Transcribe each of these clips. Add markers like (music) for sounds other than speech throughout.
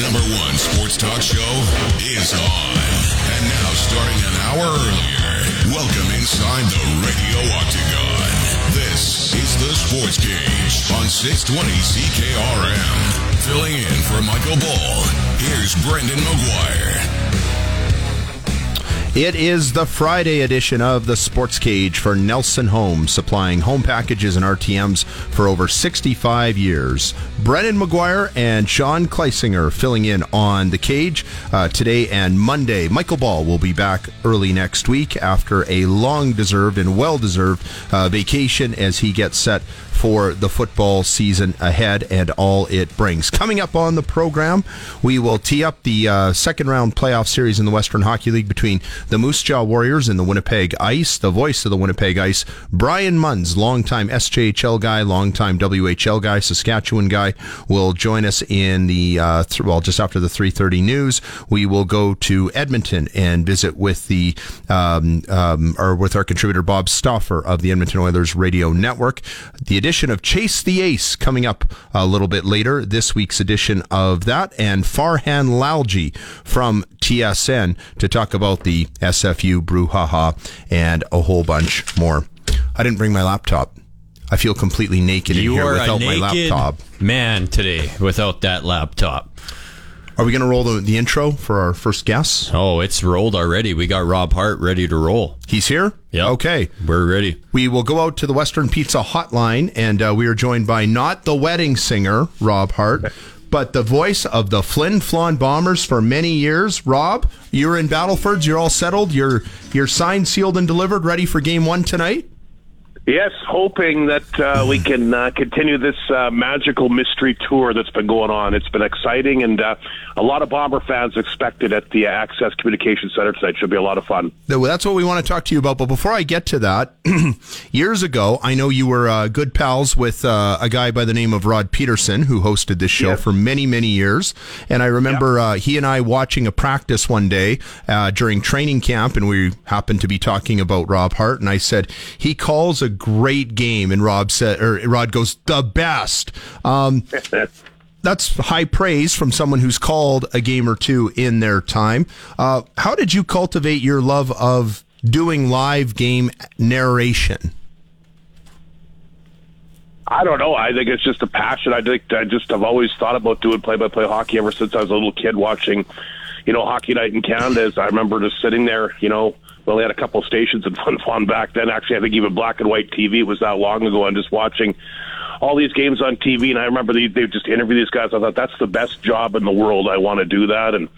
number one sports talk show is on. And now, starting an hour earlier, welcome inside the radio octagon. This is the Sports Cage on 620 CKRM. Filling in for Michael Ball, here's Brendan McGuire. It is the Friday edition of the Sports Cage for Nelson Homes, supplying home packages and RTMs for over 65 years. Brendan McGuire and Sean Kleisinger filling in on the cage uh, today and Monday. Michael Ball will be back early next week after a long deserved and well deserved uh, vacation as he gets set for the football season ahead and all it brings. Coming up on the program, we will tee up the uh, second round playoff series in the Western Hockey League between the Moose Jaw Warriors and the Winnipeg Ice. The voice of the Winnipeg Ice, Brian Munz, longtime SJHL guy, longtime WHL guy, Saskatchewan guy, will join us in the uh, th- well just after the 3:30 news. We will go to Edmonton and visit with the um, um, or with our contributor Bob Stauffer of the Edmonton Oilers Radio Network. The edition of Chase the Ace coming up a little bit later. This week's edition of that and Farhan Lalji from TSN to talk about the SFU brouhaha and a whole bunch more. I didn't bring my laptop. I feel completely naked You in here are without a my laptop. man today without that laptop. Are we going to roll the, the intro for our first guest? Oh, it's rolled already. We got Rob Hart ready to roll. He's here? Yeah. Okay. We're ready. We will go out to the Western Pizza Hotline, and uh, we are joined by not the wedding singer, Rob Hart, but the voice of the Flin Flon Bombers for many years. Rob, you're in Battlefords. You're all settled. You're you're signed, sealed, and delivered, ready for Game One tonight. Yes, hoping that uh, we can uh, continue this uh, magical mystery tour that's been going on. It's been exciting, and uh, a lot of Bomber fans expected at the Access Communication Center tonight. Should be a lot of fun. That's what we want to talk to you about. But before I get to that, (clears throat) years ago, I know you were uh, good pals with uh, a guy by the name of Rod Peterson, who hosted this show Yes. for many, many years. And I remember uh, he and I watching a practice one day uh, during training camp, and we happened to be talking about Rob Hart. And I said he calls a great game, and Rob said, or Rod goes, the best. Um, (laughs) that's high praise from someone who's called a game or two in their time. Uh, how did you cultivate your love of doing live game narration? I don't know. I think it's just a passion. I think I just have always thought about doing play-by-play hockey ever since I was a little kid watching, you know, Hockey Night in Canada. As I remember just sitting there, you know, we only had a couple stations in (laughs) Flin Flon back then. Actually, I think even black and white TV was that long ago. And just watching all these games on TV, and I remember they they just interview these guys. I thought that's the best job in the world. I want to do that, and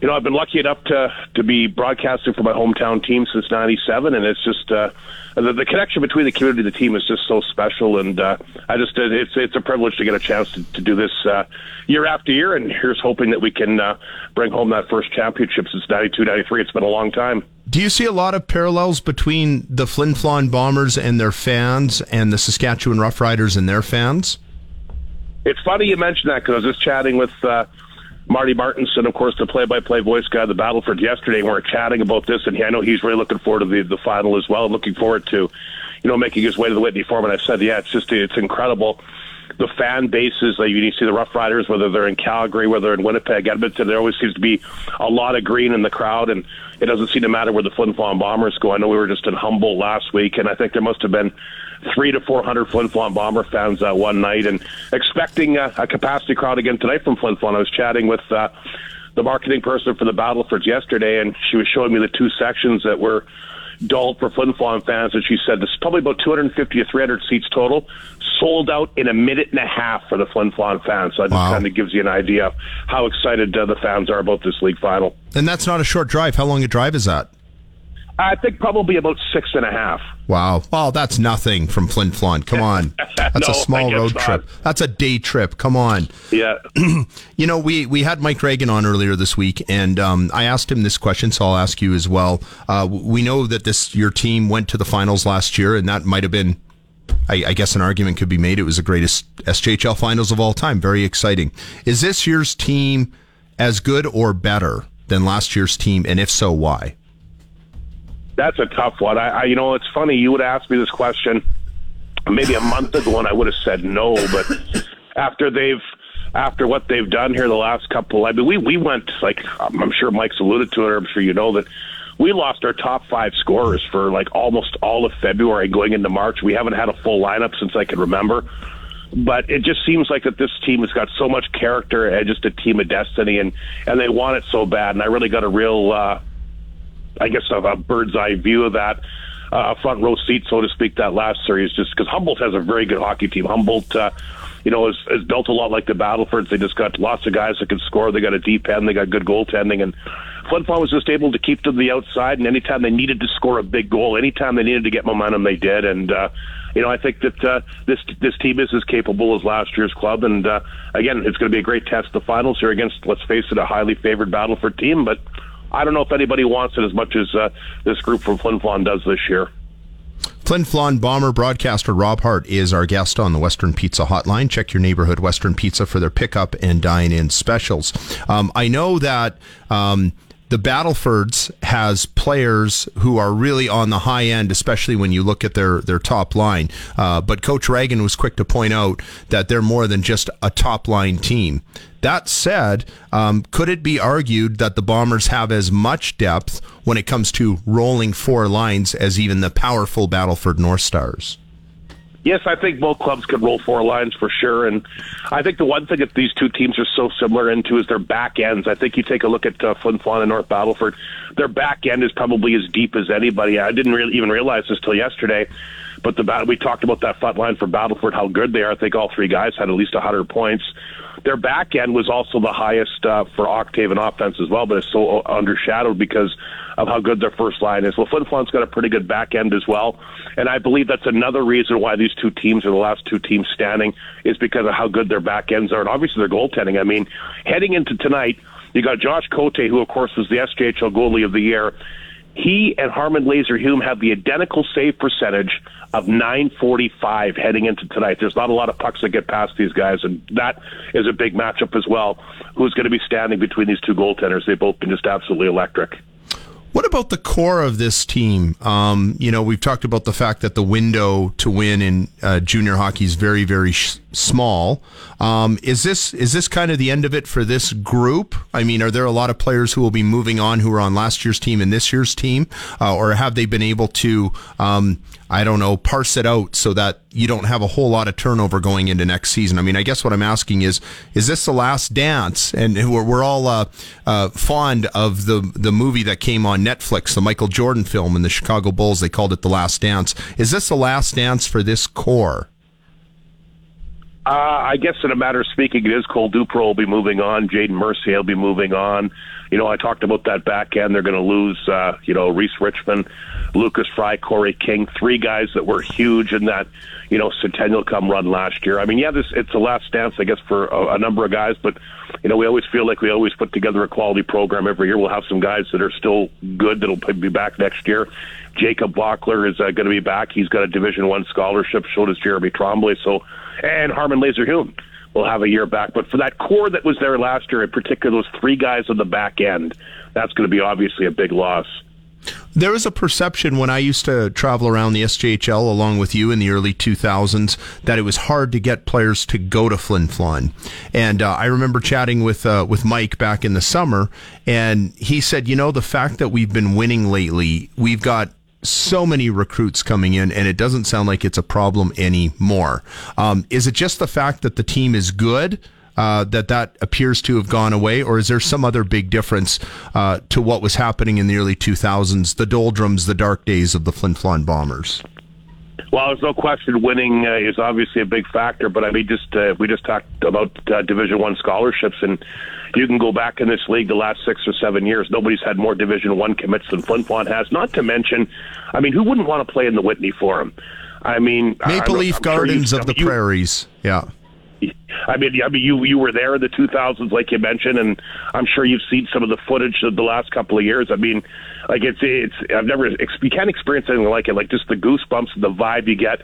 you know, I've been lucky enough to to be broadcasting for my hometown team since '97, and it's just uh, the, the connection between the community and the team is just so special. And uh, I just uh, it's it's a privilege to get a chance to, to do this uh, year after year, and here's hoping that we can uh, bring home that first championship since '92, '93. It's been a long time. Do you see a lot of parallels between the Flin Flon Bombers and their fans and the Saskatchewan Roughriders and their fans? It's funny you mentioned that because I was just chatting with uh, Marty Martinson, of course, the play-by-play voice guy the Battleford yesterday, and we are chatting about this, and he, I know he's really looking forward to the, the final as well, looking forward to, you know, making his way to the Whitney Forum. And I said, yeah, it's just it's incredible. The fan bases, like you see the Rough Riders, whether they're in Calgary, whether they're in Winnipeg, Edmonton, there always seems to be a lot of green in the crowd, and it doesn't seem to matter where the Flin Flon Bombers go. I know we were just in Humboldt last week, and I think there must have been three to four hundred Flin Flon Bomber fans uh, one night, and expecting uh, a capacity crowd again tonight from Flin Flon. I was chatting with uh, the marketing person for the Battlefords yesterday, and she was showing me the two sections that were dulled for Flin Flon fans, and she said this is probably about 250 to 300 seats total, sold out in a minute and a half for the Flin Flon fans. So that just Wow. kind of gives you an idea of how excited uh, the fans are about this league final. And that's not a short drive. How long a drive is that? I think probably about six and a half. Wow. Well, that's nothing from Flin Flon. Come on. (laughs) That's No, a small road not. trip. That's a day trip. Come on. Yeah. (clears throat) You know, we, we had Mike Reagan on earlier this week, and um, I asked him this question, so I'll ask you as well. Uh, we know that this your team went to the finals last year, and that might have been, I, I guess, an argument could be made. It was the greatest SJHL finals of all time. Very exciting. Is this year's team as good or better than last year's team, and if so, why? That's a tough one. I, I, you know, it's funny. You would ask me this question maybe a month ago, and I would have said no. But after they've after what they've done here the last couple. I mean, we we went like I'm sure Mike's alluded to it. Or I'm sure you know that we lost our top five scorers for like almost all of February going into March. We haven't had a full lineup since I can remember. But it just seems like that this team has got so much character and just a team of destiny, and and they want it so bad. And I really got a real, uh, I guess, a, a bird's eye view of that. Uh, front row seat, so to speak, that last series, just because Humboldt has a very good hockey team. Humboldt, uh, you know, is, is built a lot like the Battlefords. They just got lots of guys that can score. They got a deep end. They got good goaltending, and Flin Flon was just able to keep to the outside. And anytime they needed to score a big goal, anytime they needed to get momentum, they did. And uh, you know, I think that uh, this this team is as capable as last year's club. And uh, again, it's going to be a great test the finals here against, let's face it, a highly favored Battleford team. But I don't know if anybody wants it as much as uh, this group from Flin Flon does this year. Flin Flon Bomber broadcaster Rob Hart is our guest on the Western Pizza Hotline. Check your neighborhood Western Pizza for their pickup and dine in specials. Um, I know that. Um, the Battlefords has players who are really on the high end, especially when you look at their their top line. Uh, but Coach Reagan was quick to point out that they're more than just a top line team. That said, um, could it be argued that the Bombers have as much depth when it comes to rolling four lines as even the powerful Battleford North Stars? Yes, I think both clubs could roll four lines for sure. And I think the one thing that these two teams are so similar into is their back ends. I think you take a look at uh, Flin Flon and North Battleford, their back end is probably as deep as anybody. I didn't really even realize this till yesterday. But the we talked about that front line for Battleford, how good they are. I think all three guys had at least 100 points. Their back end was also the highest uh, for Octave and offense as well, but it's so undershadowed because of how good their first line is. Well, Flin Flon's got a pretty good back end as well, and I believe that's another reason why these two teams are the last two teams standing is because of how good their back ends are, and obviously their goaltending. I mean, heading into tonight, you got Josh Cote, who of course was the SJHL goalie of the year. He and Harmon Laser Hume have the identical save percentage of 945 heading into tonight. There's not a lot of pucks that get past these guys, and that is a big matchup as well. Who's going to be standing between these two goaltenders? They've both been just absolutely electric. What about the core of this team? Um, you know, we've talked about the fact that the window to win in uh, junior hockey is very, very sh- small. Um, is this is this kind of the end of it for this group? I mean, are there a lot of players who will be moving on who are on last year's team and this year's team, uh, or have they been able to um, I don't know, parse it out so that you don't have a whole lot of turnover going into next season. I mean, I guess what I'm asking is, is this the last dance? And we're, we're all uh, uh, fond of the the movie that came on Netflix, the Michael Jordan film, and the Chicago Bulls. They called it the Last Dance. Is this the last dance for this core? Uh, I guess in a matter of speaking, it is Cole Dupro will be moving on. Jaden Mercier will be moving on. You know, I talked about that back end. They're going to lose, uh, you know, Reese Richmond, Lucas Fry, Corey King, three guys that were huge in that, you know, Centennial Cup run last year. I mean, yeah, this it's the last dance, I guess, for a, a number of guys, but you know, we always feel like we always put together a quality program every year. We'll have some guys that are still good that'll be back next year. Jacob Bockler is uh, going to be back. He's got a Division One scholarship. So does Jeremy Trombley. So, and Harmon Laser Hume will have a year back. But for that core that was there last year, in particular, those three guys on the back end, that's going to be obviously a big loss. There was a perception when I used to travel around the SJHL along with you in the early 2000s that it was hard to get players to go to Flin Flon. And uh, I remember chatting with uh, with Mike back in the summer, and he said, you know, the fact that we've been winning lately, we've got so many recruits coming in, and it doesn't sound like it's a problem anymore. Um, is it just the fact that the team is good? Uh, that that appears to have gone away, or is there some other big difference uh, to what was happening in the early 2000s, the doldrums, the dark days of the Flin Flon Bombers? Well, there's no question winning uh, is obviously a big factor, but I mean, just uh, we just talked about uh, Division One scholarships, and you can go back in this league the last six or seven years. Nobody's had more Division One commits than Flin Flon has. Not to mention, I mean, who wouldn't want to play in the Whitney Forum? I mean, Maple I'm, Leaf Gardens sure of the you, Prairies. Yeah. I mean, I mean, you you were there in the 2000s, like you mentioned, and I'm sure you've seen some of the footage of the last couple of years. I mean, like it's it's I've never you can't experience anything like it. Like just the goosebumps, and the vibe you get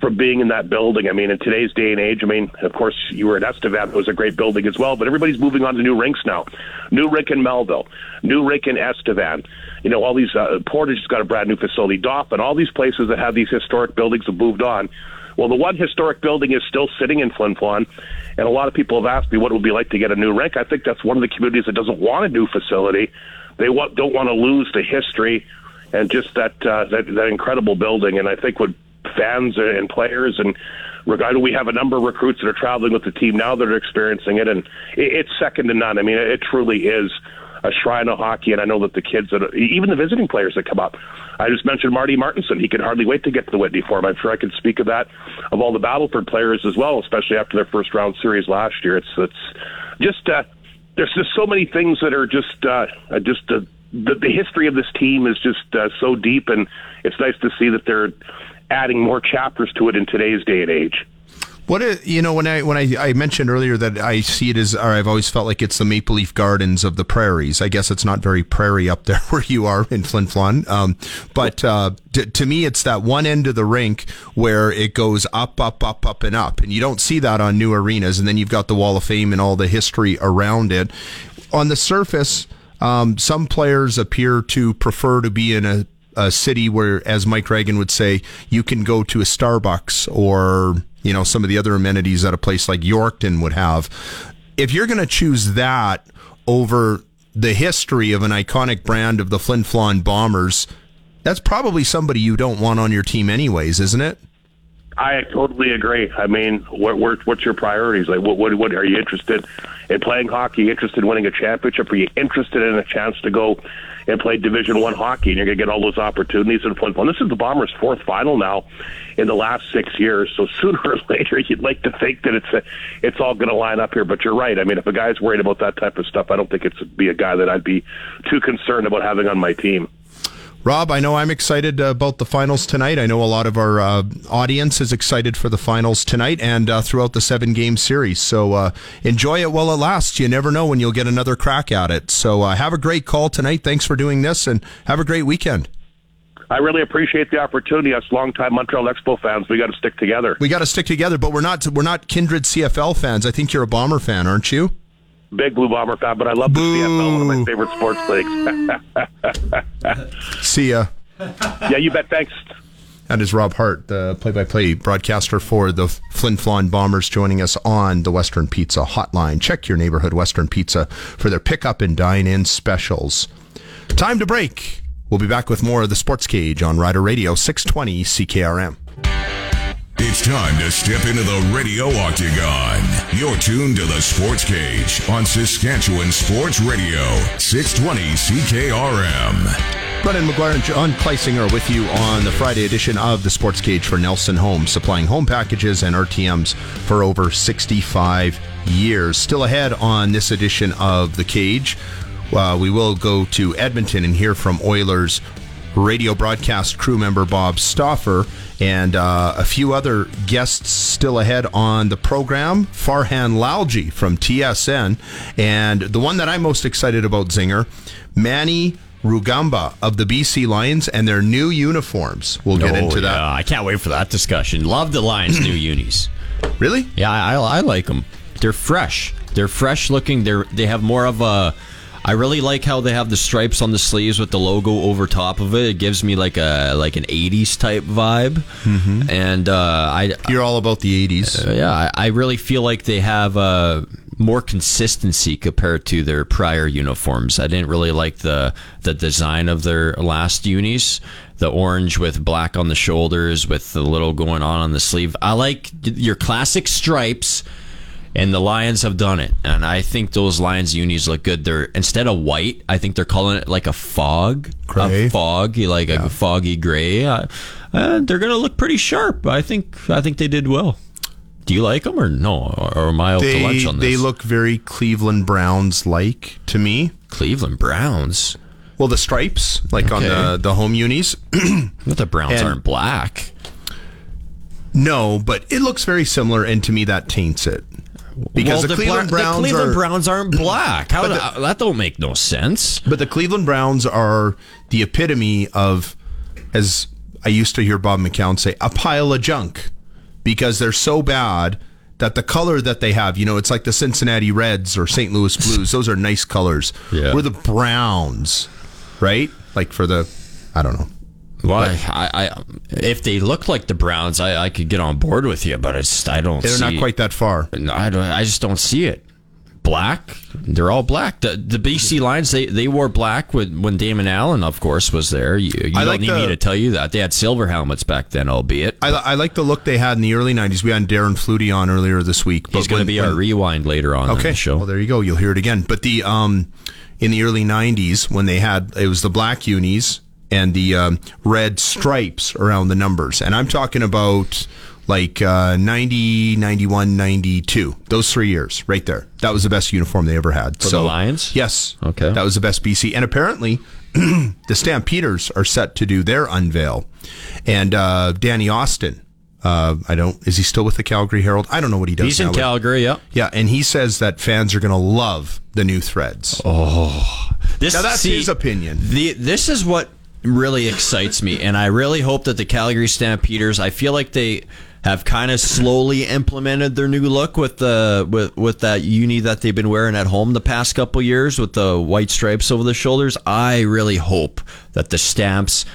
from being in that building. I mean, in today's day and age, I mean, of course, you were at Estevan, it was a great building as well, but everybody's moving on to new rinks now. New rink in Melville, new rink in Estevan. You know, all these, uh, Portage has got a brand new facility, Dauphin, all these places that have these historic buildings have moved on. Well, the one historic building is still sitting in Flin Flon, And a lot of people have asked me what it would be like to get a new rink. I think that's one of the communities that doesn't want a new facility. They want, don't want to lose the history and just that, uh, that that incredible building. And I think with fans and players and regardless, we have a number of recruits that are traveling with the team now that are experiencing it, and it, it's second to none. I mean, it truly is a shrine of hockey, and I know that the kids that even the visiting players that come up. I just mentioned Marty Martinson. He can hardly wait to get to the Whitney Forum. I'm sure I could speak of that of all the Battleford players as well, especially after their first round series last year. It's it's just uh, there's just so many things that are just uh, just uh, the, the history of this team is just uh, so deep, and it's nice to see that they're adding more chapters to it in today's day and age. What you know when I when I, I mentioned earlier that I see it as or I've always felt like it's the Maple Leaf Gardens of the prairies. I guess it's not very prairie up there (laughs) where you are in Flin Flon, um, but uh, to, to me it's that one end of the rink where it goes up, up, up, up, and up, and you don't see that on new arenas. And then you've got the Wall of Fame and all the history around it. On the surface, um, some players appear to prefer to be in a a city where, as Mike Reagan would say, you can go to a Starbucks or you know some of the other amenities that a place like Yorkton would have. If you're going to choose that over the history of an iconic brand of the Flin Flon Bombers, that's probably somebody you don't want on your team, anyways, isn't it? I totally agree. I mean, what, what, what's your priorities? Like, what, what, what are you interested in playing hockey? you Interested in winning a championship? Are you interested in a chance to go and play Division One hockey, and you're going to get all those opportunities in Flin Flon. This is the Bombers' fourth final now in the last six years. So sooner or (laughs) later, you'd like to think that it's a, it's all going to line up here. But you're right. I mean, if a guy's worried about that type of stuff, I don't think it's be a guy that I'd be too concerned about having on my team. Rob, I know I'm excited about the finals tonight. I know a lot of our uh, audience is excited for the finals tonight and uh, throughout the seven game series. So uh, enjoy it while it lasts. You never know when you'll get another crack at it. So uh, have a great call tonight. Thanks for doing this and have a great weekend. I really appreciate the opportunity. Us longtime Montreal Expo fans, we got to stick together. We got to stick together, but we're not. We're not kindred CFL fans. I think you're a Bomber fan, aren't you? Big Blue Bomber fan, but I love the CFL, one of my favorite sports leagues. (laughs) See ya. Yeah, you bet. Thanks. That is Rob Hart, the play-by-play broadcaster for the Flin Flon Bombers, joining us on the Western Pizza Hotline. Check your neighborhood Western Pizza for their pickup and dine-in specials. Time to break. We'll be back with more of the Sports Cage on Rider Radio 620 CKRM. It's time to step into the radio octagon. You're tuned to the Sports Cage on Saskatchewan Sports Radio, 620 CKRM. Brendan McGuire and John Kleisinger with you on the Friday edition of the Sports Cage for Nelson Homes, supplying home packages and RTMs for over 65 years. Still ahead on this edition of The Cage, uh, we will go to Edmonton and hear from Oilers radio broadcast crew member Bob Stauffer and uh, a few other guests still ahead on the program. Farhan Lalji from TSN, and the one that I'm most excited about, Zinger, Manny Rugamba of the BC Lions and their new uniforms. We'll get oh, into that. I can't wait for that discussion. Love the Lions' new (clears throat) unis. Really? Yeah, I, I like them. They're fresh. They're fresh looking. They're they have more of a I really like how they have the stripes on the sleeves with the logo over top of it. It gives me like a like an '80s type vibe, mm-hmm. and uh, I you're all about the '80s. Uh, yeah, I, I, really feel like they have uh, more consistency compared to their prior uniforms. I didn't really like the the design of their last unis the orange with black on the shoulders with the little going on on the sleeve. I like your classic stripes and the Lions have done it. And I think those Lions unis look good. They're instead of white, I think they're calling it like a fog, gray. a fog, like yeah. a foggy gray. Uh, uh, they're gonna look pretty sharp. I think. I think they did well. Do you like them or no? Or, or am I out they, to lunch on this? They look very Cleveland Browns like to me. Cleveland Browns. Well, the stripes, like okay. on the the home unis. (clears throat) but the Browns and, aren't black. No, but it looks very similar, and to me that taints it because well, the, the, Cleveland Bra- Browns the Cleveland are, Browns aren't black. How the, uh, that don't make no sense. But the Cleveland Browns are the epitome of, as I used to hear Bob McCown say, a pile of junk, because they're so bad that the color that they have, you know, it's like the Cincinnati Reds or St. Louis Blues. Those are nice colors. (laughs) Yeah. We're the Browns, right? Like for the, I don't know Well, I, I, if they look like the Browns, I, I could get on board with you, but it's I don't. They're not quite that far. I don't. I just don't see it. Black. They're all black. The the BC Lions they, they wore black when when Damon Allen, of course, was there. You, you I don't like need the- me to tell you that they had silver helmets back then, albeit. I, I like the look they had in the early '90s. We had Darren Flutie on earlier this week. He's going to when- be our rewind later on Okay, the show. Well, there you go. You'll hear it again. But the um, in the early '90s when they had it was the black unis and the um, red stripes around the numbers, and I'm talking about like uh, 90, 91, 92. Those three years right there. That was the best uniform they ever had. For the Lions? Yes. Okay. That was the best BC, and apparently. (clears throat) the Stampeders are set to do their unveil, and uh, Danny Austin. Uh, I don't. Is he still with the Calgary Herald? I don't know what he does. He's now, in Calgary. Yeah. yeah, and he says that fans are going to love the new threads. Oh, this Now, that's see, his opinion. The this is what really excites me, and I really hope that the Calgary Stampeders. I feel like they have kind of slowly implemented their new look with the with with that uni that they've been wearing at home the past couple years with the white stripes over the shoulders. I really hope that the Stamps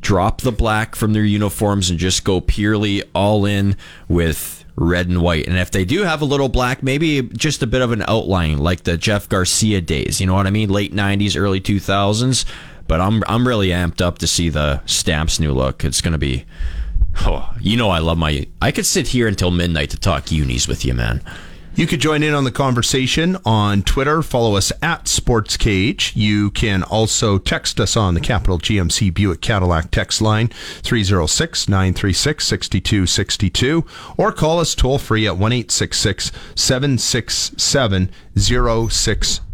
drop the black from their uniforms and just go purely all in with red and white. And if they do have a little black, maybe just a bit of an outline like the Jeff Garcia days. You know what I mean? Late 90s, early 2000s. But I'm I'm really amped up to see the Stamps new look. It's to be Oh, you know I love my I could sit here until midnight to talk unis with you, man. You could join in on the conversation on Twitter. Follow us at Sports Cage. You can also text us on the Capital GMC Buick Cadillac text line 306 936 6262 or call us toll free at 1 767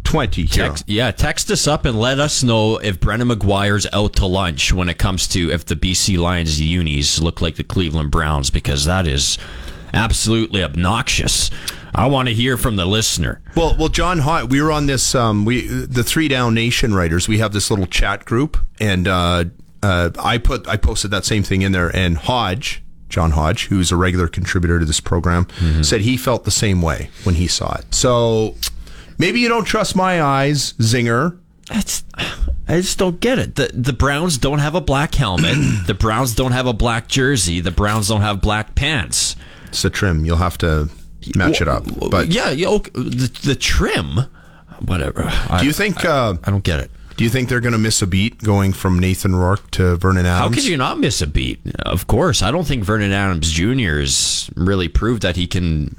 0620. Text, yeah, text us up and let us know if Brendan McGuire's out to lunch when it comes to if the BC Lions unis look like the Cleveland Browns because that is absolutely obnoxious. I want to hear from the listener. Well, well, John Hott, we were on this. Um, we the Three Down Nation writers. We have this little chat group, and uh, uh, I put I posted that same thing in there. And Hodge, John Hodge, who's a regular contributor to this program, said he felt the same way when he saw it. So maybe you don't trust my eyes, Zinger. That's I just don't get it. The the Browns don't have a black helmet. (clears throat) the Browns don't have a black jersey. The Browns don't have black pants. It's the trim. You'll have to match it up. But yeah, yeah, okay, the, the trim, whatever. do you think? Uh, I don't get it. do you think they're going to miss a beat going from Nathan Rourke to Vernon Adams? How could you not miss a beat? Of course, I don't think Vernon Adams Jr. has really proved that he can.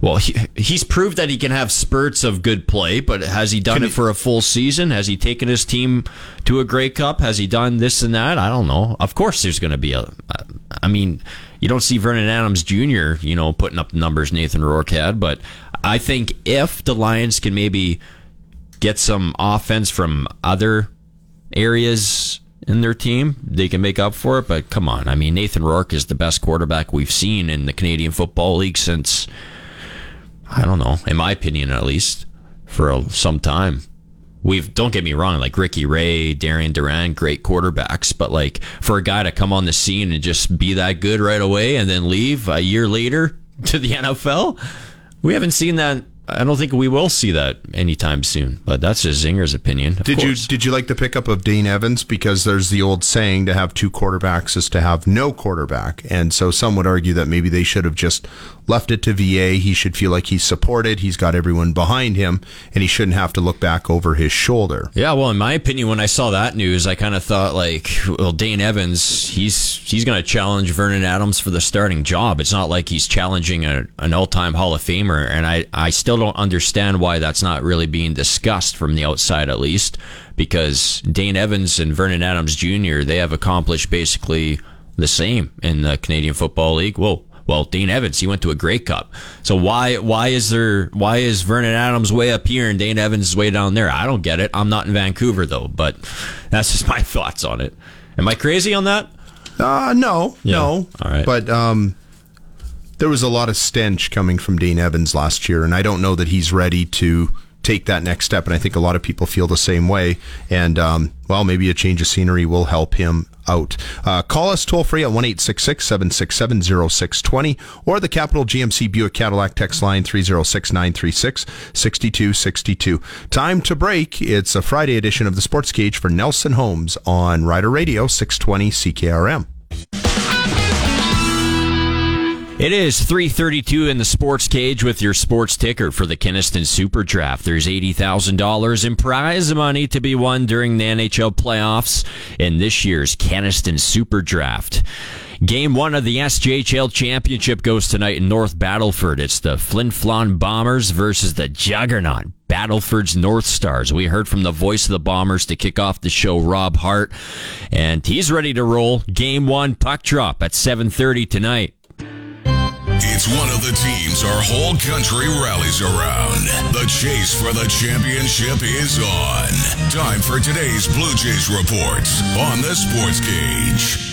Well, he, he's proved that he can have spurts of good play, but has he done Can it he- for a full season? Has he taken his team to a Grey Cup? Has he done this and that? I don't know. Of course, there's going to be a. I mean, you don't see Vernon Adams Jr. You know putting up the numbers Nathan Rourke had, but I think if the Lions can maybe get some offense from other areas in their team, they can make up for it. But come on, I mean, Nathan Rourke is the best quarterback we've seen in the Canadian Football League since, I don't know, in my opinion at least, for a, some time. We've don't get me wrong, like Ricky Ray, Darian Durant, great quarterbacks, but like for a guy to come on the scene and just be that good right away and then leave a year later (laughs) to the NFL, we haven't seen that. I don't think we will see that anytime soon. But that's just Zinger's opinion. Did you did you like the pickup of Dane Evans because there's the old saying to have two quarterbacks is to have no quarterback, and so some would argue that maybe they should have just left it to VA. He should feel like he's supported. He's got everyone behind him, and he shouldn't have to look back over his shoulder. Yeah, well, in my opinion, when I saw that news, I kind of thought like, well, Dane Evans, he's he's going to challenge Vernon Adams for the starting job. It's not like he's challenging a, an all-time Hall of Famer, and I I still don't understand why that's not really being discussed from the outside, at least, because Dane Evans and Vernon Adams Jr. they have accomplished basically the same in the Canadian Football League. Well, well, Dane Evans, he went to a Grey Cup. So why why is there why is Vernon Adams way up here and Dane Evans is way down there? I don't get it. I'm not in Vancouver though, but (laughs) that's just my (laughs) thoughts on it. Am I crazy on that? Uh no, Yeah. no. All right. But um, there was a lot of stench coming from Dane Evans last year, and I don't know that he's ready to take that next step. And I think a lot of people feel the same way. And um, well, maybe a change of scenery will help him out. Uh, call us toll free at 1 767 0620 or the Capital GMC Buick Cadillac text line 306 936 6262. Time to break. It's a Friday edition of the Sports Cage for Nelson Homes on Rider Radio 620 CKRM. It is 332 in the sports cage with your sports ticker for the Keniston Super Draft. There's $80,000 in prize money to be won during the NHL playoffs in this year's Keniston Super Draft. Game one of the SJHL Championship goes tonight in North Battleford. It's the Flin Flon Bombers versus the Juggernaut Battleford's North Stars. We heard from the voice of the Bombers to kick off the show, Rob Hart, and he's ready to roll. Game one puck drop at 7:30 tonight. It's one of the teams our whole country rallies around. The chase for the championship is on. Time for today's Blue Jays reports on the Sports Cage.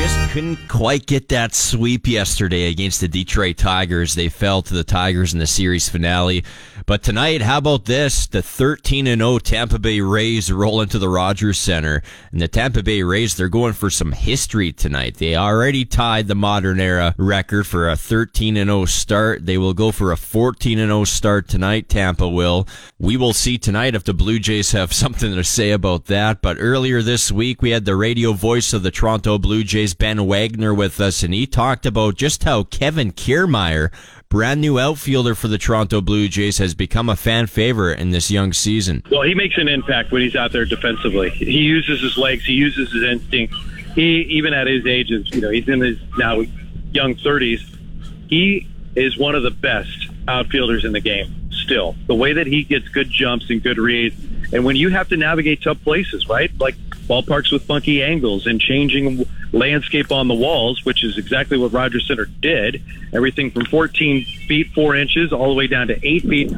Just couldn't quite get that sweep yesterday against the Detroit Tigers. They fell to the Tigers in the series finale. But tonight, how about this? The 13 0 Tampa Bay Rays roll into the Rogers Center. And the Tampa Bay Rays, they're going for some history tonight. They already tied the modern era record for a 13 0 start. They will go for a 14 0 start tonight. Tampa will. We will see tonight if the Blue Jays have (laughs) something to say about that. But earlier this week, we had the radio voice of the Toronto Blue Jays, Ben Wagner, with us, and he talked about just how Kevin Kiermaier brand new outfielder for the Toronto Blue Jays, has become a fan favorite in this young season. Well, he makes an impact when he's out there defensively. He uses his legs, he uses his instinct. He, even at his age, is you know he's in his now young 30s. He is one of the best outfielders in the game. Still, the way that he gets good jumps and good reads, and when you have to navigate tough places, right? Like ballparks with funky angles and changing landscape on the walls, which is exactly what Rogers Center did. Everything from 14 feet, 4 inches, all the way down to 8 feet.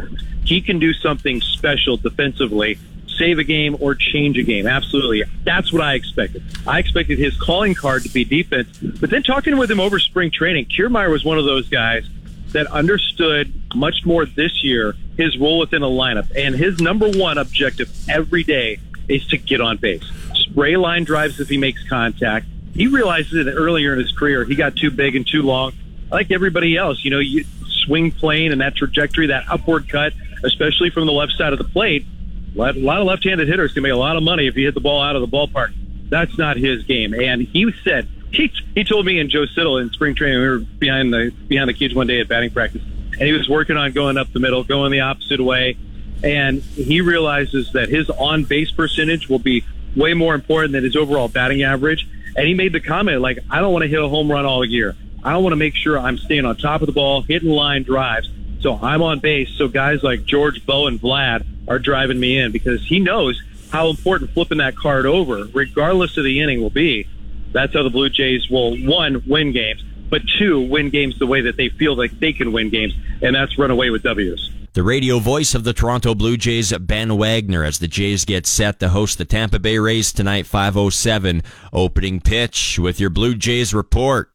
He can do something special defensively, save a game or change a game. Absolutely. That's what I expected. I expected his calling card to be defense. But then talking with him over spring training, Kiermaier was one of those guys that understood much more this year his role within a lineup. And his number one objective every day is to get on base spray line drives if he makes contact. He realizes it earlier in his career. He got too big and too long. Like everybody else, you know, you swing plane and that trajectory, that upward cut, especially from the left side of the plate. A lot of left-handed hitters can make a lot of money if you hit the ball out of the ballpark. That's not his game. And he said he he told me and Joe Siddall in spring training we were behind the behind the cage one day at batting practice, and he was working on going up the middle, going the opposite way, and he realizes that his on base percentage will be way more important than his overall batting average. And he made the comment like, I don't want to hit a home run all year. I want to make sure I'm staying on top of the ball, hitting line drives. So I'm on base. So guys like George, Bo, and Vlad are driving me in because he knows how important flipping that card over, regardless of the inning, will be. That's how the Blue Jays will one win games, but two win games the way that they feel like they can win games, and that's run away with W's. The radio voice of the Toronto Blue Jays, Ben Wagner, as the Jays get set to host the Tampa Bay Rays tonight, 507 opening pitch with your Blue Jays report.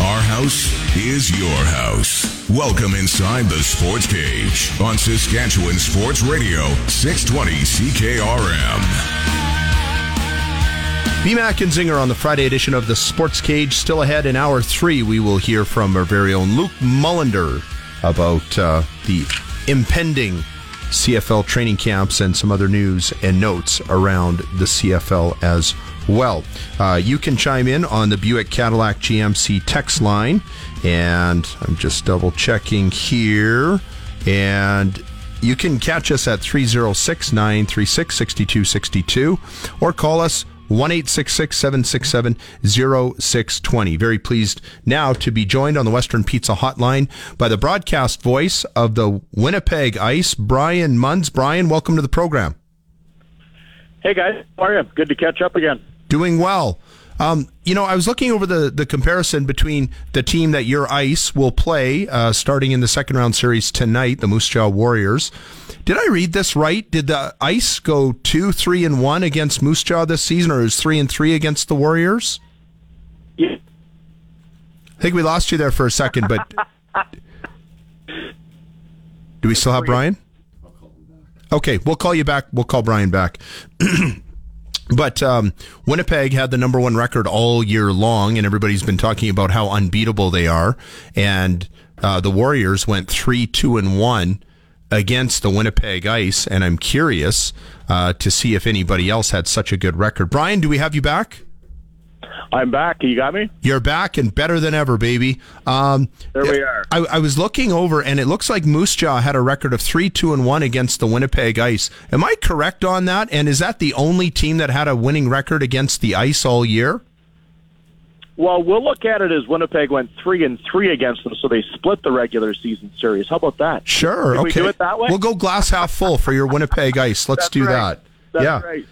Our house is your house. Welcome inside the Sports Cage on Saskatchewan Sports Radio, 620 CKRM. BMAC and Zinger on the Friday edition of the Sports Cage. Still ahead in hour three, we will hear from our very own Luc Mullinder about uh, the impending CFL training camps and some other news and notes around the CFL as well. Uh, you can chime in on the Buick Cadillac GMC text line, and I'm just double checking here. And you can catch us at 306 936 6262 or call us 1 767 0620. Very pleased now to be joined on the Western Pizza Hotline by the broadcast voice of the Winnipeg Ice, Brian Munz. Brian, welcome to the program. Hey, guys. How are you? Good to catch up again. Doing well. Um, you know, I was looking over the, the comparison between the team that your Ice will play uh, starting in the second round series tonight, the Moose Jaw Warriors. Did I read this right? Did the Ice go two, three, and one against Moose Jaw this season, or is three and three against the Warriors? Yeah. I think we lost you there for a second, but do we still have Brian? Okay, we'll call you back. We'll call Brian back. (clears throat) But um, Winnipeg had the number one record all year long, and everybody's been talking about how unbeatable they are. And uh, the Warriors went three, two, and one against the Winnipeg Ice, and I'm curious uh, to see if anybody else had such a good record. Brian, do we have you back? I'm back. You got me? You're back and better than ever, baby. Um, there we are. I, I, was looking over, and it looks like Moose Jaw had a record of three, two, and one against the Winnipeg Ice. Am I correct on that? And is that the only team that had a winning record against the Ice all year? Well, we'll look at it as Winnipeg went three and three against them, so they split the regular season series. How about that? Sure. Can okay. We do it that way. We'll go glass half full for your Winnipeg Ice. Let's do right. that. That's yeah. Right.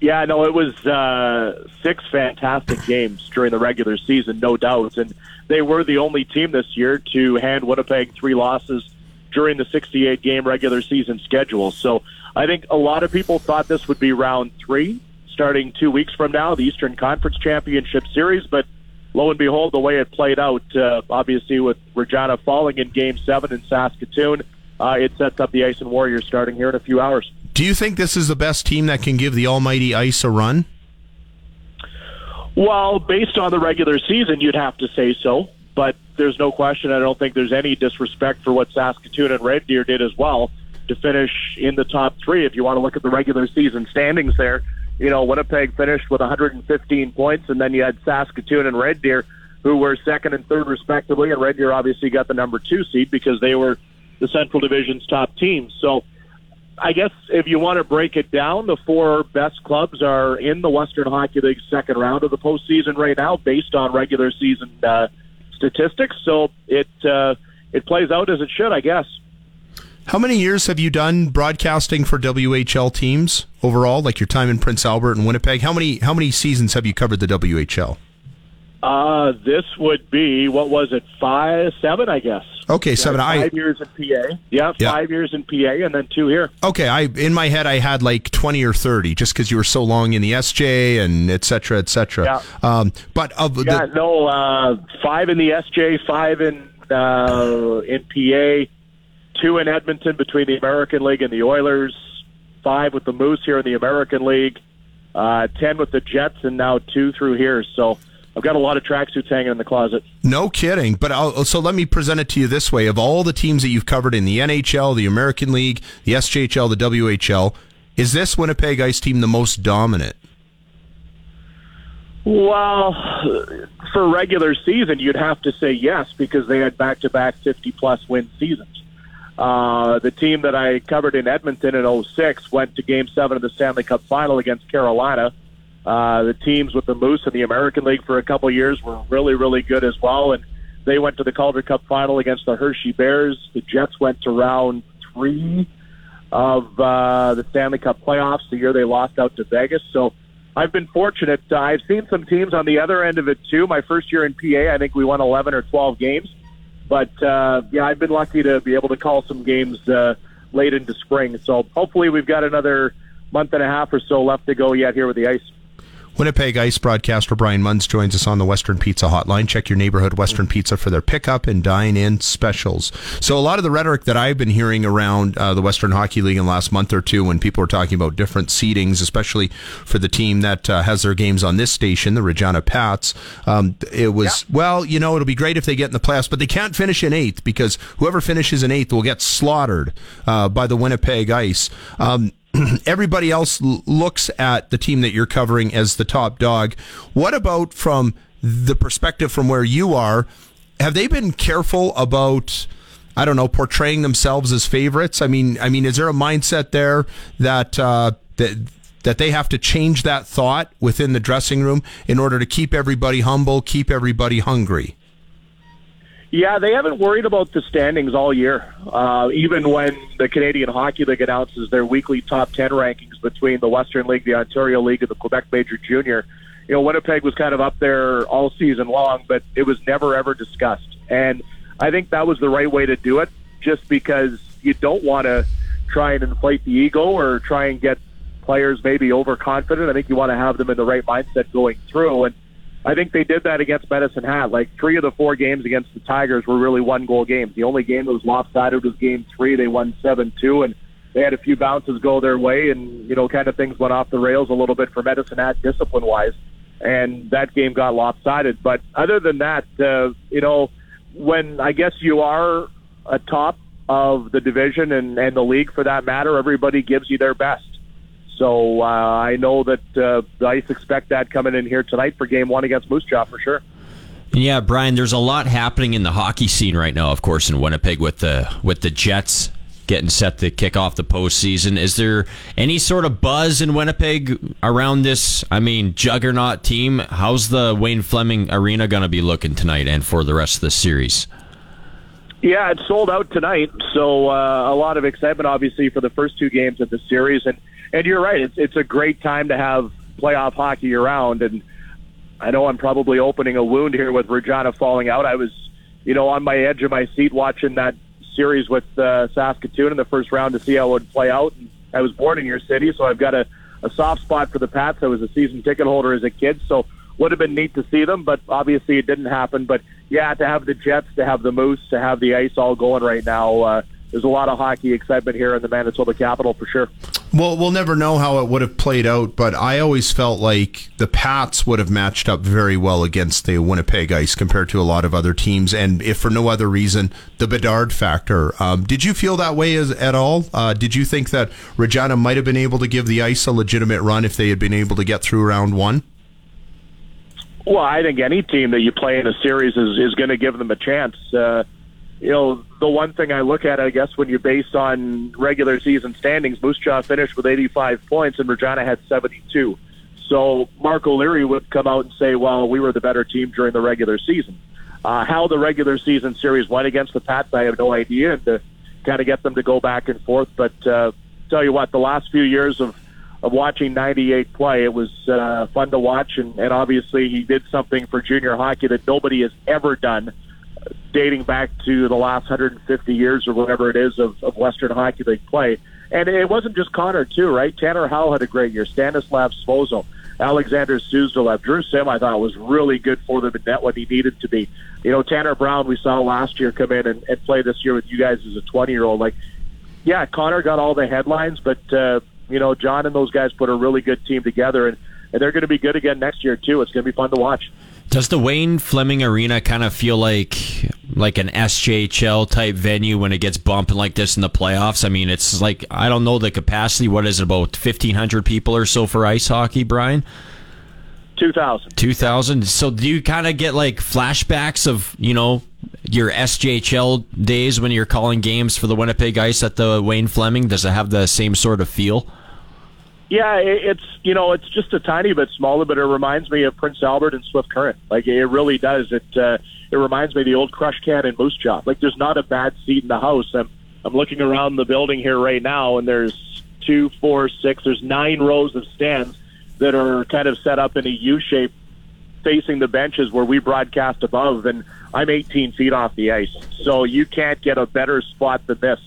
Yeah, no, it was uh, six fantastic games during the regular season, no doubt. And they were the only team this year to hand Winnipeg three losses during the 68 game regular season schedule. So I think a lot of people thought this would be round three, starting two weeks from now, the Eastern Conference Championship Series. But lo and behold, the way it played out, uh, obviously with Regina falling in game seven in Saskatoon, uh, it sets up the Ice and Warriors starting here in a few hours. Do you think this is the best team that can give the almighty Ice a run? Well, based on the regular season, you'd have to say so. But there's no question. I don't think there's any disrespect for what Saskatoon and Red Deer did as well to finish in the top three. If you want to look at the regular season standings there, you know, Winnipeg finished with 115 points, and then you had Saskatoon and Red Deer, who were second and third respectively. And Red Deer obviously got the number two seed because they were the Central Division's top team. So I guess if you want to break it down, the four best clubs are in the Western Hockey League second round of the postseason right now, based on regular season uh, statistics. So it uh, it plays out as it should, I guess. How many years have you done broadcasting for WHL teams overall? Like your time in Prince Albert and Winnipeg. How many how many seasons have you covered the WHL? Uh, this would be what was it? Five, seven, I guess. Okay, seven. Five I, years in PA. Yeah, yeah, five years in PA, and then two here. Okay, I in my head I had like twenty or thirty, just because you were so long in the SJ and et cetera, et cetera. Yeah. Um, but of yeah, the, no, uh, five in the SJ, five in uh, in PA, two in Edmonton between the American League and the Oilers, five with the Moose here in the American League, uh, ten with the Jets, and now two through here. So. I've got a lot of tracksuits hanging in the closet. No kidding. But I'll, so let me present it to you this way: of all the teams that you've covered in the NHL, the American League, the SJHL, the WHL, is this Winnipeg Ice team the most dominant? Well, for regular season, you'd have to say yes because they had back-to-back 50-plus win seasons. Uh, the team that I covered in Edmonton in 06 went to Game 7 of the Stanley Cup Final against Carolina uh, the teams with the Moose in the American League for a couple years were really, really good as well. And they went to the Calder Cup final against the Hershey Bears. The Jets went to round three of uh, the Stanley Cup playoffs the year they lost out to Vegas. So I've been fortunate. Uh, I've seen some teams on the other end of it too. My first year in PA, I think we won 11 or 12 games. But uh, yeah, I've been lucky to be able to call some games uh, late into spring. So hopefully we've got another month and a half or so left to go yet here with the ice. Winnipeg Ice broadcaster Brian Munz joins us on the Western Pizza Hotline. Check your neighborhood Western Pizza for their pickup and dine-in specials. So a lot of the rhetoric that I've been hearing around uh, the Western Hockey League in the last month or two, when people are talking about different seedings, especially for the team that uh, has their games on this station, the Regina Pats, um, it was yeah. well, you know, it'll be great if they get in the playoffs, but they can't finish in eighth because whoever finishes in eighth will get slaughtered uh, by the Winnipeg Ice. Um, (clears throat) everybody else l- looks at the team that you're covering as the top dog. What about from the perspective from where you are? Have they been careful about? I don't know, portraying themselves as favorites. I mean, I mean, is there a mindset there that uh, that that they have to change that thought within the dressing room in order to keep everybody humble, keep everybody hungry? Yeah, they haven't worried about the standings all year. Uh, even when the Canadian Hockey League announces their weekly top 10 rankings between the Western League, the Ontario League, and the Quebec Major Junior, you know, Winnipeg was kind of up there all season long, but it was never, ever discussed. And I think that was the right way to do it, just because you don't want to try and inflate the ego or try and get players maybe overconfident. I think you want to have them in the right mindset going through. And I think they did that against Medicine Hat. Like three of the four games against the Tigers were really one goal games. The only game that was lopsided was game three. They won seven two, and they had a few bounces go their way, and you know, kind of things went off the rails a little bit for Medicine Hat discipline wise, and that game got lopsided. But other than that, uh, you know, when I guess you are a top of the division and, and the league for that matter, everybody gives you their best. So uh, I know that uh, the Ice expect that coming in here tonight for Game One against Moose Jaw for sure. Yeah, Brian, there's a lot happening in the hockey scene right now, of course, in Winnipeg with the with the Jets getting set to kick off the postseason. Is there any sort of buzz in Winnipeg around this? I mean, juggernaut team. How's the Wayne Fleming Arena going to be looking tonight and for the rest of the series? Yeah, it's sold out tonight, so uh, a lot of excitement, obviously, for the first two games of the series. And and you're right, it's it's a great time to have playoff hockey around. And I know I'm probably opening a wound here with Regina falling out. I was, you know, on my edge of my seat watching that series with uh, Saskatoon in the first round to see how it would play out. And I was born in your city, so I've got a, a soft spot for the Pats. I was a season ticket holder as a kid, so would have been neat to see them, but obviously it didn't happen. But yeah, to have the Jets, to have the Moose, to have the Ice all going right now, uh, there's a lot of hockey excitement here in the Manitoba capital for sure. Well, we'll never know how it would have played out, but I always felt like the Pats would have matched up very well against the Winnipeg Ice compared to a lot of other teams, and if for no other reason, the Bedard factor. Um, did you feel that way as, at all? Uh, did you think that Regina might have been able to give the Ice a legitimate run if they had been able to get through round one? Well, I think any team that you play in a series is, is going to give them a chance. Uh, you know, the one thing I look at, I guess, when you're based on regular season standings, Moose Jaw finished with 85 points and Regina had 72. So Mark O'Leary would come out and say, well, we were the better team during the regular season. Uh, how the regular season series went against the Pats, I have no idea, and to kind of get them to go back and forth. But uh, tell you what, the last few years of of watching 98 play, it was uh, fun to watch, and, and obviously he did something for junior hockey that nobody has ever done dating back to the last 150 years or whatever it is of, of Western Hockey League play. And it wasn't just Connor, too, right? Tanner Howe had a great year. Stanislav Svozil, Alexander Suzdalev, Drew Sim, I thought was really good for them in net when he needed to be. You know, Tanner Brown, we saw last year come in and, and play this year with you guys as a 20 year old. Like, yeah, Connor got all the headlines, but, uh, you know, John and those guys put a really good team together, and, and they're going to be good again next year, too. It's going to be fun to watch. Does the Wayne Fleming Arena kind of feel like like an SJHL type venue when it gets bumping like this in the playoffs? I mean, it's like I don't know the capacity. What is it about fifteen hundred people or so for ice hockey, Brian? Two thousand. Two thousand. So do you kind of get like flashbacks of you know your SJHL days when you're calling games for the Winnipeg Ice at the Wayne Fleming? Does it have the same sort of feel? Yeah, it's you know it's just a tiny bit smaller, but it reminds me of Prince Albert and Swift Current. Like it really does. It uh, it reminds me of the old Crushed Can and Moose Jaw. Like there's not a bad seat in the house. I'm I'm looking around the building here right now, and there's two, four, six. There's nine rows of stands that are kind of set up in a U shape, facing the benches where we broadcast above. And I'm 18 feet off the ice, so you can't get a better spot than this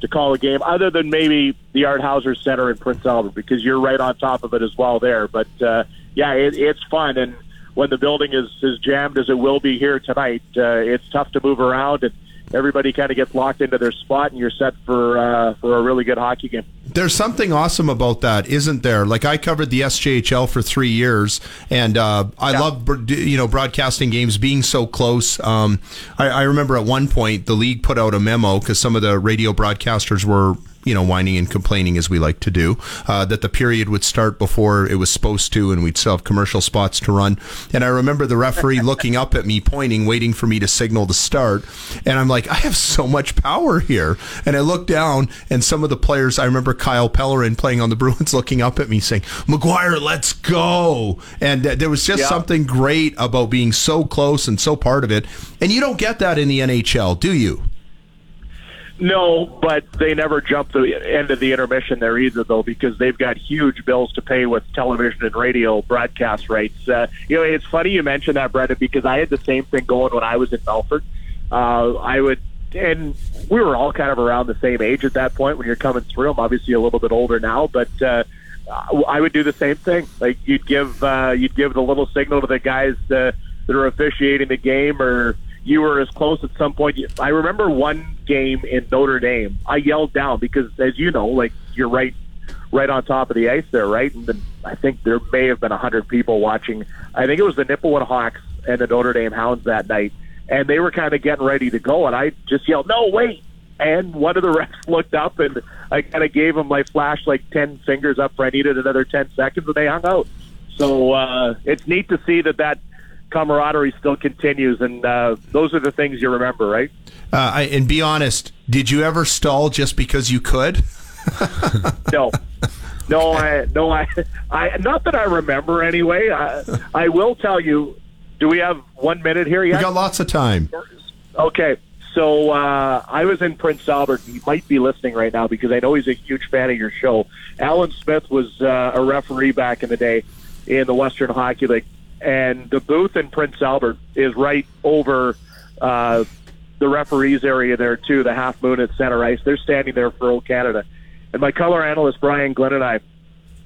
to call a game, other than maybe the Art Hauser Center in Prince Albert, because you're right on top of it as well there. But uh, yeah, it, it's fun, and when the building is as jammed as it will be here tonight, uh, it's tough to move around and everybody kind of gets locked into their spot, and you're set for uh, for a really good hockey game. There's something awesome about that, isn't there? Like I covered the SJHL for three years, and uh, I yeah. love you know broadcasting games being so close. Um, I, I remember at one point the league put out a memo because some of the radio broadcasters were you know, whining and complaining as we like to do, uh, that the period would start before it was supposed to, and we'd still have commercial spots to run. And I remember the referee (laughs) looking up at me, pointing, waiting for me to signal to start. And I'm like, I have so much power here. And I look down, and some of the players, I remember Kyle Pellerin playing on the (laughs) Bruins, looking up at me saying, McGuire, let's go. And uh, there was just yeah. something great about being so close and so part of it. And you don't get that in the NHL, do you? No, but they never jump the end of the intermission there either, though, because they've got huge bills to pay with television and radio broadcast rights. Uh, you know, it's funny you mentioned that, Brendan, because I had the same thing going when I was in Melfort. Uh, I would, and we were all kind of around the same age at that point when you're coming through. I'm obviously a little bit older now, but uh, I would do the same thing. Like you'd give, uh, you'd give the little signal to the guys uh, that are officiating the game, or you were as close at some point. I remember one game in Notre Dame. I yelled down because, as you know, like you're right, right on top of the ice there, right? And then I think there may have been a hundred people watching. I think it was the Nipawin Hawks and the Notre Dame Hounds that night, and they were kind of getting ready to go, and I just yelled, "No, wait!" And one of the (laughs) refs looked up, and I kind of gave him my flash like ten fingers up for I needed another ten seconds, and they hung out. So uh, it's neat to see that that camaraderie still continues, and uh, those are the things you remember, right? Uh, I, and be honest, did you ever stall just because you could? (laughs) no, no, I, no, I, I, not that I remember anyway. I, I will tell you. Do we have one minute here yet? We got lots of time. Okay, so uh, I was in Prince Albert. He might be listening right now because I know he's a huge fan of your show. Alan Smith was uh, a referee back in the day in the Western Hockey League, and the booth in Prince Albert is right over uh, the referees area there too. The Half Moon at center ice. They're standing there for O Canada, and my color analyst Brian Glenn and I,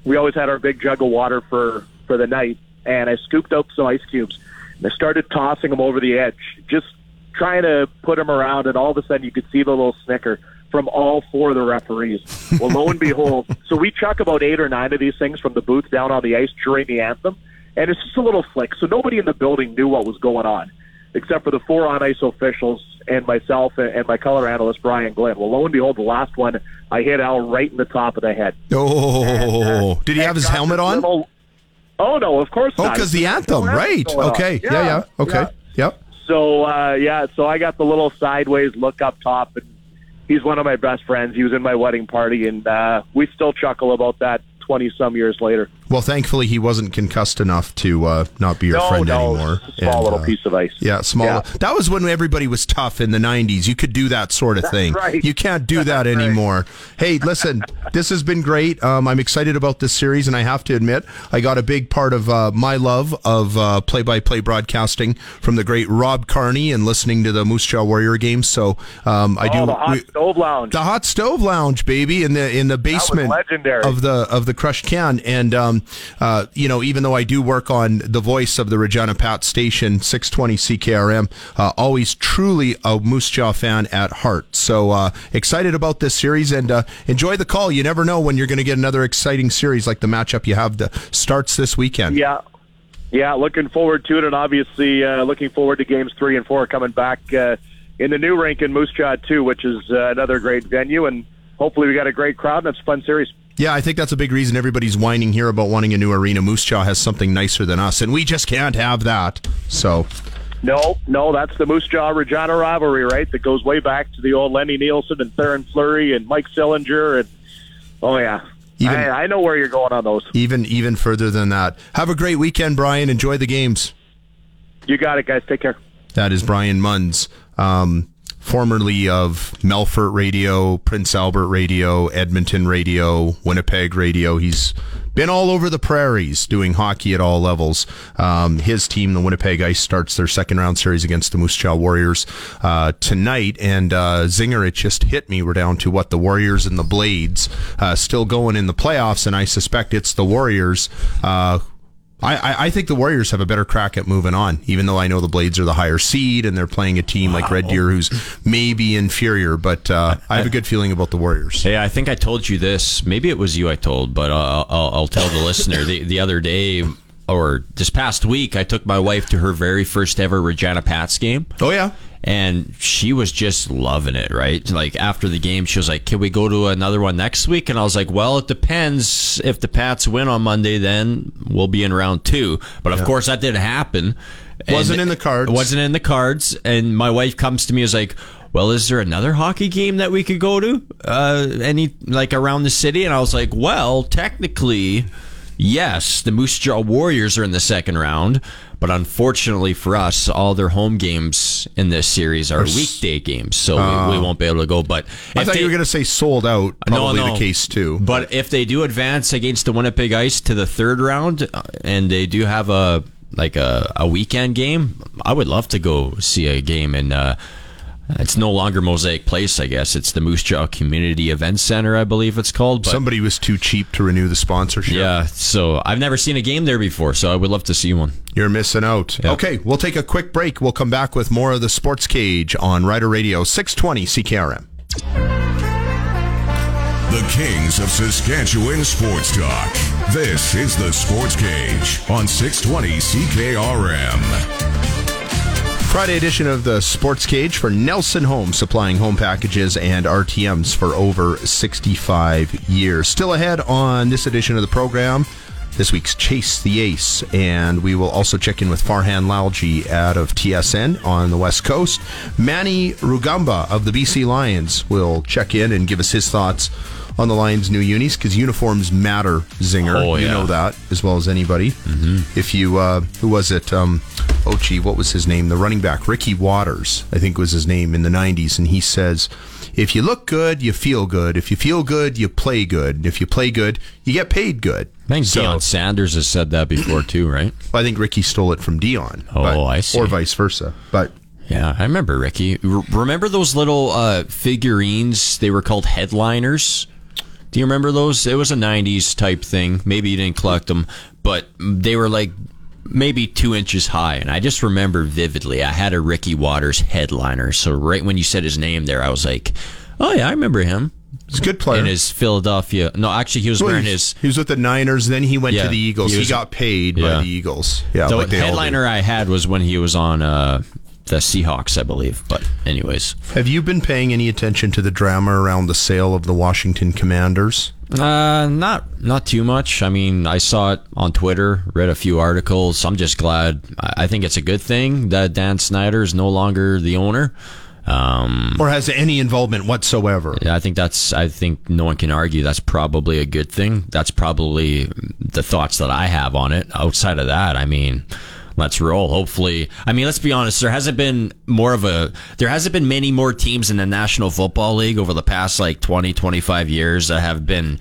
we always had our big jug of water for for the night, and I scooped up some ice cubes and I started tossing them over the edge, just trying to put them around, and all of a sudden you could see the little snicker from all four of the referees. Well, lo and behold, (laughs) so we chuck about eight or nine of these things from the booth down on the ice during the anthem, and it's just a little flick. So nobody in the building knew what was going on, except for the four on ice officials and myself and my color analyst Brian Glenn. Well, lo and behold, the last one I hit Al right in the top of the head. Oh, and, uh, did he have his helmet on? Little, Oh no, of course oh, not. Oh, because the anthem, right? Okay, yeah. yeah, yeah, okay, yeah. yep. So uh, yeah, so I got the little sideways look up top, and he's one of my best friends. He was in my wedding party, and uh, we still chuckle about that twenty some years later. Well, thankfully, he wasn't concussed enough to uh, not be your no, friend no, anymore. Small and, little uh, piece of ice. Yeah, small. Yeah. That was when everybody was tough in the '90s. You could do that sort of That's thing. Right. You can't do (laughs) that anymore. Hey, listen, this has been great. Um, I'm excited about this series, and I have to admit, I got a big part of uh, my love of uh, play-by-play broadcasting from the great Rob Carney and listening to the Moose Jaw Warrior games. So um, I oh, do the hot we, stove lounge, the hot stove lounge, baby, in the in the basement legendary. of the of the crushed can, and um, uh, you know, even though I do work on the voice of the Regina Pat station, 620 CKRM, uh, always truly a Moose Jaw fan at heart. So uh, excited about this series and uh, enjoy the call. You never know when you're going to get another exciting series like the matchup you have that starts this weekend. Yeah. Yeah, looking forward to it, and obviously uh, looking forward to games three and four coming back uh, in the new rink in Moose Jaw too, which is another great venue, and hopefully we got a great crowd and it's a fun series. Yeah, I think that's a big reason everybody's whining here about wanting a new arena. Moose Jaw has something nicer than us, and we just can't have that. So. No, no, that's the Moose Jaw Regina rivalry, right? That goes way back to the old Lenny Nielsen and Theoren Fleury and Mike Sillinger, and oh yeah, even, I, I know where you're going on those. Even even further than that. Have a great weekend, Brian. Enjoy the games. You got it, guys. Take care. That is Brian Munz. Um, formerly of Melfort Radio, Prince Albert Radio, Edmonton Radio, Winnipeg Radio. He's been all over the prairies doing hockey at all levels. Um, his team, the Winnipeg Ice, starts their second round series against the Moose Jaw Warriors uh, tonight. And uh, Zinger, it just hit me. We're down to what the Warriors and the Blades uh, still going in the playoffs, and I suspect it's the Warriors. I, I, think the Warriors have a better crack at moving on, even though I know the Blades are the higher seed and they're playing a team wow. like Red Deer who's maybe inferior. But uh, I have a good feeling about the Warriors. Hey, I think I told you this. Maybe it was you I told, but uh, I'll, I'll tell the (laughs) listener. The, the other day, or this past week, I took my wife to her very first ever Regina Pats game. Oh, yeah and she was just loving it right like after the game she was like can we go to another one next week and i was like well it depends if the pats win on monday then we'll be in round two but of yeah. course that didn't happen wasn't in the cards wasn't in the cards and my wife comes to me is like well, is there another hockey game that we could go to? Uh, any like around the city? And I was like, well, technically, yes, the Moose Jaw Warriors are in the second round, but unfortunately for us, all their home games in this series are weekday games, so uh, we, we, won't be able to go. But I thought they, you were going to say sold out. Probably no, no. the case too. But if they do advance against the Winnipeg Ice to the third round, uh, and they do have a like a, a weekend game, I would love to go see a game and. Uh, It's no longer Mosaic Place, I guess. It's the Moose Jaw Community Event Center, I believe it's called. But Somebody was too cheap to renew the sponsorship. yeah, so I've never seen a game there before, so I would love to see one. You're missing out. Yep. Okay, we'll take a quick break. We'll come back with more of the Sports Cage on Rider Radio 620 CKRM. The Kings of Saskatchewan Sports Talk. This is the Sports Cage on 620 CKRM. Friday edition of the Sports Cage for Nelson Homes, supplying home packages and RTMs for over 65 years. Still ahead on this edition of the program, this week's Chase the Ace, and we will also check in with Farhan Lalji out of TSN on the West Coast. Manny Rugamba of the BC Lions will check in and give us his thoughts on the Lions' new unis because uniforms matter, Zinger. Oh, You know that as well as anybody. Mm-hmm. If you, uh, who was it? Um, oh, gee, what was his name? The running back, Ricky Watters, I think was his name in the 90s. And he says, if you look good, you feel good. If you feel good, you play good. If you play good, you get paid good. I think So- Deion Sanders has said that before too, right? (clears throat) I think Ricky stole it from Deion. Oh, I see. Or vice versa. But Yeah, I remember Ricky. R- remember those little uh, figurines? They were called headliners. Do you remember those? It was a '90s type thing. Maybe you didn't collect them, but they were like maybe two inches high. And I just remember vividly. I had a Ricky Watters headliner. So right when you said his name there, I was like, "Oh yeah, I remember him." he's a good player. In his Philadelphia. No, actually, he was Well, wearing his. he was with the Niners, then he went Yeah, to the Eagles. he He, got paid Yeah. by the Eagles. Yeah, The like they all do. headliner I had was when he was on uh, the Seahawks, I believe. But anyways. Have you been paying any attention to the drama around the sale of the Washington Commanders? Uh, not not too much. I mean, I saw it on Twitter, read a few articles. I'm just glad. I think it's a good thing that Dan Snyder is no longer the owner. Um, Or has any involvement whatsoever? Yeah, I think that's. I think no one can argue that's probably a good thing. That's probably the thoughts that I have on it. Outside of that, I mean, let's roll. Hopefully, I mean, let's be honest. There hasn't been more of a. There hasn't been many more teams in the National Football League over the past like 20, 25 years that have been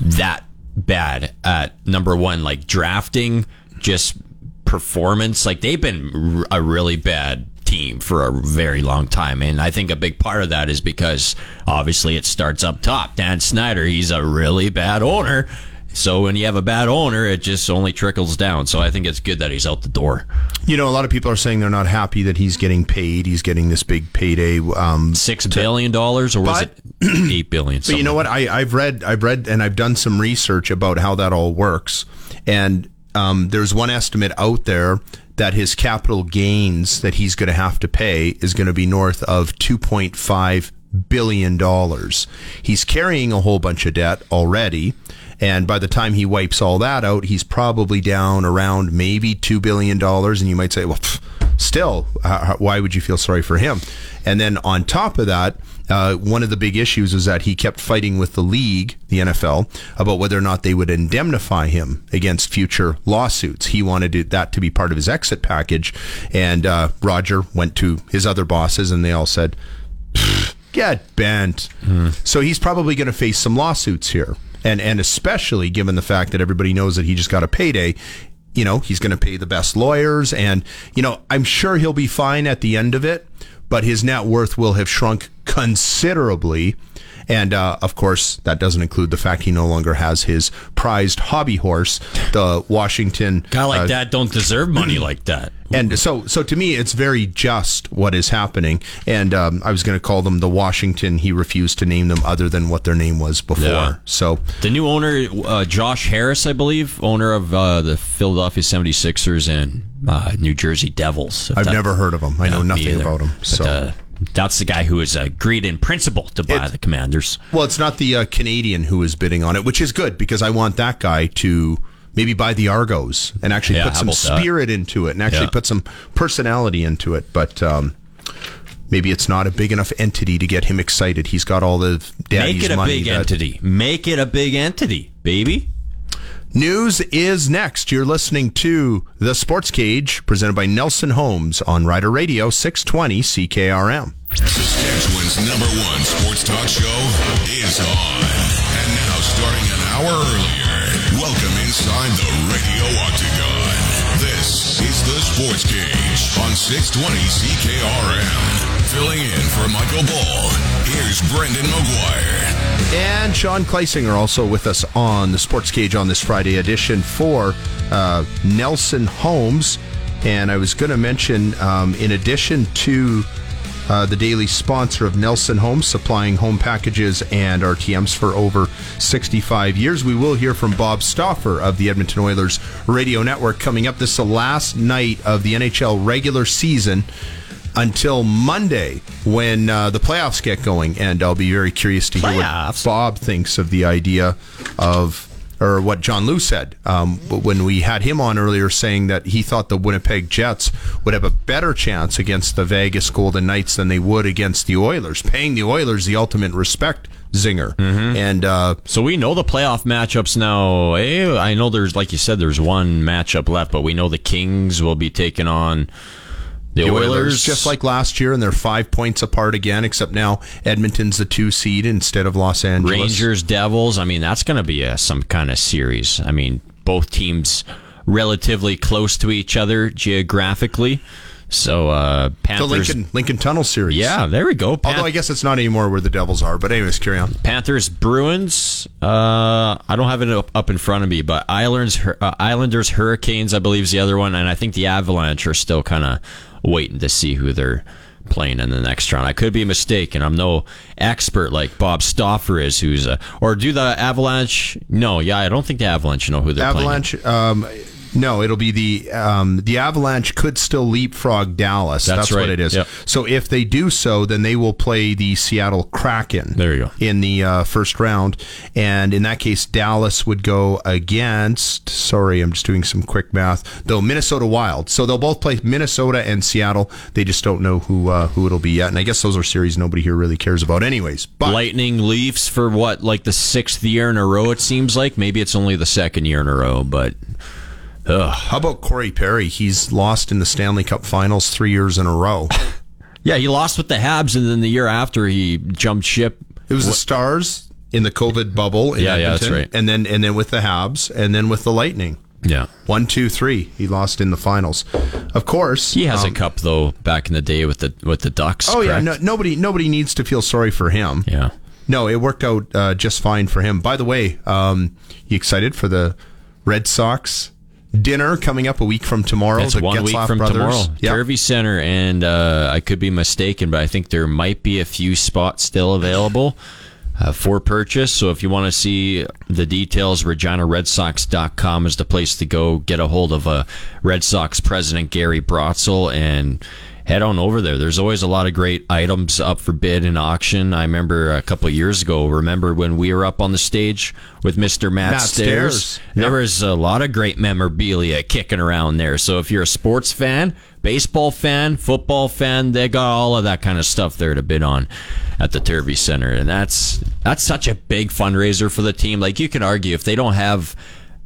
that bad at number one, like drafting, just performance. Like they've been a really bad team for a very long time. And I think a big part of that is because obviously it starts up top. Dan Snyder, he's a really bad owner. So when you have a bad owner, it just only trickles down. So I think it's good that he's out the door. You know, a lot of people are saying they're not happy that he's getting paid. He's getting this big payday. Um, Six billion dollars, or was But- it eight billion? (clears throat) But you know what? I, I've read, I've read, and I've done some research about how that all works. And um, there's one estimate out there that his capital gains that he's going to have to pay is going to be north of 2.5 billion dollars. He's carrying a whole bunch of debt already. And by the time he wipes all that out, he's probably down around maybe $2 billion. And you might say, well, pff, still, uh, why would you feel sorry for him? And then on top of that, uh, one of the big issues was that he kept fighting with the league, the NFL, about whether or not they would indemnify him against future lawsuits. He wanted it, that to be part of his exit package. And uh, Roger went to his other bosses, and they all said, get bent. So he's probably going to face some lawsuits here. And, and especially given the fact that everybody knows that he just got a payday, you know, he's going to pay the best lawyers. And, you know, I'm sure he'll be fine at the end of it, but his net worth will have shrunk considerably. And uh, of course, that doesn't include the fact he no longer has his prized hobby horse, the Washington. guy like uh, that don't deserve money like that. and so, so to me, it's very just what is happening. And um, I was going to call them the Washington. He refused to name them other than what their name was before. Yeah. So The new owner, uh, Josh Harris, I believe, owner of uh, the Philadelphia 76ers and uh, New Jersey Devils. I've that- never heard of them. I know nothing either. about. But, So. uh, that's the guy who has agreed in principle to buy It- the Commanders. Well, it's not the uh, Canadian who is bidding on it, which is good because I want that guy to maybe buy the Argos and actually Yeah, put some about that? spirit into it and actually Yeah. put some personality into it. But um, maybe it's not a big enough entity to get him excited. He's got all the daddy's money. Make it a money big that- entity. Make it a big entity, baby. News is next. You're listening to The Sports Cage, presented by Nelson Homes on Rider Radio 620 CKRM. Saskatchewan's number one sports talk show is on. And now, starting an hour earlier, welcome inside the Radio Octagon. This is the Sports Cage on 620 CKRM. Filling in for Michael Ball, here's Brendan McGuire. And Sean Kleisinger also with us on the Sports Cage on this Friday edition for uh, Nelson Homes. And I was going to mention, um, in addition to uh, the daily sponsor of Nelson Homes, supplying home packages and RTMs for over 65 years. We will hear from Bob Stauffer of the Edmonton Oilers Radio Network coming up. This is the last night of the NHL regular season until Monday when uh, the playoffs get going, and I'll be very curious to hear Playoffs? what Bob thinks of the idea of. Or what John Lu said um, when we had him on earlier, saying that he thought the Winnipeg Jets would have a better chance against the Vegas Golden Knights than they would against the Oilers, paying the Oilers the ultimate respect, zinger. And uh, So we know the playoff matchups now. Eh, I know there's, like you said, there's one matchup left, but we know the Kings will be taking on the, Oilers. Oilers, just like last year, and they're five points apart again, except now Edmonton's the two seed instead of Los Angeles. Rangers, Devils. I mean, that's going to be a, some kind of series. I mean, both teams relatively close to each other geographically. So uh, The Lincoln Lincoln Tunnel series. Yeah, there we go. Pan- Although I guess it's not anymore where the Devils are. But anyways, carry on. Panthers, Bruins. Uh, I don't have it up, up in front of me, but Islanders, uh, Islanders, Hurricanes. I believe is the other one, and I think the Avalanche are still kind of waiting to see who they're playing in the next round. I could be mistaken. I'm no expert like Bob Stauffer is, who's a or do the Avalanche? No, yeah, I don't think the Avalanche know who they're playing. Avalanche. Um, no, it'll be the um, the Avalanche could still leapfrog Dallas. That's what right. it is. Yep. So if they do so, then they will play the Seattle Kraken. There you go. In the uh, first round, and in that case, Dallas would go against. Sorry, I'm just doing some quick math. Though Minnesota Wild. So they'll both play Minnesota and Seattle. They just don't know who uh, who it'll be yet. And I guess those are series nobody here really cares about, anyways. But Lightning Leafs for what, like the sixth year in a row? It seems like maybe it's only the second year in a row, but ugh. how about Corey Perry? He's lost in the Stanley Cup Finals three years in a row. Yeah, he lost with the Habs, and then the year after he jumped ship. It was the Stars in the COVID bubble. In Yeah, yeah, that's Edmonton, right. And then and then with the Habs, and then with the Lightning. Yeah, One, two, three. He lost in the finals. Of course, he has um, a cup though. Back in the day with the with the Ducks. Oh yeah, no, nobody nobody needs to feel sorry for him. yeah. No, it worked out uh, just fine for him. By the way, um, you excited for the Red Sox dinner coming up a week from tomorrow? It's the one week from brothers. tomorrow. Yeah. Turvey Center, and uh, I could be mistaken, but I think there might be a few spots still available uh, for purchase. So if you want to see the details, ReginaRedSox.com is the place to go. Get a hold of uh, Red Sox president Gary Brotzel and head on over there. There's always a lot of great items up for bid and auction. I remember a couple years ago, remember when we were up on the stage with Mr. Matt, Matt Stairs? Stairs. There was a lot of great memorabilia kicking around there. So if you're a sports fan, baseball fan, football fan, they got all of that kind of stuff there to bid on at the Turvey Center. And that's that's such a big fundraiser for the team. Like you can argue if they don't have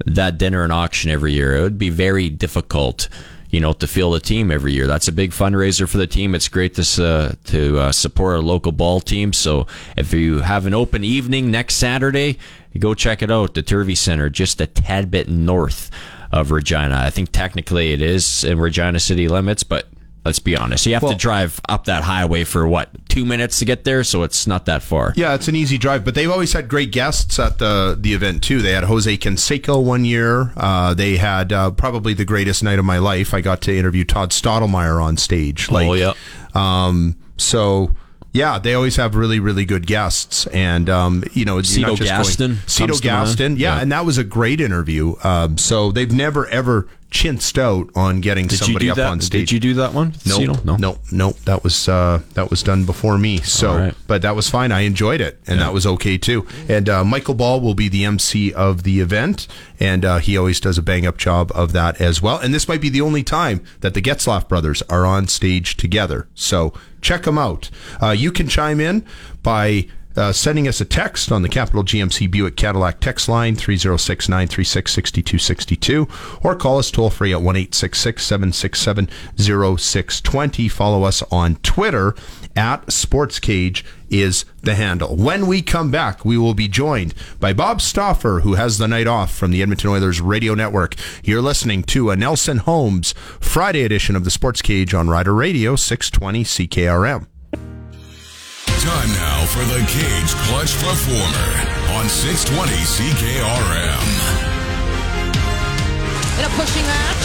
that dinner and auction every year, it would be very difficult you know, to field the team every year. That's a big fundraiser for the team. It's great to uh, to uh, support a local ball team. So if you have an open evening next Saturday, go check it out. The Turvey Center, just a tad bit north of Regina. I think technically it is in Regina city limits, but let's be honest, you have Well- to drive up that highway for what two minutes to get there, so it's not that far. Yeah, it's an easy drive, but they've always had great guests at the the event too. They had Jose Canseco one year. Uh, they had uh, probably the greatest night of my life. I got to interview Todd Stottlemyre on stage. Like, Oh, yeah. Um, so yeah, they always have really really good guests, and um, you know, you're Cito Gaston going- Cito comes to mind. Gaston, yeah, Yeah. and that was a great interview. Um, so they've never ever chinced out on getting Did somebody up that? on stage. Did you do that one? No, Cito? no, no, no. That was uh, that was done before me. So, right. but that was fine. I enjoyed it, and that was okay too. And uh, Michael Ball will be the MC of the event, and uh, he always does a bang up job of that as well. And this might be the only time that the Getzlaff brothers are on stage together. So check them out. Uh, you can chime in by. Uh, sending us a text on the Capital GMC Buick Cadillac text line 306 936 6262 or call us toll free at 1 767 0620. Follow us on Twitter at SportsCage is the handle. When we come back, we will be joined by Bob Stauffer, who has the night off from the Edmonton Oilers Radio Network. You're listening to a Nelson Homes Friday edition of the Sports Cage on Rider Radio 620 CKRM. Time now for the Cage Clutch Performer on 620 CKRM. In a pushing match.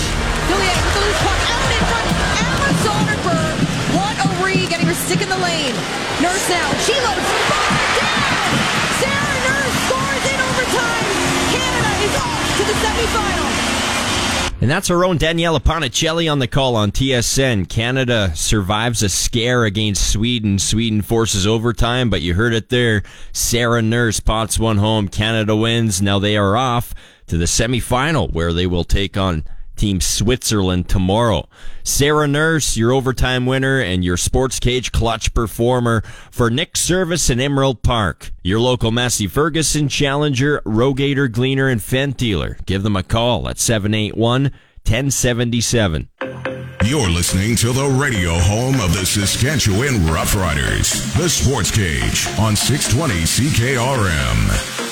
Hilliard with the loose puck out in front. Emma Soderberg. What a read getting her stick in the lane. Nurse now. She loads far down. Sarah Nurse scores in overtime. Canada is off to the semifinals. And that's our own Daniela Panicelli on the call on TSN. Canada survives a scare against Sweden. Sweden forces overtime, but you heard it there. Sarah Nurse pots one home. Canada wins. Now they are off to the semifinal where they will take on Team Switzerland tomorrow. Sarah Nurse, your overtime winner and your sports cage clutch performer for Nick Service in Emerald Park. Your local Massey Ferguson Challenger, Rogator Gleaner, and Fendt dealer. Give them a call at 781 1077. You're listening to the radio home of the Saskatchewan Roughriders, the Sports Cage on 620 CKRM.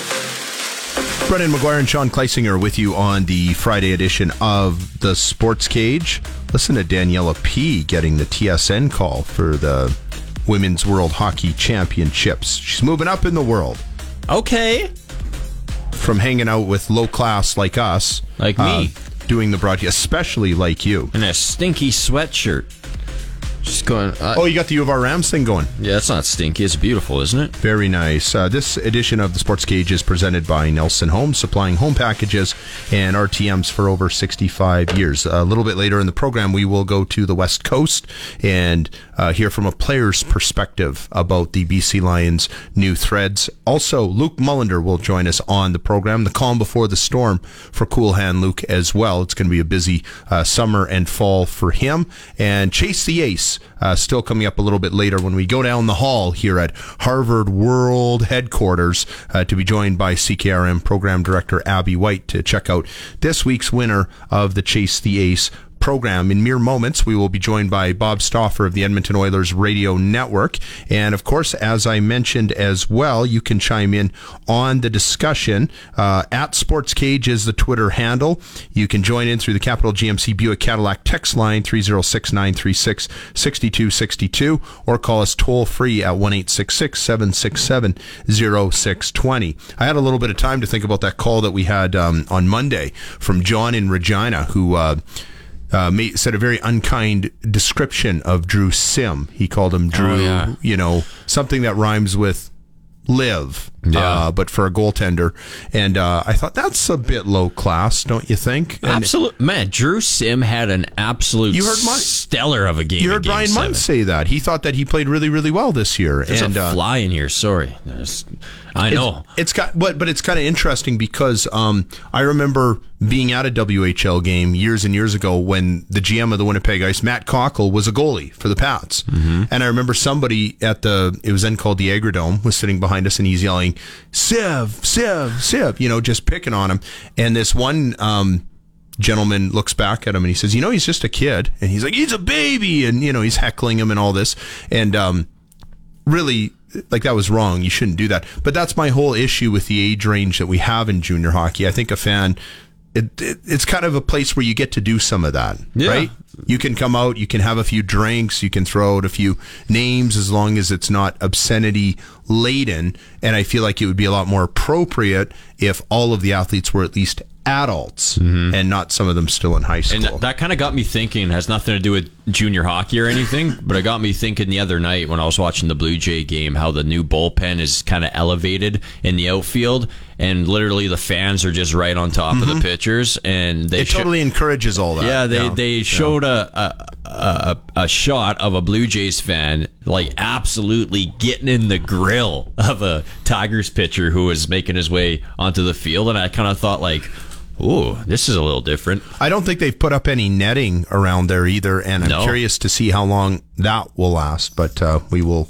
Brendan McGuire and Sean Kleisinger with you on the Friday edition of the Sports Cage. Listen to Daniela P getting the TSN call for the Women's World Hockey Championships. She's moving up in the world Okay. from hanging out with low class like us, Like me. Uh, doing the broadcast, especially like you. in a stinky sweatshirt. Just going. Uh, Oh, you got the U of R Rams thing going. yeah, it's not stinky. It's beautiful, isn't it? Very nice. Uh, this edition of the Sports Cage is presented by Nelson Homes, supplying home packages and RTMs for over 65 years. A little bit later in the program, we will go to the West Coast and uh, hear from a player's perspective about the BC Lions' new threads. Also, Luc Mullinder will join us on the program. The calm before the storm for Cool Hand Luke as well. It's going to be a busy uh, summer and fall for him. And Chase the Ace uh, still coming up a little bit later when we go down the hall here at Harvard World Headquarters uh, to be joined by CKRM Program Director Abby White to check out this week's winner of the Chase the Ace program. In mere moments, we will be joined by Bob Stauffer of the Edmonton Oilers Radio Network. And of course, as I mentioned as well, you can chime in on the discussion. Uh, at Sports Cage is the Twitter handle. You can join in through the Capital GMC Buick Cadillac text line 306 936 6262 or call us toll free at 1 767 0620. I had a little bit of time to think about that call that we had um, on Monday from John in Regina who. Uh, uh, made, said a very unkind description of Drew Sim. He called him Drew, Oh, yeah. you know, something that rhymes with live, Yeah. uh, but for a goaltender. And uh, I thought that's a bit low class, don't you think? And Absolute man, Drew Sim had an absolute You heard my- stellar of a game. You heard Brian seven. Munz say that. He thought that he played really, really well this year. There's and a uh, fly in here. Sorry, There's- I know. It's, it's got, but but it's kind of interesting because um, I remember being at a WHL game years and years ago when the GM of the Winnipeg Ice, Matt Cockell, was a goalie for the Pats, and I remember somebody at the it was then called the Agridome was sitting behind us and he's yelling, "Siv, Siv, Siv," you know, just picking on him, and this one. Um, gentleman looks back at him and he says, "You know, he's just a kid," and he's like, "He's a baby," and you know, he's heckling him and all this, and um, really like that was wrong. You shouldn't do that. But that's my whole issue with the age range that we have in junior hockey. I think a fan, it, it, it's kind of a place where you get to do some of that, Yeah. right? You can come out, you can have a few drinks, you can throw out a few names as long as it's not obscenity laden. And I feel like it would be a lot more appropriate if all of the athletes were at least adults and not some of them still in high school. Mm-hmm. And that kind of got me thinking. Has nothing to do with junior hockey or anything, (laughs) but it got me thinking the other night when I was watching the Blue Jay game how the new bullpen is kind of elevated in the outfield, and literally the fans are just right on top of the pitchers, and they it totally encourages all that. yeah, they they showed a, a a a shot of a Blue Jays fan like absolutely getting in the grill of a Tigers pitcher who was making his way onto the field, and I kind of thought like, "Ooh, this is a little different." I don't think they've put up any netting around there either, and I'm No. curious to see how long that will last. But uh, we will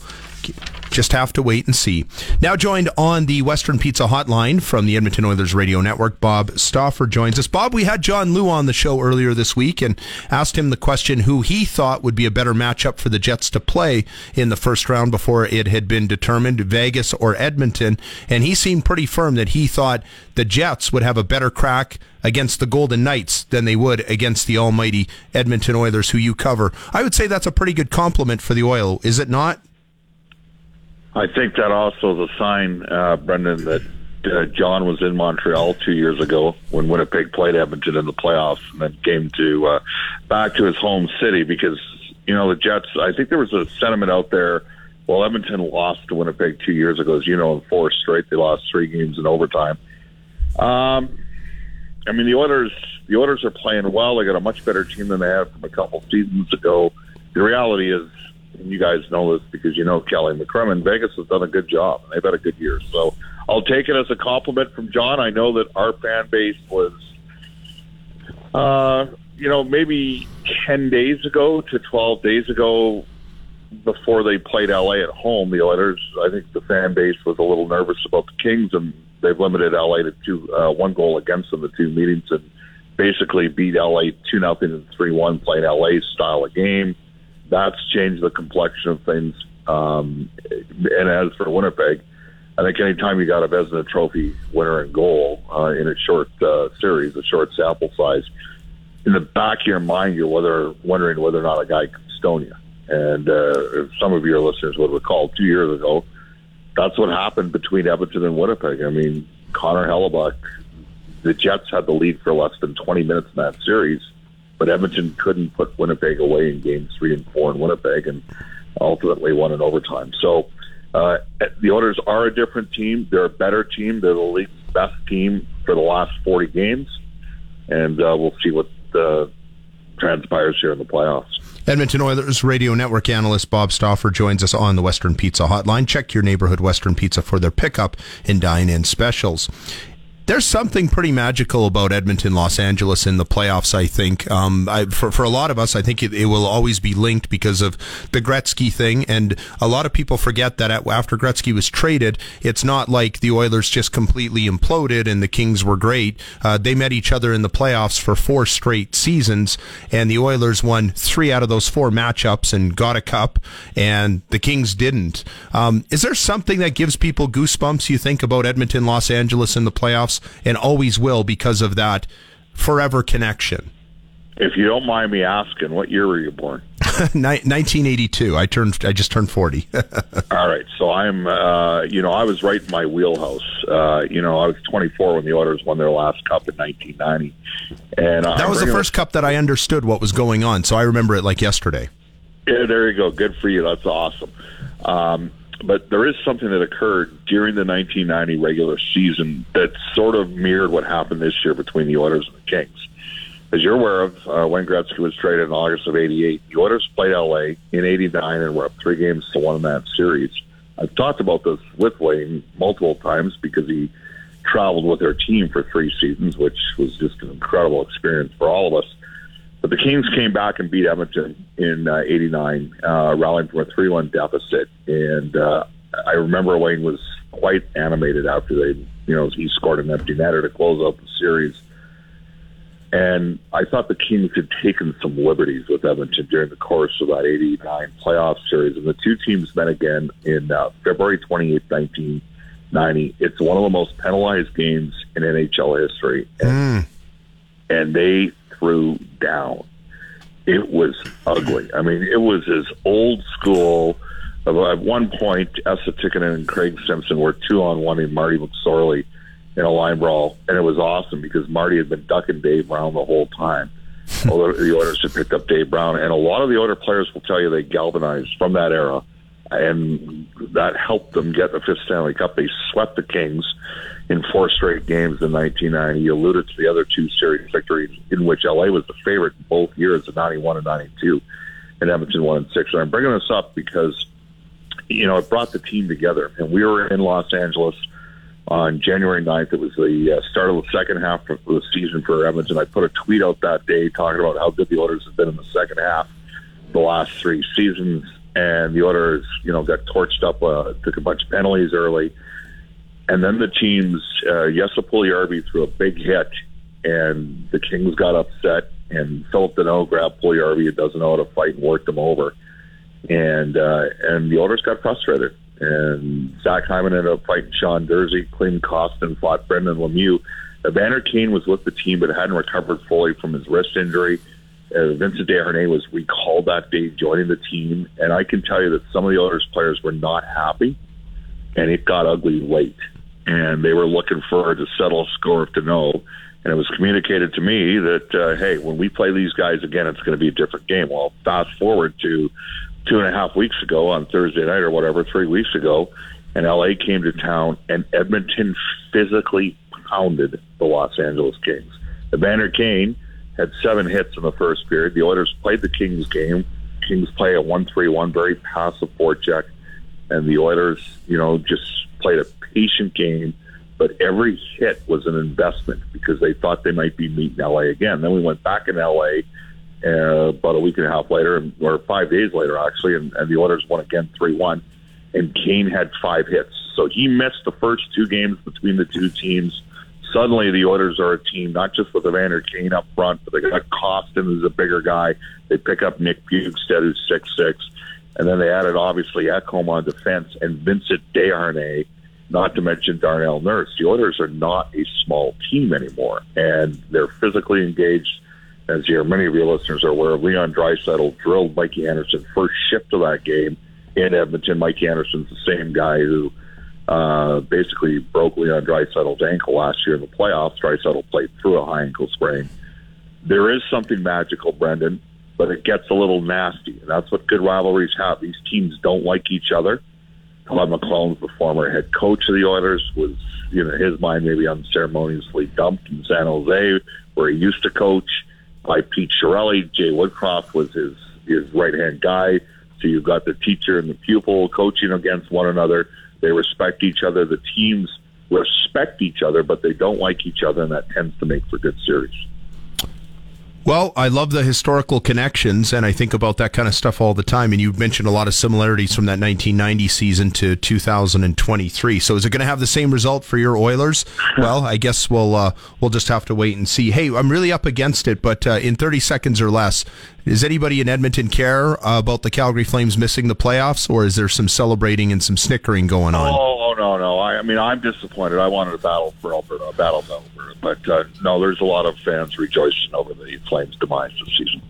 just have to wait and see. Now joined on the Western Pizza Hotline from the Edmonton Oilers Radio Network, Bob Stauffer joins us. Bob, we had John Lu on the show earlier this week and asked him the question who he thought would be a better matchup for the Jets to play in the first round before it had been determined, Vegas or Edmonton. And he seemed pretty firm that he thought the Jets would have a better crack against the Golden Knights than they would against the almighty Edmonton Oilers, who you cover. I would say that's a pretty good compliment for the Oil, is it not? I think that also is a sign, uh, Brendan, that uh, John was in Montreal two years ago when Winnipeg played Edmonton in the playoffs, and then came to uh, back to his home city because you know the Jets. I think there was a sentiment out there. Well, Edmonton lost to Winnipeg two years ago, as you know, in four straight. They lost three games in overtime. Um, I mean, the Oilers. The Oilers are playing well. They got a much better team than they had from a couple seasons ago. The reality is, and you guys know this because you know Kelly McCrimmon. Vegas has done a good job, and they've had a good year. So I'll take it as a compliment from John. I know that our fan base was, uh, you know, maybe ten days ago to twelve days ago, before they played LA at home. The Oilers, I think, the fan base was a little nervous about the Kings, and they've limited LA to two, uh, one goal against them the two meetings, and basically beat LA two nothing and three one, playing LA style of game. That's changed the complexion of things. Um, and as for Winnipeg, I think anytime you got a Vezina Trophy winner in goal uh, in a short uh, series, a short sample size, in the back of your mind, you're whether wondering whether or not a guy can stone you. And uh, if some of your listeners would recall, two years ago, that's what happened between Edmonton and Winnipeg. I mean, Connor Hellebuyck, the Jets had the lead for less than 20 minutes in that series, but Edmonton couldn't put Winnipeg away in game three and four in Winnipeg, and ultimately won in overtime. So uh, the Oilers are a different team. They're a better team. They're the league's best team for the last 40 games, and uh, we'll see what uh, transpires here in the playoffs. Edmonton Oilers radio network analyst Bob Stauffer joins us on the Western Pizza Hotline. Check your neighborhood Western Pizza for their pickup and dine in specials there's something pretty magical about Edmonton, Los Angeles in the playoffs. I think um, I, for for a lot of us, I think it, it, will always be linked because of the Gretzky thing, and a lot of people forget that after Gretzky was traded, it's not like the Oilers just completely imploded and the Kings were great. Uh, they met each other in the playoffs for four straight seasons, and the Oilers won three out of those four matchups and got a cup, and the Kings didn't. Um, is there something that gives people goosebumps? You think about Edmonton, Los Angeles in the playoffs? And always will because of that forever connection. If you don't mind me asking, what year were you born? (laughs) 1982. I turned. I just turned 40. (laughs) All right. So I'm. Uh, you know, I was right in my wheelhouse. Uh, you know, I was 24 when the Oilers won their last cup in 1990, and that was the first cup that I understood what was going on. So I remember it like yesterday. Yeah, there you go. Good for you. That's awesome. Um, but there is something that occurred during the 1990 regular season that sort of mirrored what happened this year between the Oilers and the Kings. As you're aware of, uh, when Gretzky was traded in August of '88, the Oilers played LA in '89 and were up three games to one in that series. I've talked about this with Wayne multiple times because he traveled with their team for three seasons, which was just an incredible experience for all of us. But the Kings came back and beat Edmonton in uh, '89, uh, rallying from a 3-1 deficit. And uh, I remember Wayne was quite animated after they, you know, he scored an empty netter to close out the series. And I thought the Kings had taken some liberties with Edmonton during the course of that 89 playoff series. And the two teams met again in uh, February 28, 1990. It's one of the most penalized games in NHL history. And, mm. and they threw down. It was ugly. I mean, it was as old school. At one point, Esa Tikkanen and Craig Simpson were two on one in Marty McSorley in a line brawl, and it was awesome because Marty had been ducking Dave Brown the whole time. (laughs) Although the Oilers had picked up Dave Brown, and a lot of the Oilers players will tell you they galvanized from that era, and that helped them get the fifth Stanley Cup. They swept the Kings in four straight games in 1990. You alluded to the other two series victories in which LA was the favorite both years, in 91 and 92, and Edmonton won in six. And I'm bringing this up because, you know, it brought the team together. And we were in Los Angeles on January 9th. It was the uh, start of the second half of the season for Edmonton. I put a tweet out that day talking about how good the Oilers have been in the second half the last three seasons. And the Oilers, you know, got torched up, uh, took a bunch of penalties early and then the teams, uh, Puljujarvi threw a big hit, and the Kings got upset, and Philip Danault grabbed who doesn't know how to fight, and worked him over. And uh, and the Oilers got frustrated. And Zach Hyman ended up fighting Sean Durzi. Klim Kostin fought Brendan Lemieux. Evander Kane was with the team but hadn't recovered fully from his wrist injury. Uh, Vincent Desharnais was recalled that day joining the team. And I can tell you that some of the Oilers players were not happy and it got ugly late. And they were looking for to settle score to know. And it was communicated to me that, uh, hey, when we play these guys again, it's going to be a different game. Well, fast forward to two and a half weeks ago on Thursday night or whatever, three weeks ago, and LA came to town, and Edmonton physically pounded the Los Angeles Kings. Evander Kane had seven hits in the first period. The Oilers played the Kings game. Kings play a one-three-one, very passive forecheck, and the Oilers, you know, just played a patient game. But every hit was an investment because they thought they might be meeting LA again. Then we went back in LA uh, about a week and a half later, or five days later, actually, and, and the Oilers won again 3 1. And Kane had five hits. So he missed the first two games between the two teams. Suddenly, the Oilers are a team, not just with Evander Kane up front, but they got Kostin, who's a bigger guy. They pick up Nick Bjugstad, who's six six, And then they added, obviously, Ekholm on defense and Vincent Desharnais, not to mention Darnell Nurse. The Oilers are not a small team anymore, and they're physically engaged as your many of your listeners are aware, Leon Draisaitl drilled Mikey Anderson first shift of that game in Edmonton. Mikey Anderson's the same guy who uh, basically broke Leon Draisaitl's ankle last year in the playoffs. Draisaitl played through a high ankle sprain. There is something magical, Brendan, but it gets a little nasty, and that's what good rivalries have. These teams don't like each other. Todd McLellan's the former head coach of the Oilers, was, you know, his mind maybe unceremoniously dumped in San Jose, where he used to coach by Pete Chiarelli. Jay Woodcroft was his his right hand guy. So you've got the teacher and the pupil coaching against one another. They respect each other. The teams respect each other, but they don't like each other, and that tends to make for good series. Well, I love the historical connections, and I think about that kind of stuff all the time. And you mentioned a lot of similarities from that 1990 season to 2023. So, is it going to have the same result for your Oilers? Well, I guess we'll uh, we'll just have to wait and see. Hey, I'm really up against it, but uh, in 30 seconds or less, does anybody in Edmonton care uh, about the Calgary Flames missing the playoffs, or is there some celebrating and some snickering going on? Oh, no, no. I, I mean, I'm disappointed. I wanted a battle for Alberta, a battle for Alberta, but uh, no, there's a lot of fans rejoicing over the Flames' demise this season.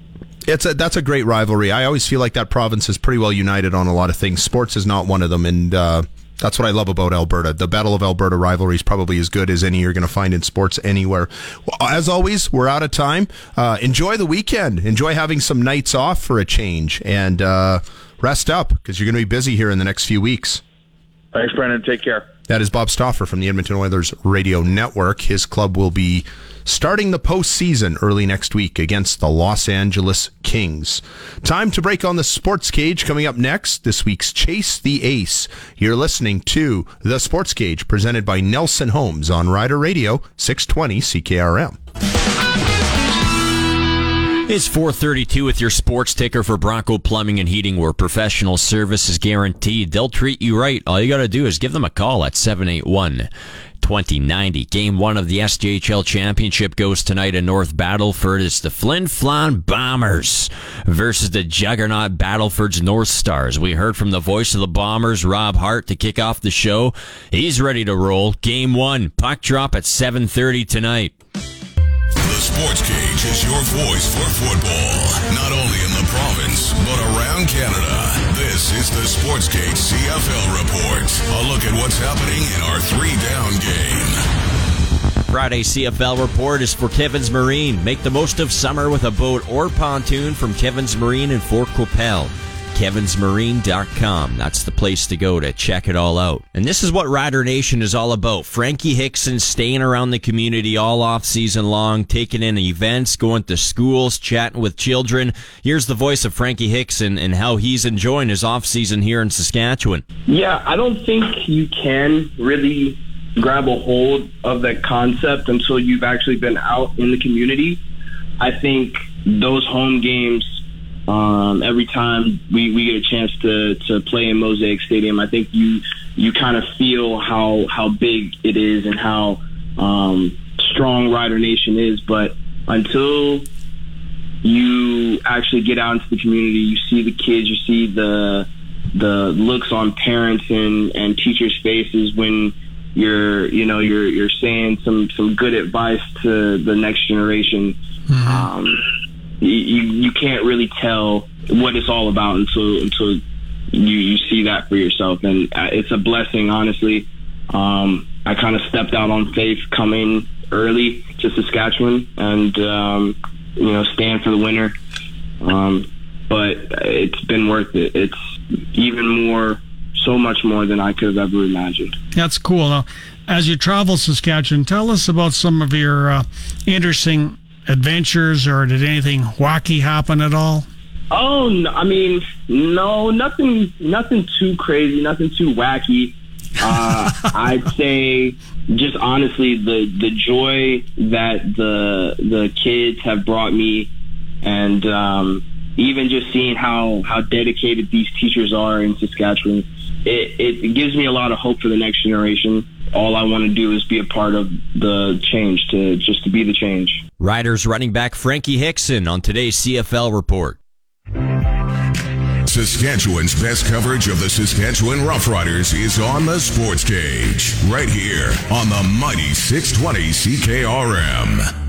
It's a that's a great rivalry. I always feel like that province is pretty well united on a lot of things. Sports is not one of them, and uh, that's what I love about Alberta. The Battle of Alberta rivalry is probably as good as any you're going to find in sports anywhere. Well, as always, we're out of time. Uh, enjoy the weekend. Enjoy having some nights off for a change, and uh, rest up because you're going to be busy here in the next few weeks. Thanks, Brendan. Take care. That is Bob Stauffer from the Edmonton Oilers Radio Network. His club will be starting the postseason early next week against the Los Angeles Kings. Time to break on the sports cage coming up next. This week's Chase the Ace. You're listening to the Sports Cage presented by Nelson Homes on Rider Radio 620 CKRM. It's 432 with your sports ticker for Bronco Plumbing and Heating where professional service is guaranteed. They'll treat you right. All you got to do is give them a call at 781 2090. Game one of the SJHL Championship goes tonight in North Battleford. It's the Flin Flon Bombers versus the juggernaut Battleford's North Stars. We heard from the voice of the Bombers, Rob Hart, to kick off the show. He's ready to roll. Game one, puck drop at 7.30 tonight. The Sports Cage is your voice for football, not only in the province, but around Canada. This is the Sports Cage CFL Report. A look at what's happening in our three down game. Friday CFL report is for Kevin's Marine. Make the most of summer with a boat or pontoon from Kevin's Marine in Fort Qu'Appelle kevinsmarine.com. That's the place to go to check it all out. And this is what Rider Nation is all about. Frankie Hickson staying around the community all off season long, taking in events, going to schools, chatting with children. Here's the voice of Frankie Hickson and how he's enjoying his off season here in Saskatchewan. Yeah, I don't think you can really grab a hold of that concept until you've actually been out in the community. I think those home games um, every time we, we get a chance to, to play in Mosaic Stadium, I think you you kind of feel how how big it is and how um, strong Rider Nation is. But until you actually get out into the community, you see the kids, you see the the looks on parents and, and teachers' faces when you're you know you're you're saying some some good advice to the next generation. Mm-hmm. Um, you, you can't really tell what it's all about until until you you see that for yourself, and uh, it's a blessing, honestly. Um, I kind of stepped out on faith coming early to Saskatchewan, and um, you know, stand for the winner. Um, but it's been worth it. It's even more, so much more than I could have ever imagined. That's cool. Now, as you travel Saskatchewan, tell us about some of your uh, interesting adventures, or did anything wacky happen at all? Oh, no, I mean, no, nothing, nothing too crazy, nothing too wacky. Uh, (laughs) I'd say, just honestly, the the joy that the the kids have brought me, and um, even just seeing how how dedicated these teachers are in Saskatchewan, it, it gives me a lot of hope for the next generation. All I want to do is be a part of the change, to just to be the change. Riders running back Frankie Hickson on today's CFL report. Saskatchewan's best coverage of the Saskatchewan Roughriders is on the Sports Cage, right here on the mighty 620 CKRM.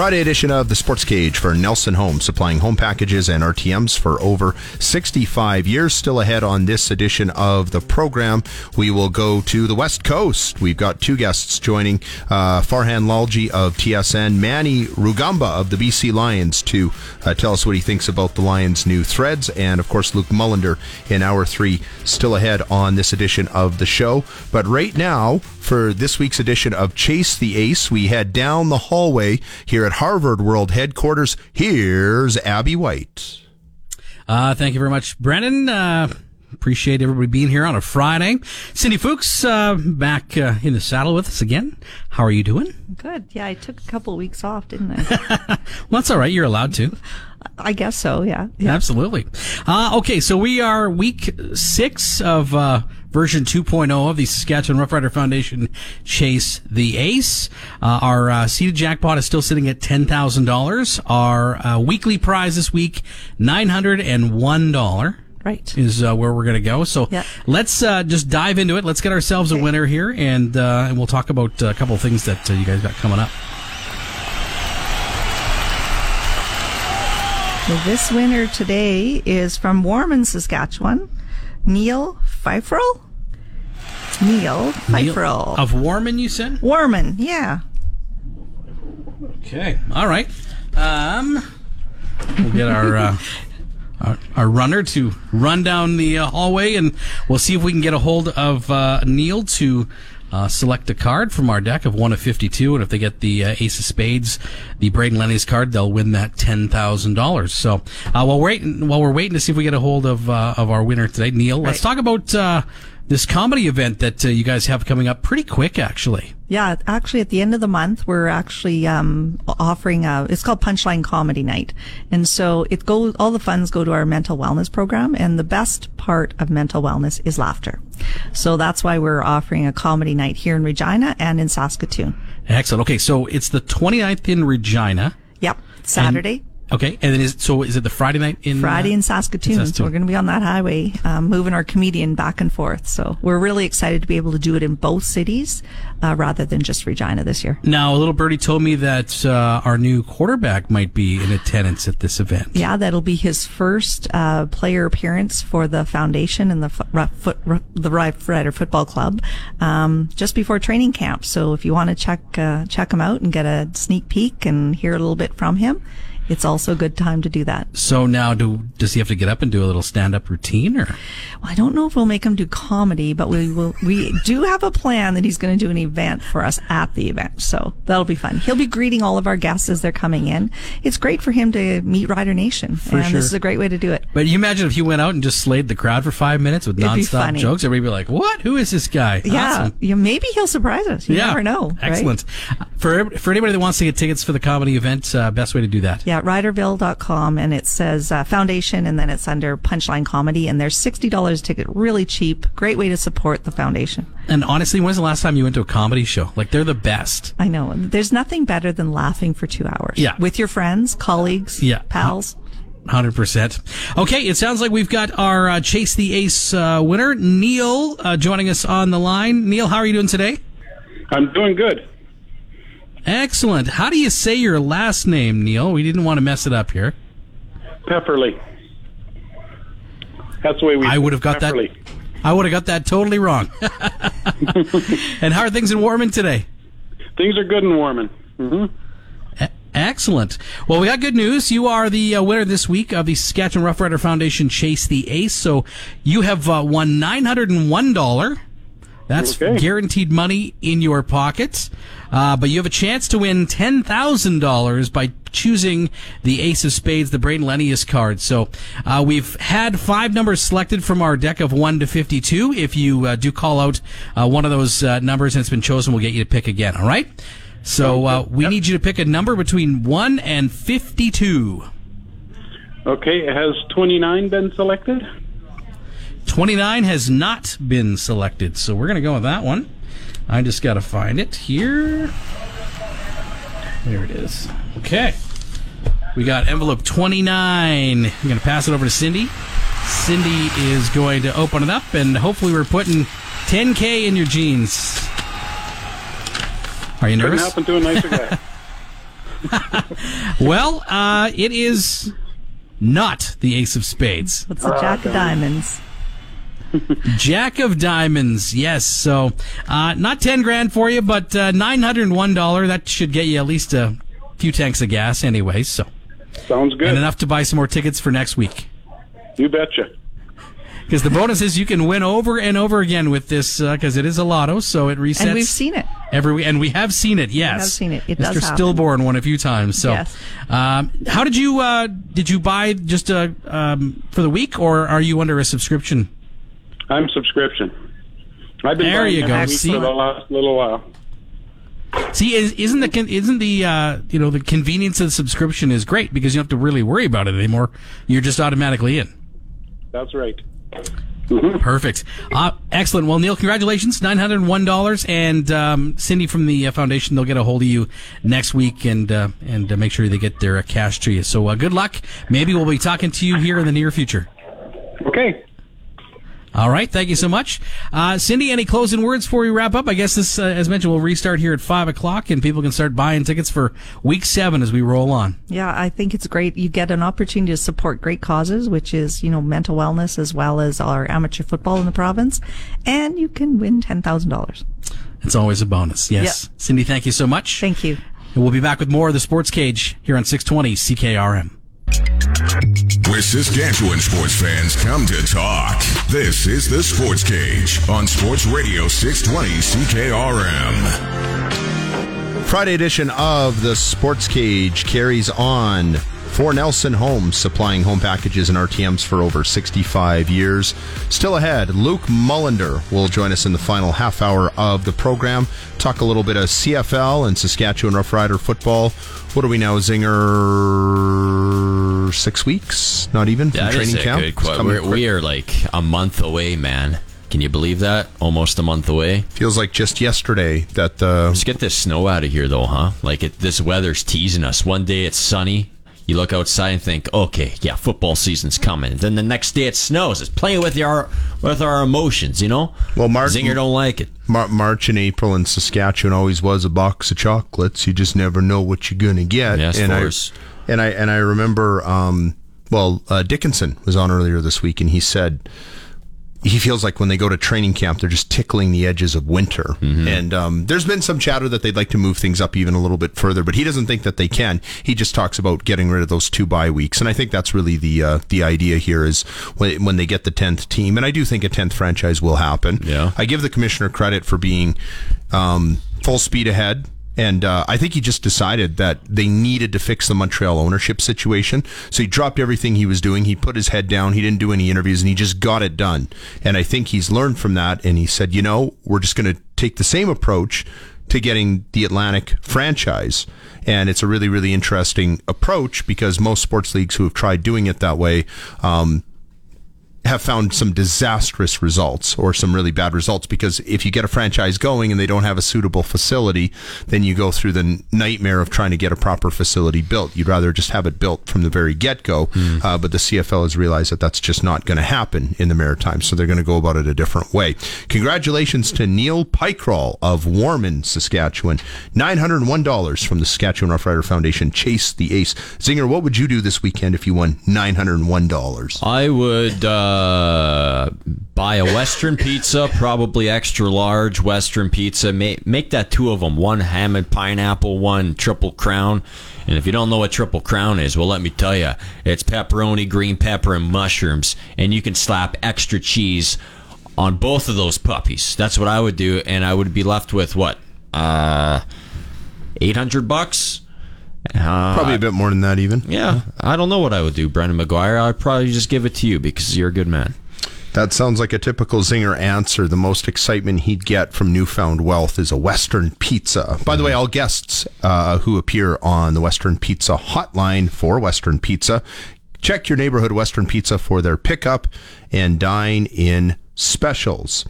Friday edition of the Sports Cage for Nelson Home, supplying home packages and RTMs for over 65 years. Still ahead on this edition of the program, we will go to the West Coast. We've got two guests joining uh, Farhan Lalji of TSN, Manny Rugamba of the BC Lions to uh, tell us what he thinks about the Lions' new threads, and of course, Luc Mullinder in hour three, still ahead on this edition of the show. But right now, for this week's edition of Chase the Ace, we head down the hallway here at Harvard World Headquarters. Here's Abby White. Uh, thank you very much, Brennan. Uh, appreciate everybody being here on a Friday. Cindy Fuchs uh, back uh, in the saddle with us again. How are you doing? Good. Yeah, I took a couple of weeks off, didn't I? (laughs) well, that's all right. You're allowed to. I guess so. Yeah. yeah. Absolutely. Uh, okay, so we are week six of uh, version 2.0 of the Saskatchewan Roughrider Foundation Chase the Ace. Uh, our uh, seated jackpot is still sitting at $10,000. Our uh, weekly prize this week, $901 right is uh, where we're going to go so yeah. let's uh, just dive into it let's get ourselves okay. a winner here and uh, and we'll talk about a couple of things that you guys got coming up so this winner today is from Warman, Saskatchewan. Neil Pfeifferl? Neil Pfeifferl. Of Warman, you said? Warman, yeah. Okay, all right. Um, we'll get our, uh, (laughs) our, our runner to run down the uh, hallway, and we'll see if we can get a hold of uh, Neil to uh, select a card from our deck of one of 52. And if they get the uh, Ace of Spades, the Braden Lenny's card, they'll win that $10,000. So, uh, while we're waiting, while we're waiting to see if we get a hold of, uh, of our winner today, Neil, right. let's talk about, uh, this comedy event that uh, you guys have coming up pretty quick, actually. Yeah, actually, at the end of the month, we're actually um, offering a. It's called Punchline Comedy Night, and so it goes. All the funds go to our mental wellness program, and the best part of mental wellness is laughter. So that's why we're offering a comedy night here in Regina and in Saskatoon. Excellent. Okay, so it's the 29th in Regina. Yep, Saturday. Okay, and then is so is it the Friday night in Friday in Saskatoon? In Saskatoon. So we're going to be on that highway, um, moving our comedian back and forth. So we're really excited to be able to do it in both cities uh, rather than just Regina this year. Now, a little birdie told me that uh, our new quarterback might be in attendance at this event. Yeah, that'll be his first uh, player appearance for the foundation and the foot, the Rive Rider Football Club um, just before training camp. So if you want to check uh, check him out and get a sneak peek and hear a little bit from him it's also a good time to do that. So now, do does he have to get up and do a little stand up routine, or? Well, I don't know if we'll make him do comedy, but we will. We do have a plan that he's going to do an event for us at the event, so that'll be fun. He'll be greeting all of our guests as they're coming in. It's great for him to meet Rider Nation, for and sure. this is a great way to do it. But you imagine if he went out and just slayed the crowd for five minutes with It'd nonstop jokes, everybody would be like, "What? Who is this guy?" Yeah, awesome. yeah. Maybe he'll surprise us. You yeah. never know. Excellent. Right? For for anybody that wants to get tickets for the comedy event, uh, best way to do that. Yeah, riderville.com and it says uh, foundation and then it's under punchline comedy and there's $60 ticket, really cheap. Great way to support the foundation. And honestly, when's the last time you went to a comedy show? Like they're the best. I know. There's nothing better than laughing for two hours. Yeah. With your friends, colleagues, yeah. pals. Hundred percent. Okay, it sounds like we've got our uh, Chase the Ace uh, winner, Neil, uh, joining us on the line. Neil, how are you doing today? I'm doing good. Excellent. How do you say your last name, Neil? We didn't want to mess it up here. Pepperly. That's the way we. I would have got that. I would have got that totally wrong. (laughs) and how are things in Warman today? Things are good in Warman. hmm Excellent. Well, we got good news. You are the uh, winner this week of the Saskatchewan Rough Rider Foundation Chase the Ace. So you have uh, won nine hundred and one dollar. That's Okay. guaranteed money in your pocket. Uh, but you have a chance to win ten thousand dollars by choosing the Ace of Spades, the Braden Lennius card. So uh, we've had five numbers selected from our deck of one to fifty-two. If you uh, do call out uh, one of those uh, numbers and it's been chosen, we'll get you to pick again. All right. So uh, we need you to pick a number between one and fifty-two. Okay, has 29 been selected? 29 has not been selected, so we're going to go with that one. I just got to find it here. There it is. Okay. We got envelope 29. We're going to pass it over to Cindy. Cindy is going to open it up, and hopefully, we're putting 10K in your jeans. Are you Couldn't nervous? happen to a nicer guy. (laughs) Well, uh, it is not the Ace of Spades. What's the Jack of Diamonds? (laughs) Jack of Diamonds, yes. So, uh, not ten grand for you, but uh, nine hundred and one dollar. That should get you at least a few tanks of gas, anyway. So, Sounds good. and enough to buy some more tickets for next week. You betcha. Because the bonus is you can win over and over again with this, because it is a lotto, so it resets. And we've seen it. every week, and we have seen it. Yes, we have seen it. It Mr. does. Stillborn won a few times. So, Yes. um, how did you uh, did you buy just uh, um, for the week, or are you under a subscription? I'm subscription. I've been There you go. See? for the last little while. See, is, isn't the isn't the uh, you know the convenience of the subscription is great because you don't have to really worry about it anymore. You're just automatically in. That's right. Perfect. Uh, excellent. Well, Neil, congratulations. $901. And um, Cindy from the uh, foundation, they'll get a hold of you next week and uh, and uh, make sure they get their uh, cash to you. So uh, good luck. Maybe we'll be talking to you here in the near future. Okay. All right. Thank you so much. Uh, Cindy, any closing words before we wrap up? I guess this, uh, as mentioned, we'll restart here at 5 o'clock and people can start buying tickets for week seven as we roll on. Yeah, I think it's great. You get an opportunity to support great causes, which is, you know, mental wellness as well as our amateur football in the province. And you can win $10,000. It's always a bonus. Yes. Yep. Cindy, thank you so much. Thank you. And we'll be back with more of the Sports Cage here on 620 CKRM. Where Saskatchewan sports fans come to talk. This is the Sports Cage on Sports Radio 620 CKRM. Friday edition of the Sports Cage carries on for Nelson Homes, supplying home packages and RTMs for over 65 years. Still ahead, Luc Mullinder will join us in the final half hour of the program. Talk a little bit of CFL and Saskatchewan Rough Rider football. What are we now, Zinger? Six weeks? Not even from That training camp? We're, we are like a month away, man. Can you believe that? Almost a month away. Feels like just yesterday that uh, the. Let's get this snow out of here, though, huh? Like it, this weather's teasing us. One day it's sunny. You look outside and think, okay, yeah, football season's coming. Then the next day it snows. It's playing with our with our emotions, you know. Well, Mark Zinger don't like it. Mar- March and April in Saskatchewan always was a box of chocolates. You just never know what you're gonna get. Yes, and of I course. and I and I remember. Um, well, uh, Dickenson was on earlier this week, and he said he feels like when they go to training camp, they're just tickling the edges of winter. Mm-hmm. And um, there's been some chatter that they'd like to move things up even a little bit further, but he doesn't think that they can. He just talks about getting rid of those two bye weeks, and I think that's really the uh, the idea here is when when they get the tenth team, and I do think a tenth franchise will happen. Yeah. I give the commissioner credit for being um, full speed ahead. And uh, I think he just decided that they needed to fix the Montreal ownership situation. So he dropped everything he was doing. He put his head down. He didn't do any interviews and he just got it done. And I think he's learned from that. And he said, you know, we're just going to take the same approach to getting the Atlantic franchise. And it's a really, really interesting approach because most sports leagues who have tried doing it that way, um, have found some disastrous results or some really bad results because if you get a franchise going and they don't have a suitable facility, then you go through the nightmare of trying to get a proper facility built. You'd rather just have it built from the very get go. Uh, but the CFL has realized that that's just not going to happen in the Maritimes, so they're going to go about it a different way. Congratulations to Neil Pikeroll of Warman, Saskatchewan. $901 from the Saskatchewan Rough Rider Foundation. Chase the Ace. Zinger, what would you do this weekend if you won $901? I would uh, Uh, buy a Western pizza, probably extra large Western pizza. Make, make that two of them one ham and pineapple, one triple crown. And if you don't know what triple crown is, well, let me tell you, it's pepperoni, green pepper, and mushrooms. And you can slap extra cheese on both of those puppies. That's what I would do. And I would be left with what? Uh, 800 bucks? Uh, Probably a bit more than that, even. Yeah, I don't know what I would do, Brendan McGuire. I'd probably just give it to you because you're a good man. That sounds like a typical Zinger answer. The most excitement he'd get from newfound wealth is a Western pizza. By the way, all guests uh, who appear on the Western Pizza hotline for Western Pizza, check your neighborhood Western Pizza for their pickup and dine in specials.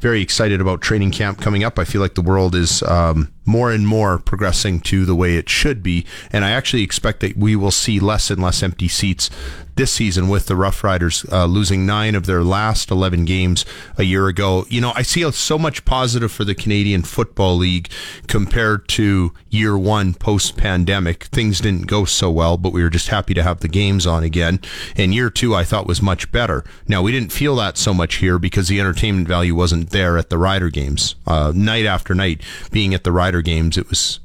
Very excited about training camp coming up. I feel like the world is um, more and more progressing to the way it should be. And I actually expect that we will see less and less empty seats this season with the Rough Riders uh, losing nine of their last 11 games a year ago. You know, I see so much positive for the Canadian Football League compared to year one post pandemic. Things didn't go so well, but we were just happy to have the games on again. And year two, I thought was much better. Now, we didn't feel that so much here because the entertainment value wasn't there at the Rider games. Uh, night after night, being at the Rider games, it was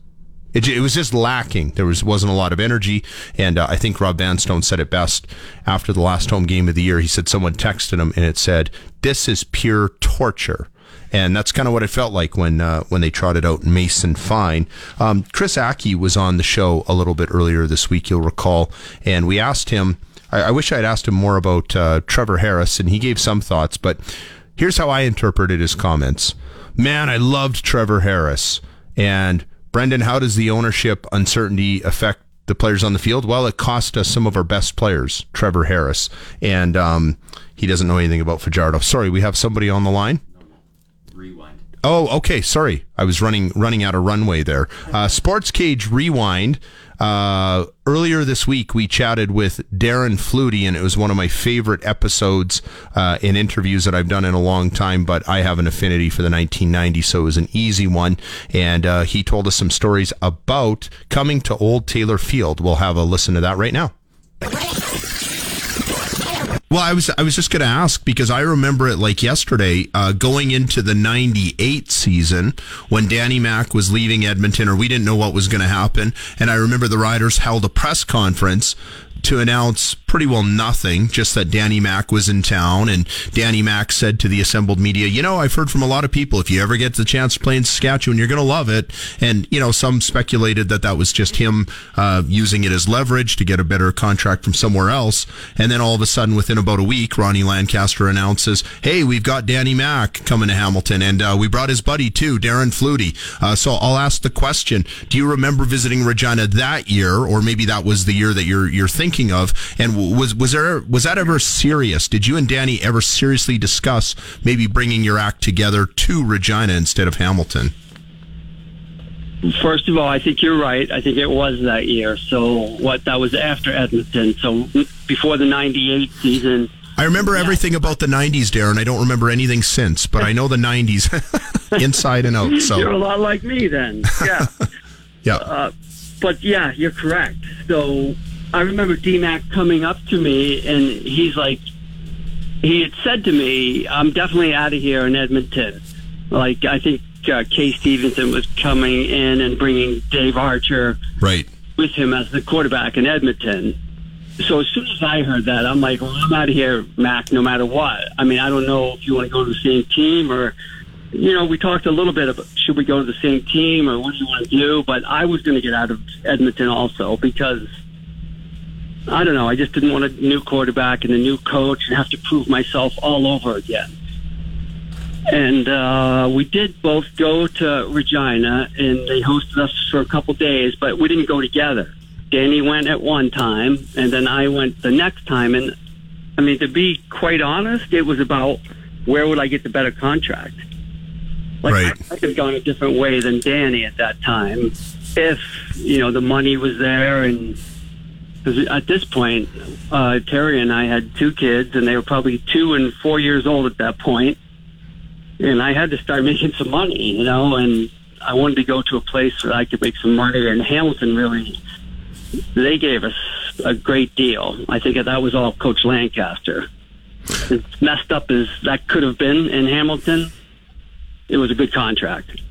it, it, was just lacking. There was wasn't a lot of energy, and uh, I think Rob Vanstone said it best after the last home game of the year. He said someone texted him and it said, "This is pure torture." And that's kind of what it felt like when uh, when they trotted out Mason Fine. Um, Chris Ackie was on the show a little bit earlier this week, you'll recall, and we asked him. I, I wish I'd asked him more about uh, Trevor Harris, and he gave some thoughts. But here's how I interpreted his comments. Man, I loved Trevor Harris, and Brendan, how does the ownership uncertainty affect the players on the field? Well, it cost us some of our best players, Trevor Harris, and um, he doesn't know anything about Fajardo. Sorry, we have somebody on the line. Rewind. Oh, okay. Sorry, I was running running out of runway there. Uh, Sports Cage Rewind. Uh, earlier this week, we chatted with Darren Flutie, and it was one of my favorite episodes uh, in interviews that I've done in a long time. But I have an affinity for the 1990s, so it was an easy one. And uh, he told us some stories about coming to Old Taylor Field. We'll have a listen to that right now. Well, I was I was just going to ask because I remember it like yesterday, uh, going into the '98 season when Danny Mac was leaving Edmonton, or we didn't know what was going to happen, and I remember the Riders held a press conference to announce pretty well nothing, just that Danny Mac was in town. And Danny Mac said to the assembled media, You know, I've heard from a lot of people, if you ever get the chance to play in Saskatchewan, you're going to love it. And, you know, some speculated that that was just him uh, using it as leverage to get a better contract from somewhere else. And then all of a sudden, within about a week, Ronnie Lancaster announces, Hey, we've got Danny Mac coming to Hamilton. And uh, we brought his buddy too, Darren Flutie. Uh, so I'll ask the question Do you remember visiting Regina that year, or maybe that was the year that you're, you're thinking? Of and was was there was that ever serious did you and danny ever seriously discuss maybe bringing your act together to regina instead of hamilton First of all, I think you're right. I think it was that year. So what that was after Edmonton. So before the '98 season. I remember yeah. everything about the '90s, Darren. I don't remember anything since, but I know the '90s (laughs) inside and out. So you're a lot like me, then. Yeah. (laughs) yeah. Uh, but yeah, you're correct. So I remember DMAC coming up to me and he's like, he had said to me, I'm definitely out of here in Edmonton. Like, I think uh, Kay Stephenson was coming in and bringing Dave Archer right with him as the quarterback in Edmonton. So as soon as I heard that, I'm like, well, I'm out of here, Mac, no matter what. I mean, I don't know if you want to go to the same team or, you know, we talked a little bit about should we go to the same team or what do you want to do? But I was going to get out of Edmonton also because – I don't know. I just didn't want a new quarterback and a new coach and have to prove myself all over again. And uh, we did both go to Regina, and they hosted us for a couple days, but we didn't go together. Danny went at one time, and then I went the next time. And I mean, to be quite honest, it was about where would I get the better contract. Like right. I, I could have gone a different way than Danny at that time if you know the money was there and because at this point, uh, Terry and I had two kids, and they were probably two and four years old at that point. and I had to start making some money, you know, and I wanted to go to a place where I could make some money. And Hamilton really, they gave us a great deal. I think that was all Coach Lancaster. as messed up as that could have been in Hamilton, it was a good contract.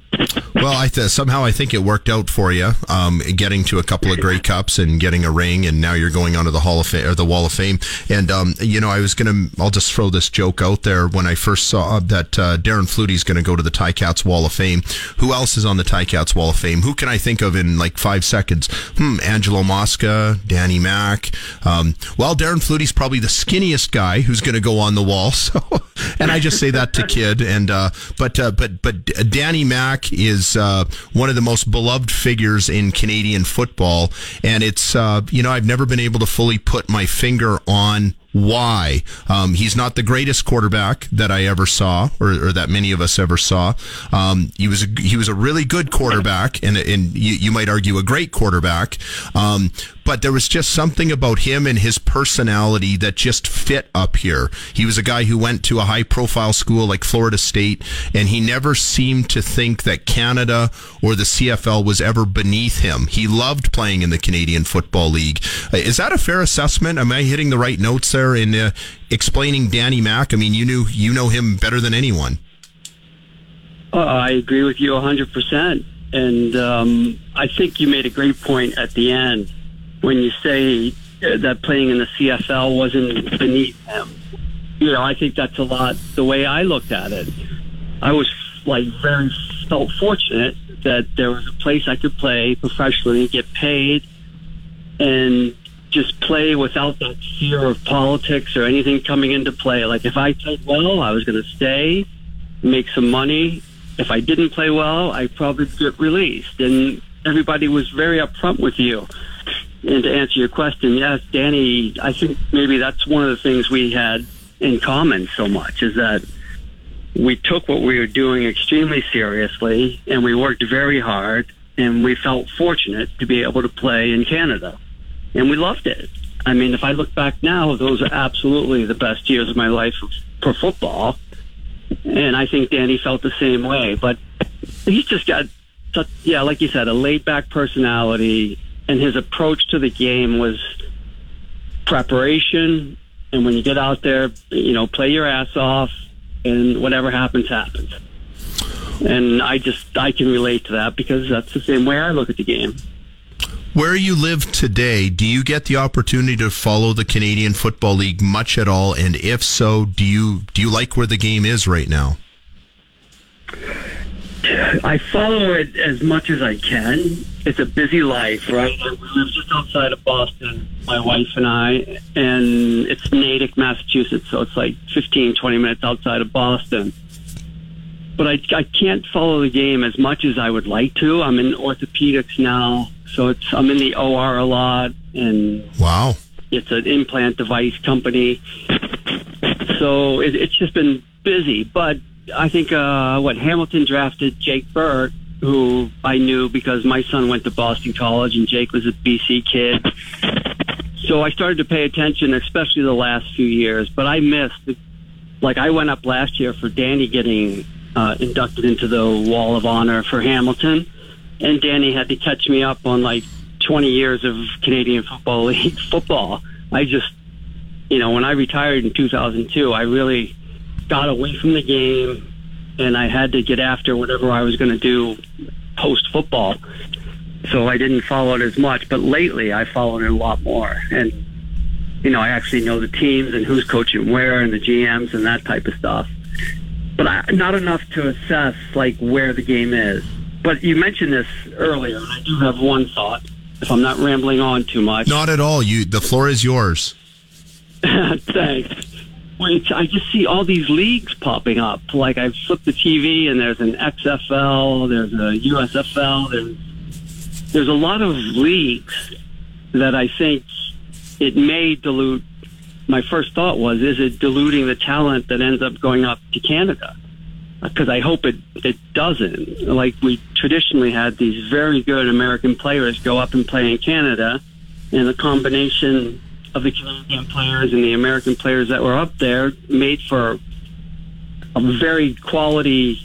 Well, I th- somehow I think it worked out for you, um, getting to a couple of Grey Cups and getting a ring, and now you're going onto the Hall of Fame or the Wall of Fame. And um, you know, I was gonna, I'll just throw this joke out there. When I first saw that uh, Darren Flutie's going to go to the Ti-Cats Wall of Fame, who else is on the Ti-Cats Wall of Fame? Who can I think of in like five seconds? Hmm, Angelo Mosca, Danny Mack. Um, well, Darren Flutie's probably the skinniest guy who's going to go on the wall. (laughs) So, and I just say that to kid. And uh, but uh, but but Danny Mack is uh, one of the most beloved figures in Canadian football, and it's uh, you know I've never been able to fully put my finger on why. Um, he's not the greatest quarterback that I ever saw, or, or that many of us ever saw. Um, he was a, he was a really good quarterback, and and you, you might argue a great quarterback. Um, but there was just something about him and his personality that just fit up here. He was a guy who went to a high profile school like Florida State, and he never seemed to think that Canada or the CFL was ever beneath him. He loved playing in the Canadian Football League. Uh, Is that a fair assessment? Am I hitting the right notes there in uh, explaining Danny Mack? I mean, you knew you know him better than anyone. Uh, I agree with you 100%. And um, I think you made a great point at the end when you say uh, that playing in the CFL wasn't beneath him. You know, I think that's a lot the way I looked at it. I was like very felt fortunate that there was a place I could play professionally, get paid, and just play without that fear of politics or anything coming into play. Like if I played well, I was going to stay, make some money. If I didn't play well, I probably get released. And everybody was very upfront with you. And to answer your question, yes, Danny, I think maybe that's one of the things we had in common so much is that we took what we were doing extremely seriously and we worked very hard and we felt fortunate to be able to play in Canada. And we loved it. I mean, if I look back now, those are absolutely the best years of my life for football. And I think Danny felt the same way. But he's just got such, yeah, like you said, a laid back personality. And his approach to the game was preparation. And when you get out there, you know, play your ass off and whatever happens, happens. And I just, I can relate to that because that's the same way I look at the game. Where you live today, do you get the opportunity to follow the Canadian Football League much at all? And if so, do you do you like where the game is right now? I follow it as much as I can. It's a busy life, right? We live just outside of Boston, my wife and I, and it's Natick, Massachusetts, so it's like 15, 20 minutes outside of Boston. But I, I can't follow the game as much as I would like to. I'm in orthopedics now, so it's I'm in the OR a lot, and wow, it's an implant device company. So it, it's just been busy, but I think uh, what Hamilton drafted Jake Burt, who I knew because my son went to Boston College and Jake was a BC kid. So I started to pay attention, especially the last few years. But I missed, like I went up last year for Danny getting uh, inducted into the Wall of Honor for Hamilton, and Danny had to catch me up on like 20 years of Canadian Football (laughs) League football. I just, you know, when I retired in 2002, I really got away from the game and I had to get after whatever I was going to do post football. So I didn't follow it as much, but lately I followed it a lot more. And, you know, I actually know the teams and who's coaching where and the GMs and that type of stuff. But I, not enough to assess like where the game is. But you mentioned this earlier, and I do have one thought. If I'm not rambling on too much, Not at all. You the floor is yours. (laughs) Thanks. It's, I just see all these leagues popping up. Like I've flipped the TV and there's an XFL, there's a USFL, there's there's a lot of leagues that I think it may dilute. My first thought was, is it diluting the talent that ends up going up to Canada? Because I hope it it doesn't. Like we traditionally had these very good American players go up and play in Canada, and the combination of the Canadian players and the American players that were up there made for a very quality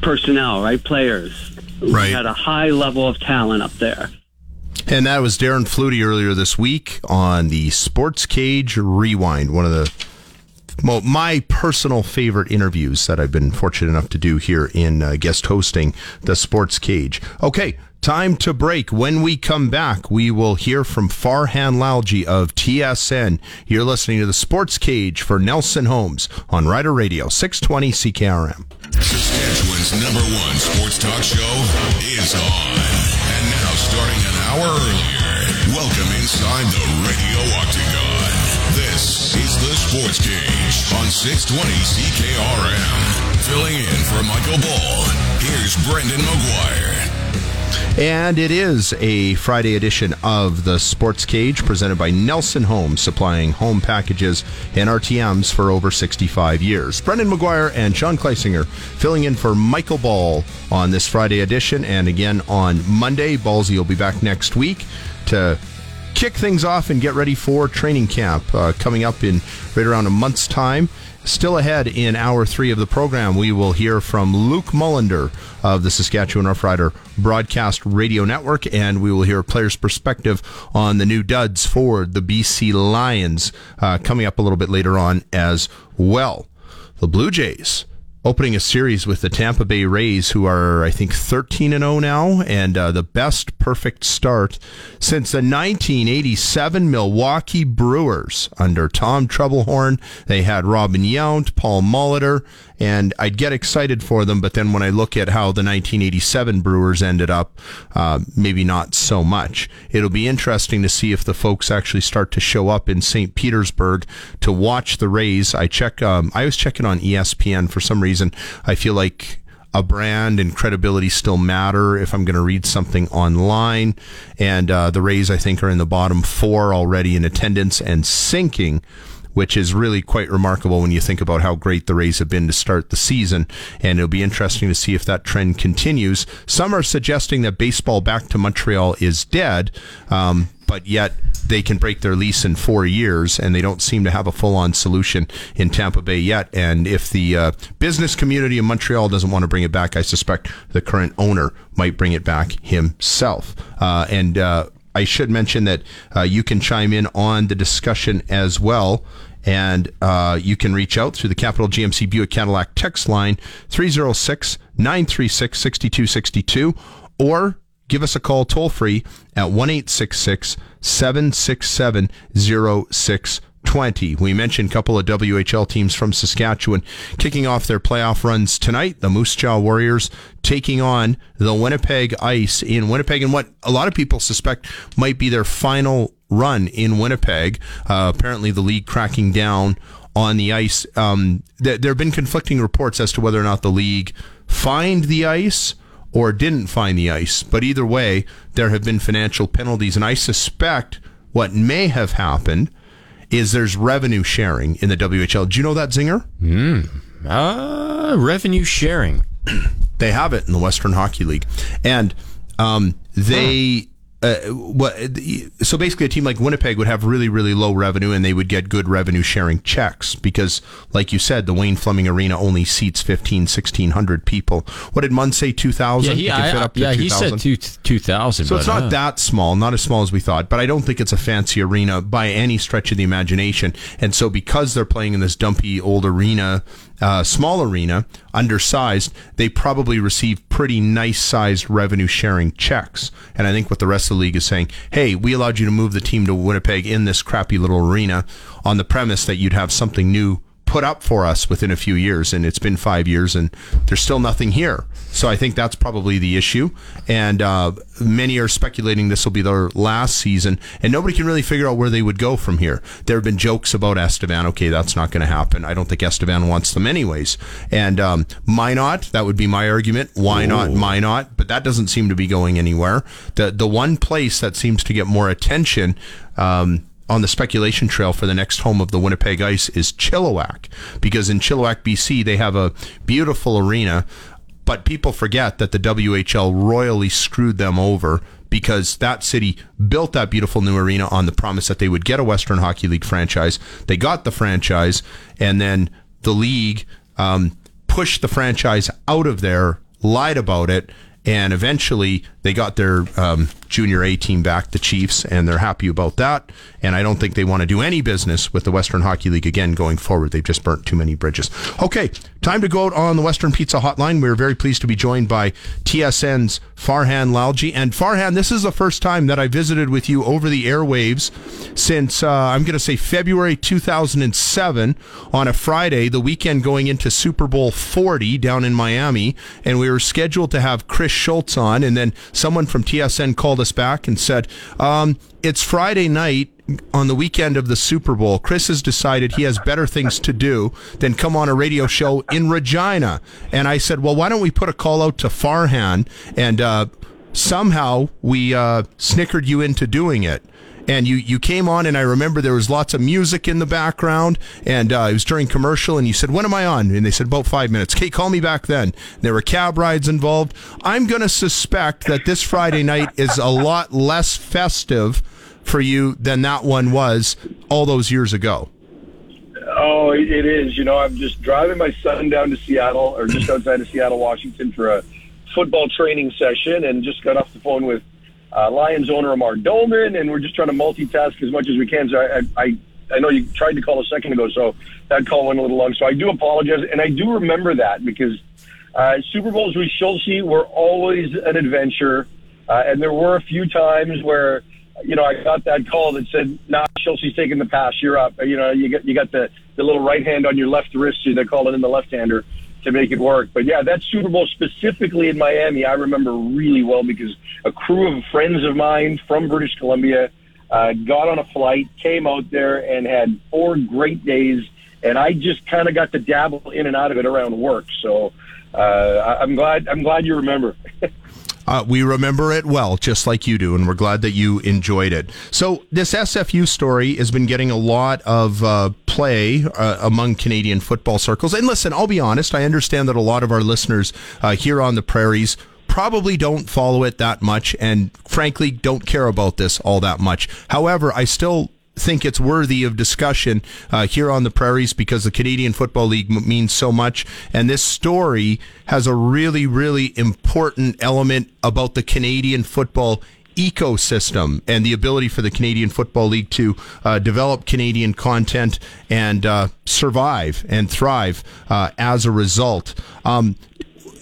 personnel, right? Players. Right. We had a high level of talent up there. And that was Darren Flutie earlier this week on the Sports Cage Rewind, one of the mo- my personal favorite interviews that I've been fortunate enough to do here in uh, guest hosting the Sports Cage. Okay, time to break. When we come back, we will hear from Farhan Lalji of TSN. You're listening to the Sports Cage for Nelson Homes on Rider Radio 620 CKRM. Saskatchewan's number one sports talk show is on. And now, starting an hour earlier, welcome inside the radio octagon. This is the Sports Cage on 620 CKRM. Filling in for Michael Ball, here's Brendan McGuire. And it is a Friday edition of the Sports Cage presented by Nelson Homes, supplying home packages and RTMs for over 65 years. Brendan McGuire and Sean Kleisinger filling in for Michael Ball on this Friday edition. And again on Monday, Ballsy will be back next week to kick things off and get ready for training camp uh, coming up in right around a month's time. Still ahead in hour three of the program, we will hear from Luc Mullinder of the Saskatchewan Roughrider Broadcast Radio Network, and we will hear a player's perspective on the new duds for the BC Lions uh, coming up a little bit later on as well. The Blue Jays opening a series with the Tampa Bay Rays, who are, I think, 13 and 0 now, and uh, the best perfect start since the 1987 Milwaukee Brewers under Tom Trebelhorn. They had Robin Yount, Paul Molitor, and I'd get excited for them, but then when I look at how the 1987 Brewers ended up, uh, maybe not so much. It'll be interesting to see if the folks actually start to show up in St. Petersburg to watch the Rays. I check. Um, I was checking on ESPN for some reason. I feel like a brand and credibility still matter if I'm going to read something online. And uh, the Rays, I think, are in the bottom four already in attendance and sinking which is really quite remarkable when you think about how great the Rays have been to start the season. And it'll be interesting to see if that trend continues. Some are suggesting that baseball back to Montreal is dead, um, but yet they can break their lease in four years, and they don't seem to have a full on solution in Tampa Bay yet. And if the uh, business community in Montreal doesn't want to bring it back, I suspect the current owner might bring it back himself. Uh, and uh, I should mention that uh, you can chime in on the discussion as well. And uh, you can reach out through the Capital GMC Buick Cadillac text line 306 936 6262 or give us a call toll free at 1 767 0620. We mentioned a couple of WHL teams from Saskatchewan kicking off their playoff runs tonight. The Moose Jaw Warriors taking on the Winnipeg Ice in Winnipeg, and what a lot of people suspect might be their final run in Winnipeg. Uh, apparently, the league cracking down on the ice. Um, th- there have been conflicting reports as to whether or not the league fined the ice or didn't fined the ice. But either way, there have been financial penalties, and I suspect what may have happened is there's revenue sharing in the WHL. Do you know that, Zinger? Mm. Uh, revenue sharing. they have it in the Western Hockey League, and um, they. Uh, what, so basically, a team like Winnipeg would have really, really low revenue, and they would get good revenue sharing checks because, like you said, the Wayne Fleming Arena only seats 15, 1600 people. What did Munz say? Two thousand? Yeah, he, I, yeah, he said two two thousand. So it's not uh, that small, not as small as we thought, but I don't think it's a fancy arena by any stretch of the imagination. And so, because they're playing in this dumpy old arena, uh, small arena, undersized, they probably receive pretty nice sized revenue sharing checks. And I think what the rest of the league is saying, hey, we allowed you to move the team to Winnipeg in this crappy little arena on the premise that you'd have something new put up for us within a few years and it's been five years and there's still nothing here. So i think that's probably the issue. And uh, many are speculating this will be their last season and nobody can really figure out where they would go from here. There have been jokes about estevan. Okay that's not going to happen. I don't think estevan wants them anyways. And um, Minot, that would be my argument. Why not Minot? but that doesn't seem to be going anywhere. The the one place that seems to get more attention um, on the speculation trail for the next home of the Winnipeg Ice is Chilliwack because in Chilliwack, BC, they have a beautiful arena, but people forget that the WHL royally screwed them over because that city built that beautiful new arena on the promise that they would get a Western Hockey League franchise. They got the franchise, and then the league um, pushed the franchise out of there, lied about it, and eventually they got their um, Junior A team back, the Chiefs, and they're happy about that. And I don't think they want to do any business with the Western Hockey League again going forward. They've just burnt too many bridges. Okay, time to go out on the Western Pizza Hotline. We're very pleased to be joined by TSN's Farhan Lalji. And Farhan, this is the first time that I visited with you over the airwaves since uh, I'm going to say February 2007 on a Friday, the weekend going into Super Bowl 40 down in Miami. And we were scheduled to have Chris Schultz on. And then someone from TSN called us back and said, um, It's Friday night on the weekend of the Super Bowl, Chris has decided he has better things to do than come on a radio show in Regina. And I said, well, why don't we put a call out to Farhan? And uh, somehow we uh, snickered you into doing it. And you, you came on, and I remember there was lots of music in the background, and uh, it was during commercial. And you said, "When am I on?" And they said, "About five minutes." Okay, call me back then. There were cab rides involved. I'm going to suspect that this Friday night is a lot less festive for you than that one was all those years ago. Oh, it it is. You know, I'm just driving my son down to Seattle, or just outside of Seattle, Washington, for a football training session, and just got off the phone with uh, Lions owner Amar Doman, and we're just trying to multitask as much as we can. So I, I, I know you tried to call a second ago, so that call went a little long. So I do apologize, and I do remember that because uh, Super Bowls with Schultz were always an adventure, uh, and there were a few times where you know, I got that call that said, "Nah, Schultz's taking the pass. You're up." You know, you got you got the the little right hand on your left wrist. So they call it in the left hander to make it work. But yeah, that Super Bowl specifically in Miami, I remember really well because a crew of friends of mine from British Columbia uh, got on a flight, came out there, and had four great days. And I just kind of got to dabble in and out of it around work. So uh, I'm glad I'm glad you remember. (laughs) Uh, we remember it well, just like you do, and we're glad that you enjoyed it. So, this SFU story has been getting a lot of uh, play uh, among Canadian football circles. And listen, I'll be honest, I understand that a lot of our listeners uh, here on the prairies probably don't follow it that much and frankly don't care about this all that much. However, I still think it's worthy of discussion uh, here on the prairies because the Canadian Football League m- means so much. And this story has a really, really important element about the Canadian football ecosystem and the ability for the Canadian Football League to uh, develop Canadian content and uh, survive and thrive uh, as a result. Um,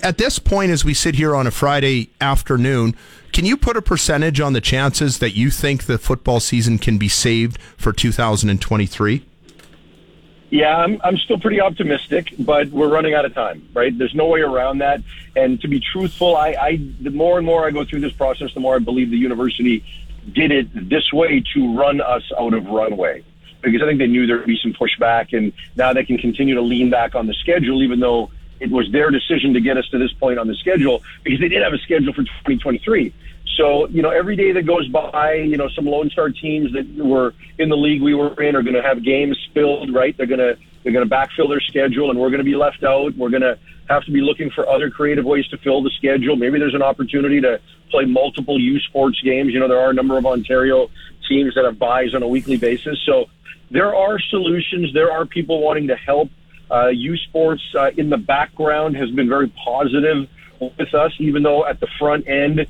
at this point, as we sit here on a Friday afternoon, can you put a percentage on the chances that you think the football season can be saved for 2023? Yeah, I'm, I'm still pretty optimistic, but we're running out of time, right? There's no way around that. And to be truthful, I, I the more and more I go through this process, the more I believe the university did it this way to run us out of runway. Because I think they knew there would be some pushback, and now they can continue to lean back on the schedule, even though it was their decision to get us to this point on the schedule, because they did have a schedule for 2023. So, you know, every day that goes by, you know, some Lone Star teams that were in the league we were in are going to have games filled, right? They're going to they're going to backfill their schedule, and we're going to be left out. We're going to have to be looking for other creative ways to fill the schedule. Maybe there's an opportunity to play multiple U Sports games. You know, there are a number of Ontario teams that have byes on a weekly basis. So there are solutions. There are people wanting to help. Uh, U Sports uh, in the background has been very positive with us, even though at the front end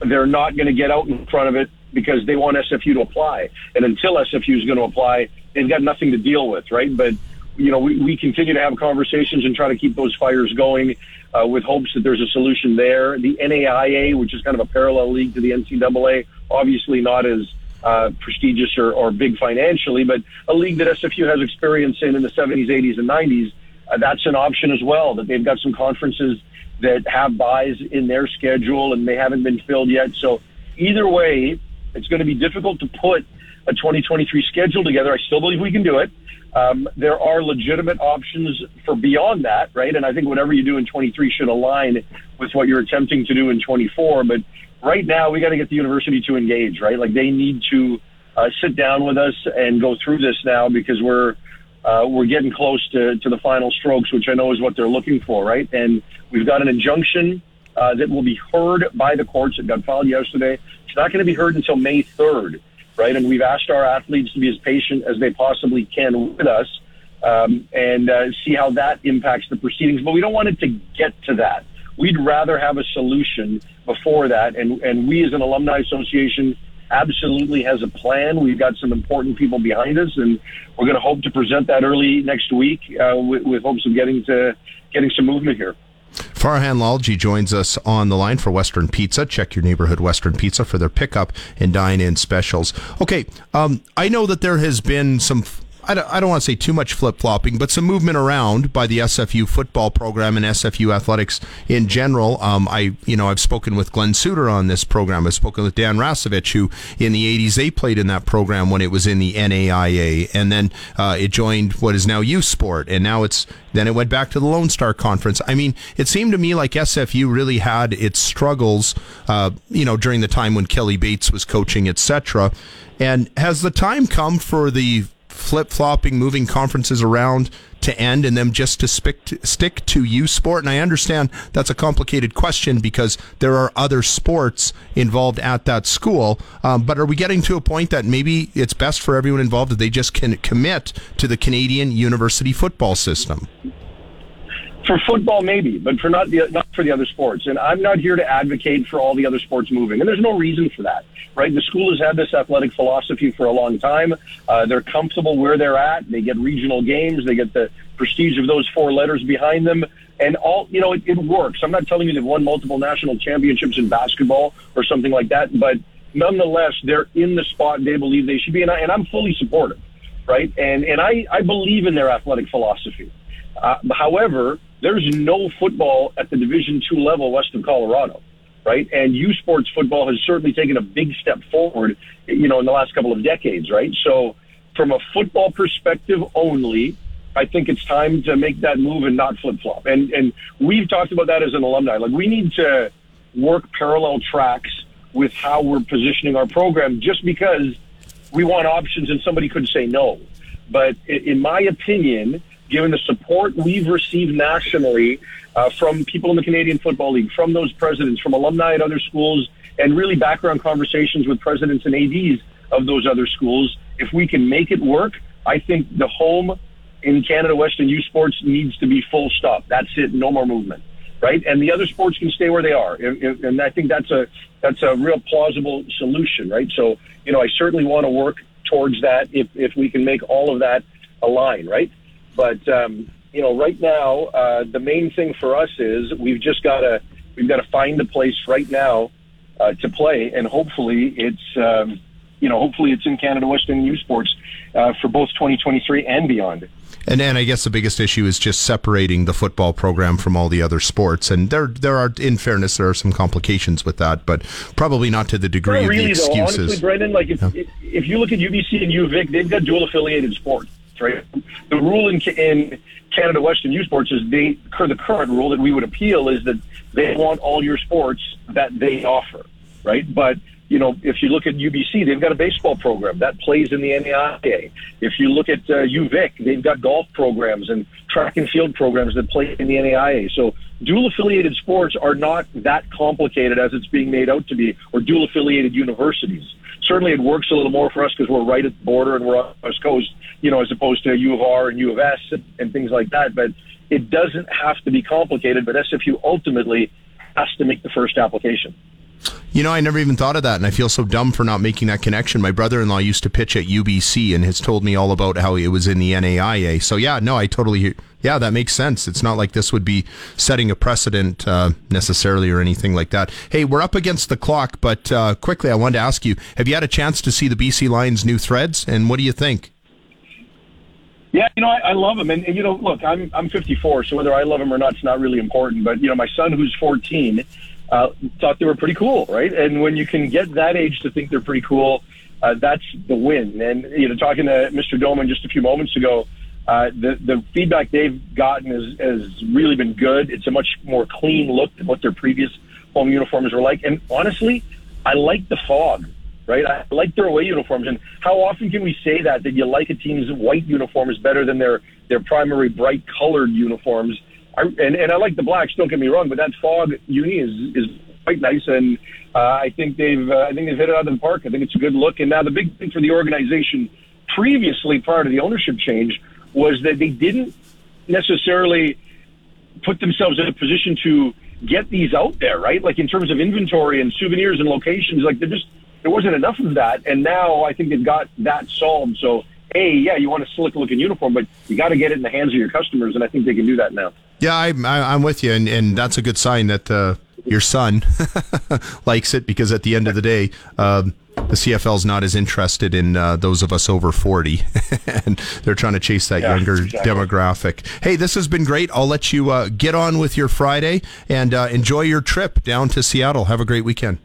they're not going to get out in front of it because they want SFU to apply. And until SFU is going to apply, they've got nothing to deal with, right? But you know, we, we continue to have conversations and try to keep those fires going uh, with hopes that there's a solution there. The NAIA, which is kind of a parallel league to the NCAA, obviously not as uh, prestigious or, or big financially, but a league that SFU has experience in in the 70s, 80s, and 90s. Uh, that's an option as well. That they've got some conferences that have byes in their schedule and they haven't been filled yet. So either way, it's going to be difficult to put a 2023 schedule together. I still believe we can do it. Um, there are legitimate options for beyond that, right? And I think whatever you do in 23 should align with what you're attempting to do in 24. But right now, we got to get the university to engage, right? Like they need to uh, sit down with us and go through this now because we're uh, we're getting close to, to the final strokes, which I know is what they're looking for, right? And we've got an injunction uh, that will be heard by the courts. It got filed yesterday. It's not going to be heard until May 3rd, right? And we've asked our athletes to be as patient as they possibly can with us um, and uh, see how that impacts the proceedings. But we don't want it to get to that. We'd rather have a solution before that. And, and we as an alumni association absolutely has a plan. We've got some important people behind us, and we're going to hope to present that early next week uh, with, with hopes of getting to getting some movement here. Farhan Lalji joins us on the line for Western Pizza. Check your neighborhood Western Pizza for their pickup and dine in specials. Okay, um, I know that there has been some. I don't, I don't want to say too much flip flopping, but some movement around by the SFU football program and SFU athletics in general. Um, I, you know, I've spoken with Glen Suitor on this program. I've spoken with Dan Rashovich, who in the '80s they played in that program when it was in the NAIA, and then uh, it joined what is now U Sport, and now it's then it went back to the Lone Star Conference. I mean, it seemed to me like SFU really had its struggles, uh, you know, during the time when Kelly Bates was coaching, etc. And has the time come for the flip flopping, moving conferences around to end and them just to stick to, U sport? And I understand that's a complicated question because there are other sports involved at that school. Um, but are we getting to a point that maybe it's best for everyone involved that they just can commit to the Canadian university football system? For football, maybe, but for not the not for the other sports. And I'm not here to advocate for all the other sports moving. And there's no reason for that, right? The school has had this athletic philosophy for a long time. Uh, they're comfortable where they're at. They get regional games. They get the prestige of those four letters behind them. And all, you know, it, it works. I'm not telling you they've won multiple national championships in basketball or something like that, but nonetheless, they're in the spot they believe they should be. And, I, and I'm fully supportive, right? And, and I, I believe in their athletic philosophy. Uh, however, there's no football at the Division two level west of Colorado, right? And U Sports football has certainly taken a big step forward, you know, in the last couple of decades, right? So, from a football perspective only, I think it's time to make that move and not flip flop. And and we've talked about that as an alumni. Like we need to work parallel tracks with how we're positioning our program, just because we want options and somebody could say no. But in my opinion, given the support we've received nationally uh, from people in the Canadian Football League, from those presidents, from alumni at other schools, and really background conversations with presidents and ADs of those other schools, if we can make it work, I think the home in Canada West and U Sports needs to be full stop. That's it. No more movement. Right, and the other sports can stay where they are, and I think that's a that's a real plausible solution, right? So, you know, I certainly want to work towards that if if we can make all of that align, right? But um, you know, right now, uh, the main thing for us is we've just got to we've got to find a place right now uh, to play, and hopefully it's um, you know hopefully it's in Canada Western U Sports uh, for both 2023 and beyond. And then I guess the biggest issue is just separating the football program from all the other sports. And there, there are, in fairness, there are some complications with that, but probably not to the degree not of really, the excuses. Though, honestly, Brendan, like if, Yeah. if you look at UBC and UVic, they've got dual affiliated sports, right? The rule in, in Canada Western U Sports is they, the current rule that we would appeal is that they want all your sports that they offer, right? But you know, if you look at UBC, they've got a baseball program that plays in the NAIA. If you look at uh, UVic, they've got golf programs and track and field programs that play in the NAIA. So dual affiliated sports are not that complicated as it's being made out to be, or dual affiliated universities. Certainly, it works a little more for us because we're right at the border and we're on the West Coast, you know, as opposed to U of R and U of S and, and things like that. But it doesn't have to be complicated. But SFU ultimately has to make the first application. You know, I never even thought of that, and I feel so dumb for not making that connection. My brother-in-law used to pitch at UBC and has told me all about how it was in the NAIA. So yeah, no, I totally, hear. yeah, that makes sense. It's not like this would be setting a precedent uh, necessarily or anything like that. Hey, we're up against the clock, but uh, quickly, I wanted to ask you: Have you had a chance to see the BC Lions' new threads, and what do you think? Yeah, you know, I, I love them, and, and you know, look, I'm I'm 54, so whether I love them or not, it's not really important. But you know, my son, who's 14, uh, thought they were pretty cool, right? And when you can get that age to think they're pretty cool, uh, that's the win. And you know, talking to Mr. Doman just a few moments ago, uh, the the feedback they've gotten has has really been good. It's a much more clean look than what their previous home uniforms were like. And honestly, I like the fog. Right, I like their away uniforms, and how often can we say that that you like a team's white uniforms better than their their primary bright colored uniforms? I, and and I like the blacks. Don't get me wrong, but that fog uni is is quite nice, and uh, I think they've uh, I think they've hit it out of the park. I think it's a good look. And now the big thing for the organization, previously prior to the ownership change, was that they didn't necessarily put themselves in a position to get these out there, right? Like in terms of inventory and souvenirs and locations, like there just there wasn't enough of that, and now I think they've got that solved. So, hey, yeah, you want a slick looking uniform, but you got to get it in the hands of your customers, and I think they can do that now. Yeah, I, I, I'm with you, and, and that's a good sign that uh, your son (laughs) likes it because at the end of the day, um, the CFL's not as interested in uh, those of us over 40, (laughs) and they're trying to chase that Yeah, younger exactly. demographic. Hey, this has been great. I'll let you uh, get on with your Friday and uh, enjoy your trip down to Seattle. Have a great weekend.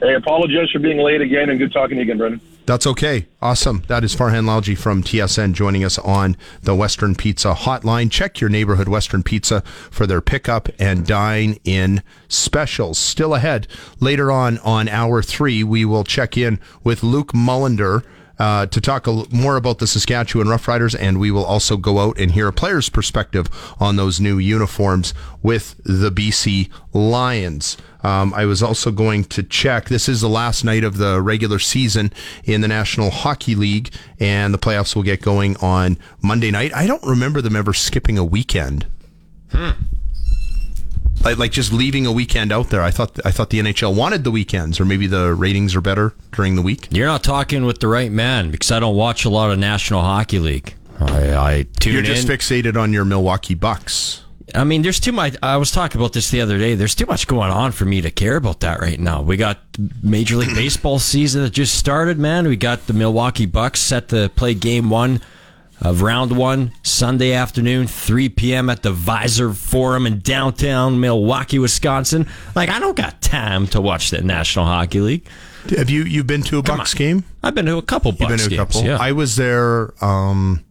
Hey, apologize for being late again, and good talking to you again, Brendan. That's okay. Awesome. That is Farhan Lalji from TSN joining us on the Western Pizza hotline. Check your neighborhood Western Pizza for their pickup and dine in specials. Still ahead. Later on, on hour three, we will check in with Luc Mullinder. Uh, to talk more about the Saskatchewan Roughriders, and we will also go out and hear a player's perspective on those new uniforms with the BC Lions. Um, I was also going to check. This is the last night of the regular season in the National Hockey League, and the playoffs will get going on Monday night. I don't remember them ever skipping a weekend. Like, like just leaving a weekend out there. I thought I thought the NHL wanted the weekends, or maybe the ratings are better during the week. You're not talking with the right man because I don't watch a lot of National Hockey League. I, I tune You're just in. fixated on your Milwaukee Bucks. I mean, there's too much. I was talking about this the other day. There's too much going on for me to care about that right now. We got Major League (clears throat) Baseball season that just started, man. We got the Milwaukee Bucks set to play game one of round one Sunday afternoon, 3 p.m. at the Fiserv Forum in downtown Milwaukee, Wisconsin. Like, I don't got time to watch the National Hockey League. Have you you been to a Bucks game? I've been to a couple You've been Bucks to a games. couple. Yeah. I was there. Um,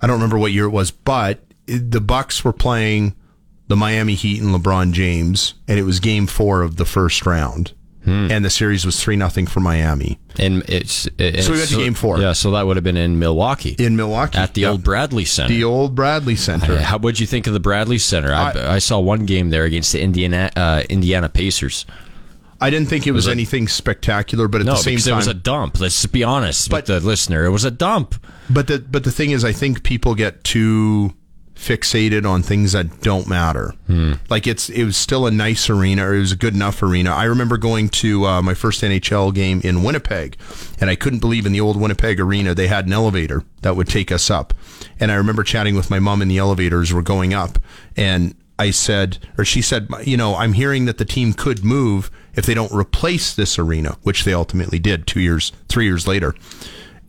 I don't remember what year it was, but it- the Bucks were playing the Miami Heat and LeBron James, and it was Game Four of the first round, and the series was three nothing for Miami and it's, it- So we went to game four. Yeah, so that would have been in Milwaukee. in Milwaukee at the old Bradley Center. the old Bradley Center. How would you think of the Bradley Center? I, I, saw one game there against the Indiana uh, Indiana Pacers. I didn't think it was a- anything spectacular, but at no, the same time, it was a dump. Let's be honest with the listener. It was a dump. But the but the thing is, I think people get too fixated on things that don't matter. Like it's it was still a nice arena, or it was a good enough arena. I remember going to uh, my first NHL game in Winnipeg, and I couldn't believe in the old Winnipeg arena they had an elevator that would take us up. And I remember chatting with my mom in the elevators. We're going up, and I said, or she said, you know, I'm hearing that the team could move if they don't replace this arena, which they ultimately did two years, three years later.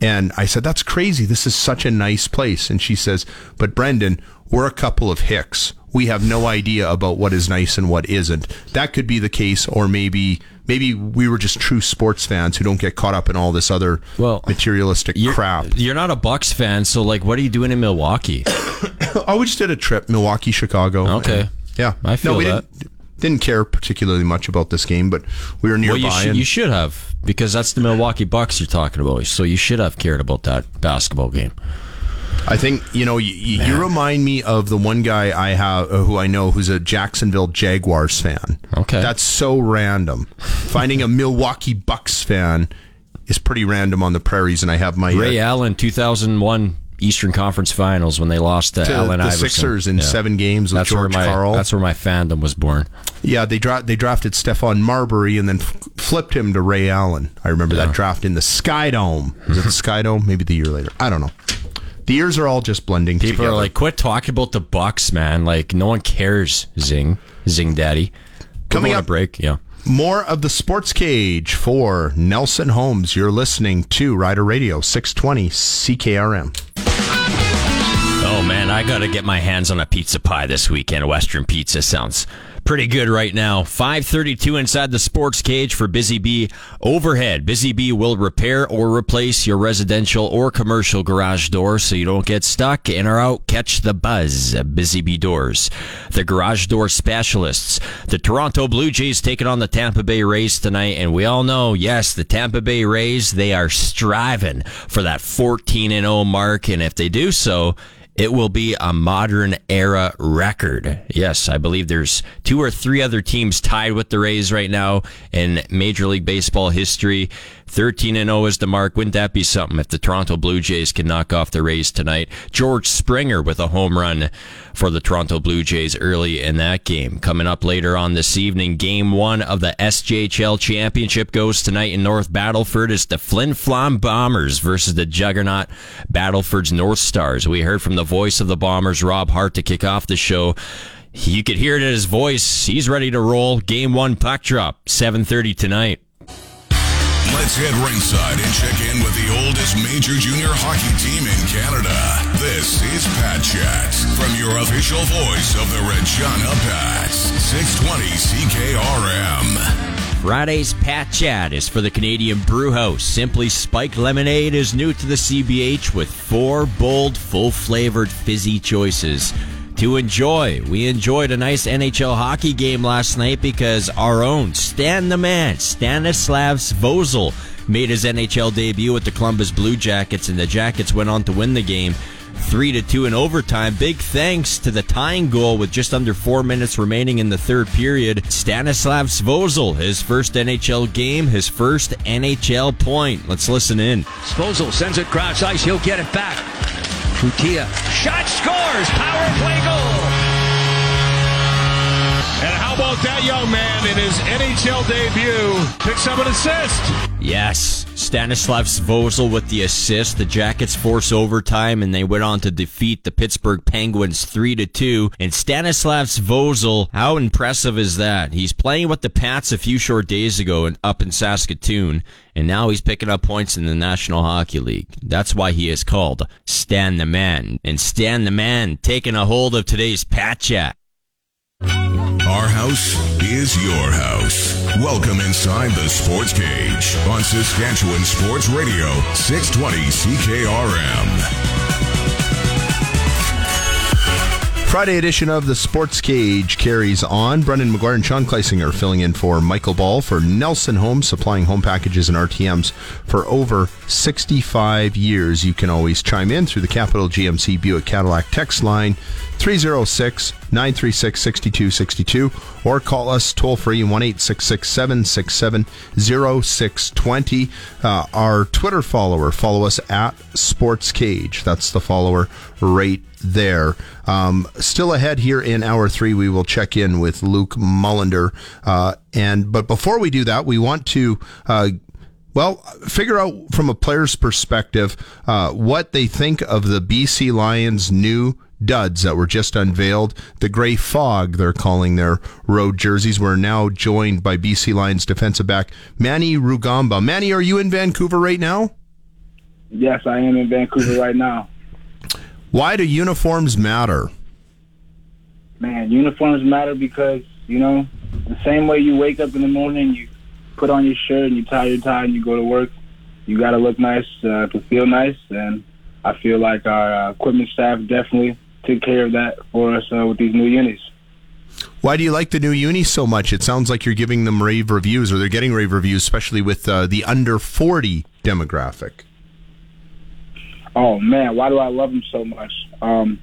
And I said, that's crazy. This is such a nice place. And she says, but Brendan, we're a couple of hicks. We have no idea about what is nice and what isn't. That could be the case, or maybe maybe we were just true sports fans who don't get caught up in all this other Well, materialistic You're, crap. you're not a Bucks fan, so like, what are you doing in Milwaukee? (coughs) oh, we just did a trip, Milwaukee, Chicago. Okay. Yeah, I feel no, we that. didn't didn't care particularly much about this game, but we were nearby. well, you should, and- you should have because that's the Milwaukee Bucks you're talking about. So you should have cared about that basketball game. I think you know you, you remind me of the one guy I have uh, who I know who's a Jacksonville Jaguars fan. Okay, that's so random. Finding a Milwaukee Bucks fan is pretty random on the prairies, and I have my Ray uh, Allen, 2001 Eastern Conference Finals when they lost to, To Allen the Iverson. Sixers in seven games with that's George where my, Karl. That's where my fandom was born. yeah they dra- they drafted Stephon Marbury and then f- flipped him to Ray Allen. I remember that draft in the Sky Dome. Was it the Sky Dome? Maybe the year later. I don't know. The years are all just blending People together. are like, quit talking about the Bucks, man. Like, no one cares. Zing, zing, daddy. We're Coming up- break. Yeah. More of the sports cage for Nelson Homes. You're listening to Rider Radio 620 CKRM. Oh man, I gotta get my hands on a pizza pie this weekend. Western Pizza sounds pretty good right now. 532 inside the sports cage for Busy Bee overhead. Busy Bee will repair or replace your residential or commercial garage door so you don't get stuck in or out. Catch the buzz Busy Bee Doors. The garage door specialists. The Toronto Blue Jays taking on the Tampa Bay Rays tonight, and we all know, yes, the Tampa Bay Rays, they are striving for that 14 and 0 mark, and if they do so, It will be a modern era record. Yes, I believe there's two or three other teams tied with the Rays right now in Major League Baseball history. 13 and 0 is the mark. Wouldn't that be something if the Toronto Blue Jays can knock off the Rays tonight? George Springer with a home run for the Toronto Blue Jays early in that game. Coming up later on this evening, game one of the SJHL Championship goes tonight in North Battleford. It's the Flin Flon Bombers versus the juggernaut Battlefords North Stars. We heard from the voice of the Bombers, Rob Hart, to kick off the show. You could hear it in his voice. He's ready to roll. Game one puck drop, 7.30 tonight. Let's head ringside and check in with the oldest major junior hockey team in Canada. This is Pat Chat from your official voice of the Regina Pats, 620 CKRM. Friday's Pat Chat is for the Canadian Brewhouse. Simply Spiked Lemonade is new to the CBH with four bold, full flavored fizzy choices to enjoy. We enjoyed a nice NHL hockey game last night because our own Stan the Man, Stanislav Svozil, made his NHL debut with the Columbus Blue Jackets, and the Jackets went on to win the game. 3 to 2 in overtime. Big thanks to the tying goal with just under 4 minutes remaining in the third period. Stanislav Svozil, his first NHL game, his first NHL point. Let's listen in. Svozil sends it cross ice. He'll get it back. Futia. Shot scores. Power play goal. And how about that young man in his NHL debut? Picks up an assist. Yes, Stanislav Svozil with the assist. The Jackets force overtime, and they went on to defeat the Pittsburgh Penguins three to two. And Stanislav Svozil, how impressive is that? He's playing with the Pats a few short days ago and up in Saskatoon, and now he's picking up points in the National Hockey League. That's why he is called Stan the Man. And Stan the Man taking a hold of today's Pat Chat. Our house is your house. Welcome inside the Sports Cage on Saskatchewan Sports Radio, 620 CKRM. Friday edition of the Sports Cage carries on. Brendan McGuire and Sean Kleisinger filling in for Michael Ball for Nelson Homes, supplying home packages and RTMs for over 65 years. You can always chime in through the Capital GMC Buick Cadillac text line 306 936 6262 or call us toll free 1 767 0620. Uh, our Twitter follower, follow us at Sports Cage. That's the follower right there. Um, still ahead here in hour three, we will check in with Luc Mullinder. Uh, and but before we do that, we want to. Uh, well, figure out from a player's perspective uh, what they think of the BC Lions' new duds that were just unveiled. The Gray Fog, they're calling their road jerseys. We're now joined by BC Lions defensive back Manny Rugamba. Manny, are you in Vancouver right now? Yes, I am in Vancouver right now. Why do uniforms matter? Man, uniforms matter because, you know, the same way you wake up in the morning, you put on your shirt and you tie your tie and you go to work, you got to look nice uh, to feel nice. And I feel like our uh, equipment staff definitely took care of that for us uh, with these new unis. Why do you like the new unis so much? It sounds like you're giving them rave reviews, or they're getting rave reviews, especially with uh, the under 40 demographic. Oh man, why do I love them so much? Um,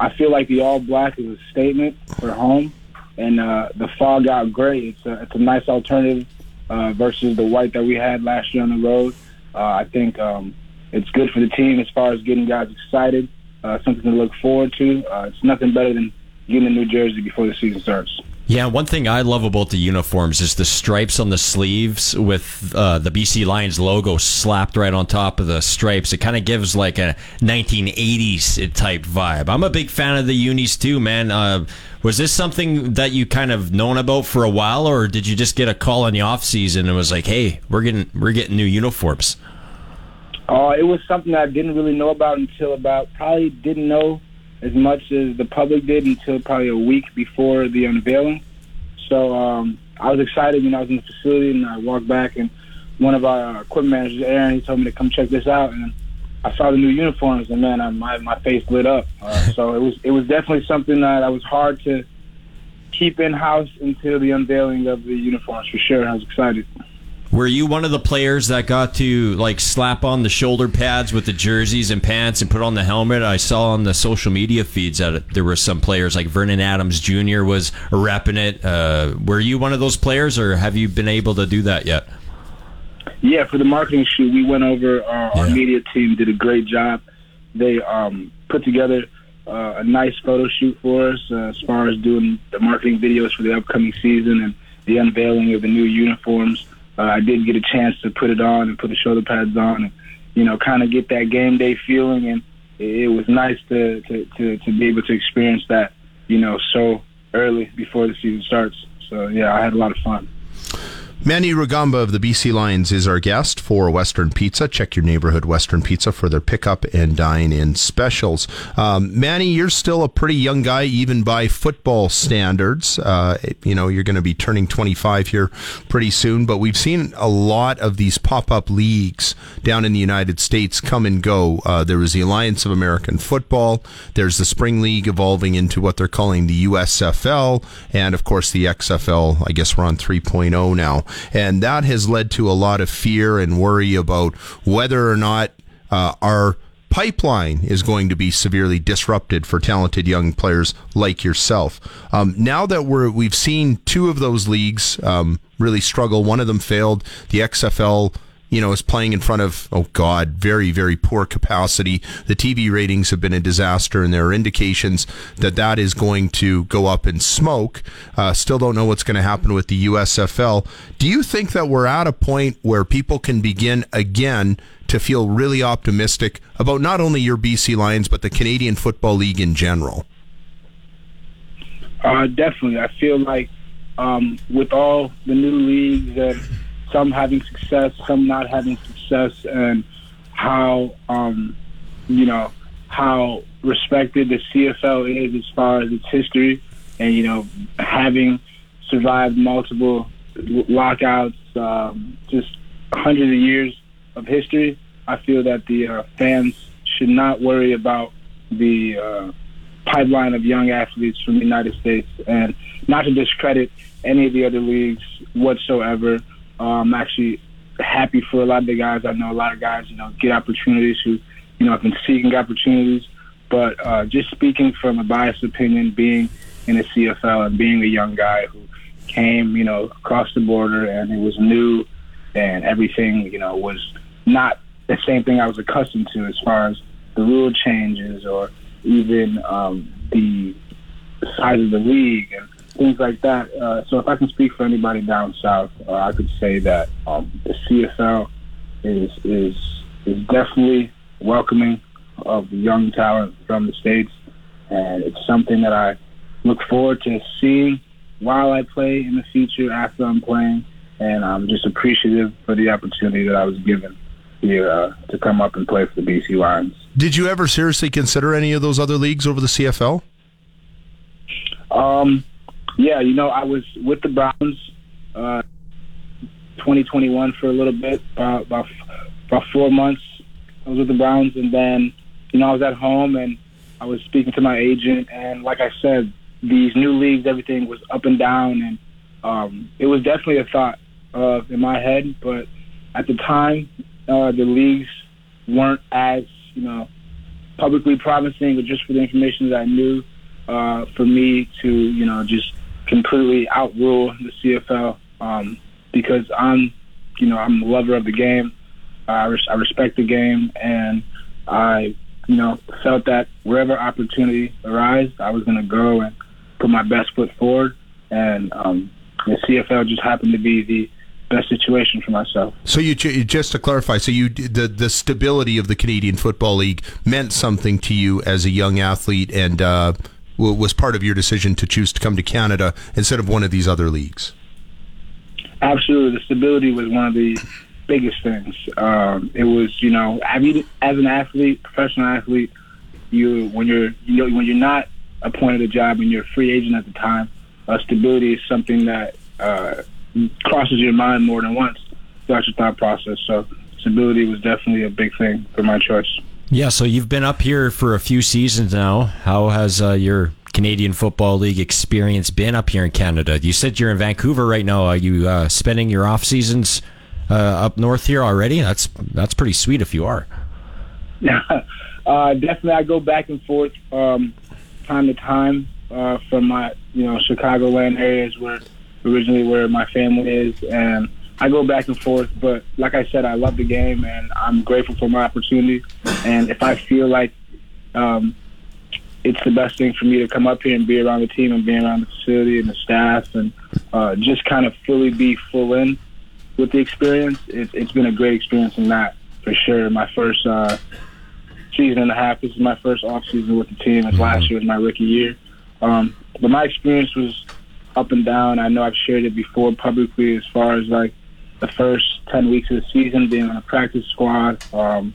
I feel like the all black is a statement for home, and uh, the fog out gray. It's a it's a nice alternative uh, versus the white that we had last year on the road. Uh, I think um, it's good for the team as far as getting guys excited, uh, something to look forward to. Uh, it's nothing better than getting a new jersey before the season starts. Yeah, one thing I love about the uniforms is the stripes on the sleeves with uh, the BC Lions logo slapped right on top of the stripes. It kind of gives like a 1980s type vibe. I'm a big fan of the unis too, man. Uh, was this something that you kind of known about for a while, or did you just get a call in the off season and was like, "Hey, we're getting we're getting new uniforms"? Uh, it was something I didn't really know about until about probably didn't know as much as the public did until probably a week before the unveiling. So um, I was excited when I was in the facility and I walked back and one of our equipment managers, Aaron, he told me to come check this out and I saw the new uniforms and man, I, my my face lit up. Uh, so it was it was definitely something that I was hard to keep in house until the unveiling of the uniforms for sure. I was excited. Were you one of the players that got to like slap on the shoulder pads with the jerseys and pants and put on the helmet? I saw on the social media feeds that there were some players like Vernon Adams Jr. was repping it. Uh, were you one of those players, or have you been able to do that yet? Yeah, for the marketing shoot, we went over. Uh, Our media team did a great job. They um, put together uh, a nice photo shoot for us uh, as far as doing the marketing videos for the upcoming season and the unveiling of the new uniforms. Uh, I did get a chance to put it on and put the shoulder pads on and, you know, kind of get that game day feeling. And it, was nice to, to, to, to be able to experience that, you know, so early before the season starts. So, yeah, I had a lot of fun. Manny Rugamba of the BC Lions is our guest for Western Pizza. Check your neighborhood Western Pizza for their pickup and dine in specials. Um, Manny, you're still a pretty young guy, even by football standards. Uh, you know, you're going to be turning 25 here pretty soon, but we've seen a lot of these pop up leagues down in the United States come and go. Uh, there was the Alliance of American Football, there's the Spring League evolving into what they're calling the USFL, and of course the XFL. I guess we're on 3.0 now. And that has led to a lot of fear and worry about whether or not uh, our pipeline is going to be severely disrupted for talented young players like yourself. Um, now that we're we've seen two of those leagues um, really struggle, one of them failed. The XFL you know, is playing in front of, oh God, very, very poor capacity. The TV ratings have been a disaster, and there are indications that that is going to go up in smoke. Uh, still don't know what's going to happen with the USFL. Do you think that we're at a point where people can begin again to feel really optimistic about not only your BC Lions, but the Canadian Football League in general? Uh, definitely. I feel like um, with all the new leagues and some having success, some not having success, and how um, you know how respected the CFL is as far as its history, and you know having survived multiple lockouts, um, just hundreds of years of history. I feel that the uh, fans should not worry about the uh, pipeline of young athletes from the United States, and not to discredit any of the other leagues whatsoever. Uh, I'm actually happy for a lot of the guys. I know a lot of guys, you know, get opportunities who, you know, have been seeking opportunities. But uh, just speaking from a biased opinion, being in the CFL and being a young guy who came, you know, across the border and it was new and everything, you know, was not the same thing I was accustomed to as far as the rule changes or even um, the size of the league and things like that. Uh, so if I can speak for anybody down south, uh, I could say that um, the CFL is is is definitely welcoming of young talent from the states, and it's something that I look forward to seeing while I play in the future after I'm playing, and I'm just appreciative for the opportunity that I was given here uh, to come up and play for the BC Lions. Did you ever seriously consider any of those other leagues over the CFL? Um, yeah, you know, I was with the Browns uh, 2021 for a little bit, uh, about about four months. I was with the Browns, and then you know I was at home and I was speaking to my agent, and like I said, these new leagues, everything was up and down, and um, it was definitely a thought uh, in my head. But at the time, uh, the leagues weren't as you know publicly promising, or just for the information that I knew. Uh, for me to you know just completely outrule the CFL um, because I'm, you know, I'm a lover of the game. I, res- I respect the game, and I, you know, felt that wherever opportunity arose, I was going to go and put my best foot forward. And um, the CFL just happened to be the best situation for myself. So you just to clarify, so you the the stability of the Canadian Football League meant something to you as a young athlete, and uh, was part of your decision to choose to come to Canada instead of one of these other leagues? Absolutely, the stability was one of the biggest things. Um, it was, you know, as an athlete, professional athlete, you when you're you know when you're not appointed a job and you're a free agent at the time, uh, stability is something that uh, crosses your mind more than once throughout your thought process. So stability was definitely a big thing for my choice. Yeah, so you've been up here for a few seasons now. How has uh, your Canadian Football League experience been up here in Canada? You said you're in Vancouver right now. Are you uh, spending your off seasons uh, up north here already? That's that's pretty sweet if you are. Yeah, (laughs) uh, definitely. I go back and forth um, time to time uh, from my you know Chicagoland areas where originally where my family is, and I go back and forth. But like I said, I love the game, and I'm grateful for my opportunity. And if I feel like um, it's the best thing for me to come up here and be around the team and be around the facility and the staff, and uh, just kind of fully be full in with the experience, it, it's been a great experience in that for sure. My first uh, season and a half. This is my first off season with the team. As last year was my rookie year. Um, but my experience was up and down. I know I've shared it before publicly as far as like the first ten weeks of the season being on a practice squad, um,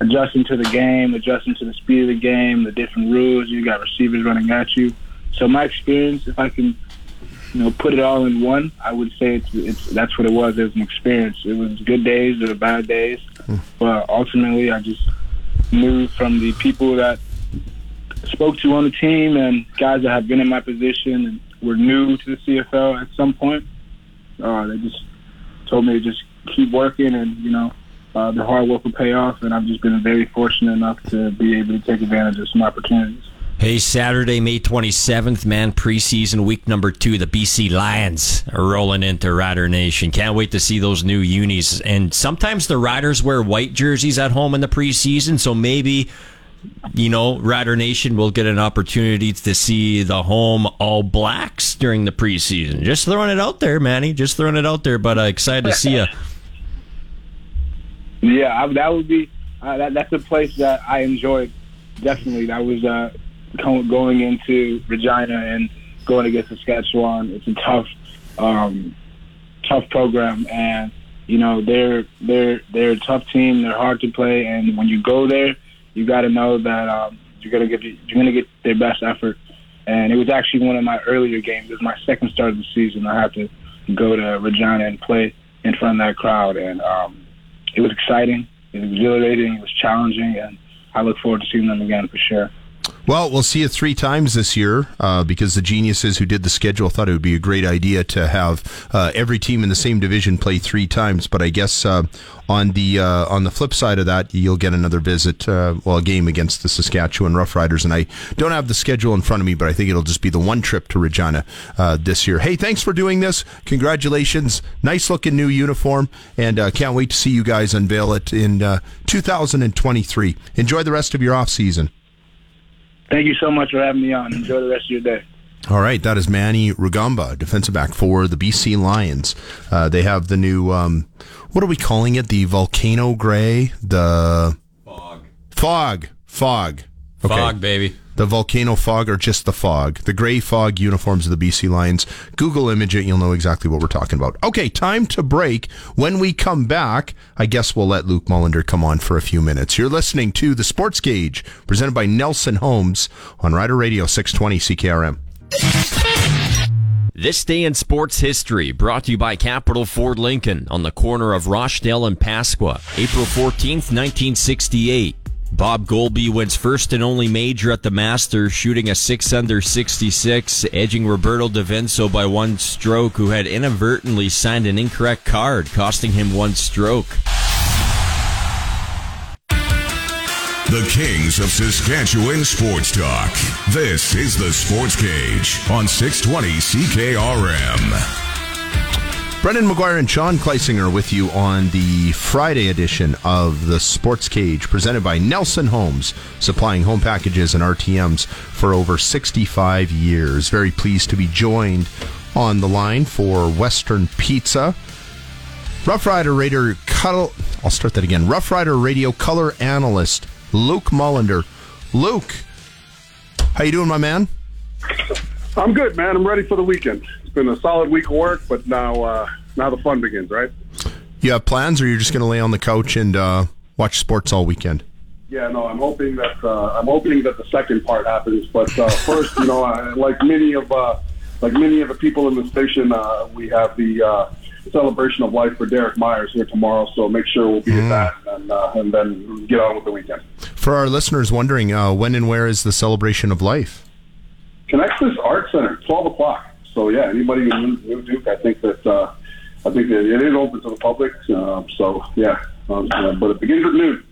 adjusting to the game, adjusting to the speed of the game, the different rules. You got receivers running at you. So my experience, if I can, you know, put it all in one, I would say it's, it's that's what it was. It was an experience. It was good days, there were bad days, but ultimately, I just knew from the people that spoke to on the team and guys that have been in my position and were new to the CFL at some point. Uh, they just told me to just keep working and you know uh, the hard work will pay off. And I've just been very fortunate enough to be able to take advantage of some opportunities. Hey, Saturday, May 27th, man, preseason week number two. The BC Lions are rolling into Rider Nation. Can't wait to see those new unis. And sometimes the Riders wear white jerseys at home in the preseason, so maybe, you know, Rider Nation will get an opportunity to see the home all blacks during the preseason. Just throwing it out there, Manny. Just throwing it out there, but uh, excited to see you. Yeah, I, that would be uh, that, that's a place that I enjoyed. Definitely, that was uh, going into Regina and going against Saskatchewan. It's a tough, um, tough program, and you know they're they're they're a tough team. They're hard to play, and when you go there, you got to know that um, you're gonna get you're gonna get their best effort. And it was actually one of my earlier games. It was my second start of the season. I had to go to Regina and play in front of that crowd, and um, it was exciting. It was exhilarating. It was challenging, and I look forward to seeing them again for sure. Well, we'll see it three times this year uh, because the geniuses who did the schedule thought it would be a great idea to have uh, every team in the same division play three times. But I guess uh, on the uh, on the flip side of that, you'll get another visit, uh, well, a game against the Saskatchewan Roughriders. And I don't have the schedule in front of me, but I think it'll just be the one trip to Regina uh, this year. Hey, thanks for doing this. Congratulations. Nice looking new uniform, and can't wait to see you guys unveil it in 2023. Enjoy the rest of your off season. Thank you so much for having me on. Enjoy the rest of your day. All right, that is Manny Rugamba, defensive back for the BC Lions. Uh, they have the new, um, what are we calling it? The volcano gray, the fog, fog, fog, fog, baby. The volcano fog or just the fog? The gray fog uniforms of the BC Lions. Google image it, you'll know exactly what we're talking about. Okay, time to break. When we come back, I guess we'll let Luc Mullinder come on for a few minutes. You're listening to The Sports Cage, presented by Nelson Homes on Rider Radio 620 CKRM. This day in sports history brought to you by Capital Ford Lincoln on the corner of Rochdale and Pasqua, April 14th, 1968. Bob Goalby wins first and only major at the Masters, shooting a 6 under 66, edging Roberto De Vicenzo by one stroke, who had inadvertently signed an incorrect card, costing him one stroke. The Kings of Saskatchewan Sports Talk. This is the Sports Cage on 620 CKRM. Brendan McGuire and Sean Kleisinger with you on the Friday edition of the Sports Cage, presented by Nelson Homes, supplying home packages and RTMs for over 65 years. Very pleased to be joined on the line for Western Pizza. Rough Rider Radio Color, I'll start that again. Rough Rider Radio color analyst Luc Mullinder. Luc, how you doing, my man? I'm good, man. I'm ready for the weekend. Been a solid week of work, but now uh, now the fun begins, right? You have plans, or you're just going to lay on the couch and uh, watch sports all weekend? Yeah, no, I'm hoping that uh, I'm hoping that the second part happens. But uh, first, you know, I, like many of uh, like many of the people in the station, uh, we have the uh, celebration of life for Derek Myers here tomorrow. So make sure we'll be Mm. at that, and uh, and then get on with the weekend. For our listeners wondering, uh, when and where is the celebration of life? Conexus Art Center, 12 o'clock. So yeah, anybody who New New Duke, I think that uh, I think that it is open to the public. Uh, so yeah, um, but it begins at noon.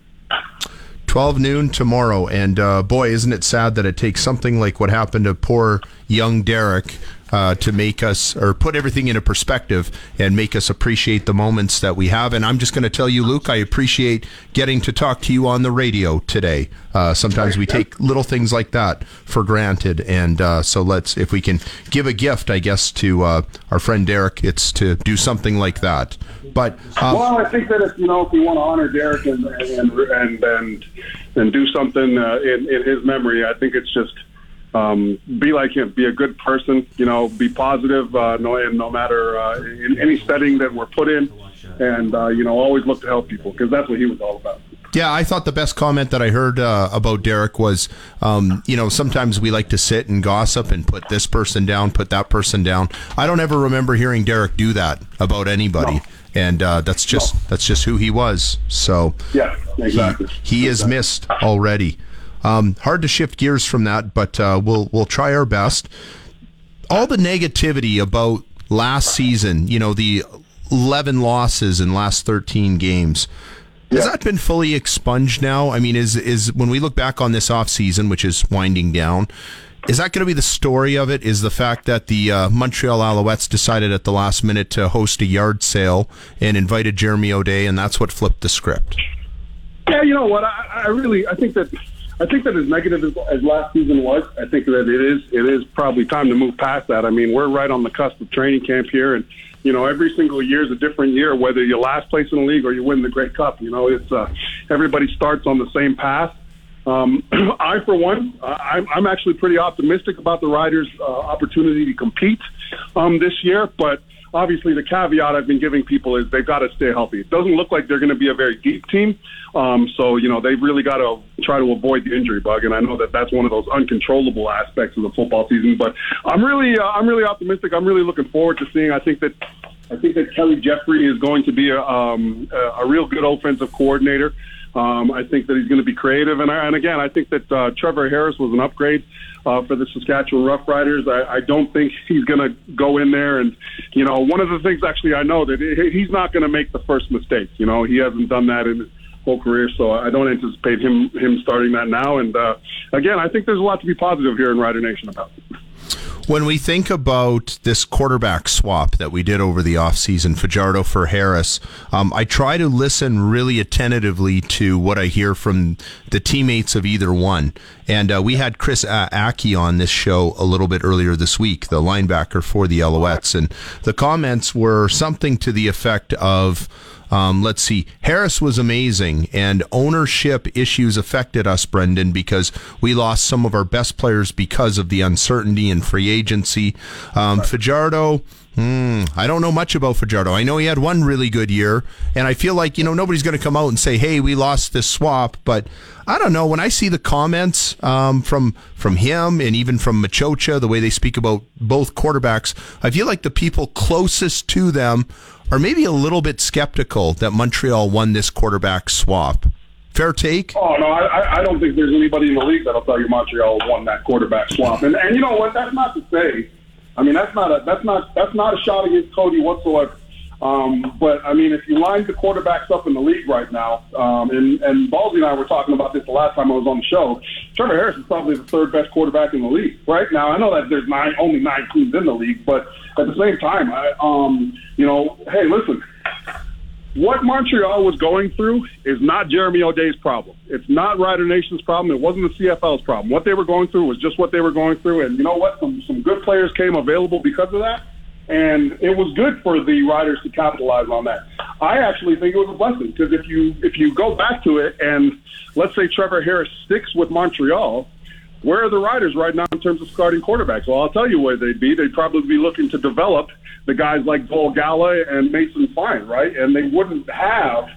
12 noon tomorrow. And uh, boy, isn't it sad that it takes something like what happened to poor young Derek uh, to make us or put everything into perspective and make us appreciate the moments that we have. And I'm just going to tell you, Luc, I appreciate getting to talk to you on the radio today. Uh, sometimes we take little things like that for granted. And uh, so let's, if we can give a gift, I guess, to uh, our friend Derek, it's to do something like that. But um, well, I think that if you know if we want to honor Derek and and and and, and do something uh, in in his memory, I think it's just um, be like him, be a good person, you know, be positive, uh, no, and no matter uh, in any setting that we're put in, and uh, you know, always look to help people because that's what he was all about. Yeah, I thought the best comment that I heard uh, about Derek was, um, you know, sometimes we like to sit and gossip and put this person down, put that person down. I don't ever remember hearing Derek do that about anybody. No. And uh, that's just no. that's just who he was. So yeah, exactly. He, he is missed already. Um, hard to shift gears from that, but uh, we'll we'll try our best. All the negativity about last season, you know, the 11 losses in last 13 games. Has that been fully expunged now? I mean, is is when we look back on this off season, which is winding down, is that going to be the story of it? Is the fact that the uh, Montreal Alouettes decided at the last minute to host a yard sale and invited Jeremy O'Day, and that's what flipped the script? Yeah, you know what? I, I really I think that I think that as negative as, as last season was, I think that it is it is probably time to move past that. I mean, we're right on the cusp of training camp here, and you know every single year is a different year. Whether you're last place in the league or you win the Grey Cup, you know it's uh, everybody starts on the same path. Um, (clears throat) I, for one, I'm, I'm actually pretty optimistic about the Riders' uh, opportunity to compete um, this year, but obviously the caveat I've been giving people is they've got to stay healthy. It doesn't look like they're going to be a very deep team. Um, so, you know, they've really got to try to avoid the injury bug. And I know that that's one of those uncontrollable aspects of the football season, but I'm really, uh, I'm really optimistic. I'm really looking forward to seeing, I think that, I think that Kelly Jeffrey is going to be a, um, a real good offensive coordinator. Um, I think that he's going to be creative, and, I, and again, I think that uh, Trevor Harris was an upgrade uh, for the Saskatchewan Roughriders. I, I don't think he's going to go in there and, you know, one of the things actually I know that he's not going to make the first mistake. You know, he hasn't done that in his whole career, so I don't anticipate him him starting that now. And uh, again, I think there's a lot to be positive here in Rider Nation about. When we think about this quarterback swap that we did over the offseason, Fajardo for Harris, um, I try to listen really attentively to what I hear from the teammates of either one. And uh, we had Chris uh, Ackie on this show a little bit earlier this week, the linebacker for the Alouettes. And the comments were something to the effect of, um, let's see. Harris was amazing, and ownership issues affected us, Brendan, because we lost some of our best players because of the uncertainty in free agency. Um, Fajardo. Hmm, I don't know much about Fajardo. I know he had one really good year, and I feel like you know nobody's going to come out and say, "Hey, we lost this swap." But I don't know. When I see the comments um, from from him and even from Maciocia, the way they speak about both quarterbacks, I feel like the people closest to them are maybe a little bit skeptical that Montreal won this quarterback swap. Fair take? Oh no, I, I don't think there's anybody in the league that'll tell you Montreal won that quarterback swap. And and you know what? That's not to say I mean, that's not a that's not that's not a shot against Cody whatsoever. Um, but I mean, if you line the quarterbacks up in the league right now, um, and and Ballsy and I were talking about this the last time I was on the show. Trevor Harris is probably the third best quarterback in the league right now. I know that there's nine only nine teams in the league, but at the same time, I um, you know, hey, listen, what Montreal was going through is not Jeremy O'Day's problem. It's not Rider Nation's problem. It wasn't the CFL's problem. What they were going through was just what they were going through. And you know what? Some, some good players came available because of that. And it was good for the Riders to capitalize on that. I actually think it was a blessing because if you if you go back to it and let's say Trevor Harris sticks with Montreal, where are the Riders right now in terms of starting quarterbacks? Well, I'll tell you where they'd be. They'd probably be looking to develop the guys like Dolegala and Mason Fine, right? And they wouldn't have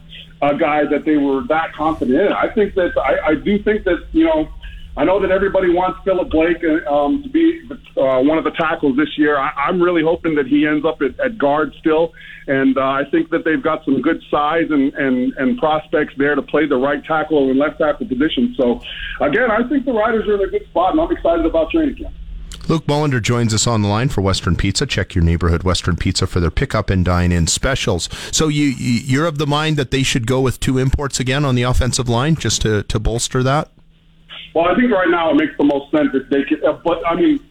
a guy that they were that confident in. I think that I, I do think that you know I know that everybody wants Philip Blake uh, um, to be uh, one of the tackles this year. I, I'm really hoping that he ends up at, at guard still, and uh, I think that they've got some good size and, and and prospects there to play the right tackle and left tackle position. So, again, I think the Riders are in a good spot, and I'm excited about training camp. Luc Mullinder joins us on the line for Western Pizza. Check your neighborhood Western Pizza for their pickup and dine-in specials. So you you- you're of the mind that they should go with two imports again on the offensive line just to, to bolster that. Well, I think right now it makes the most sense if they could. Uh, but I mean,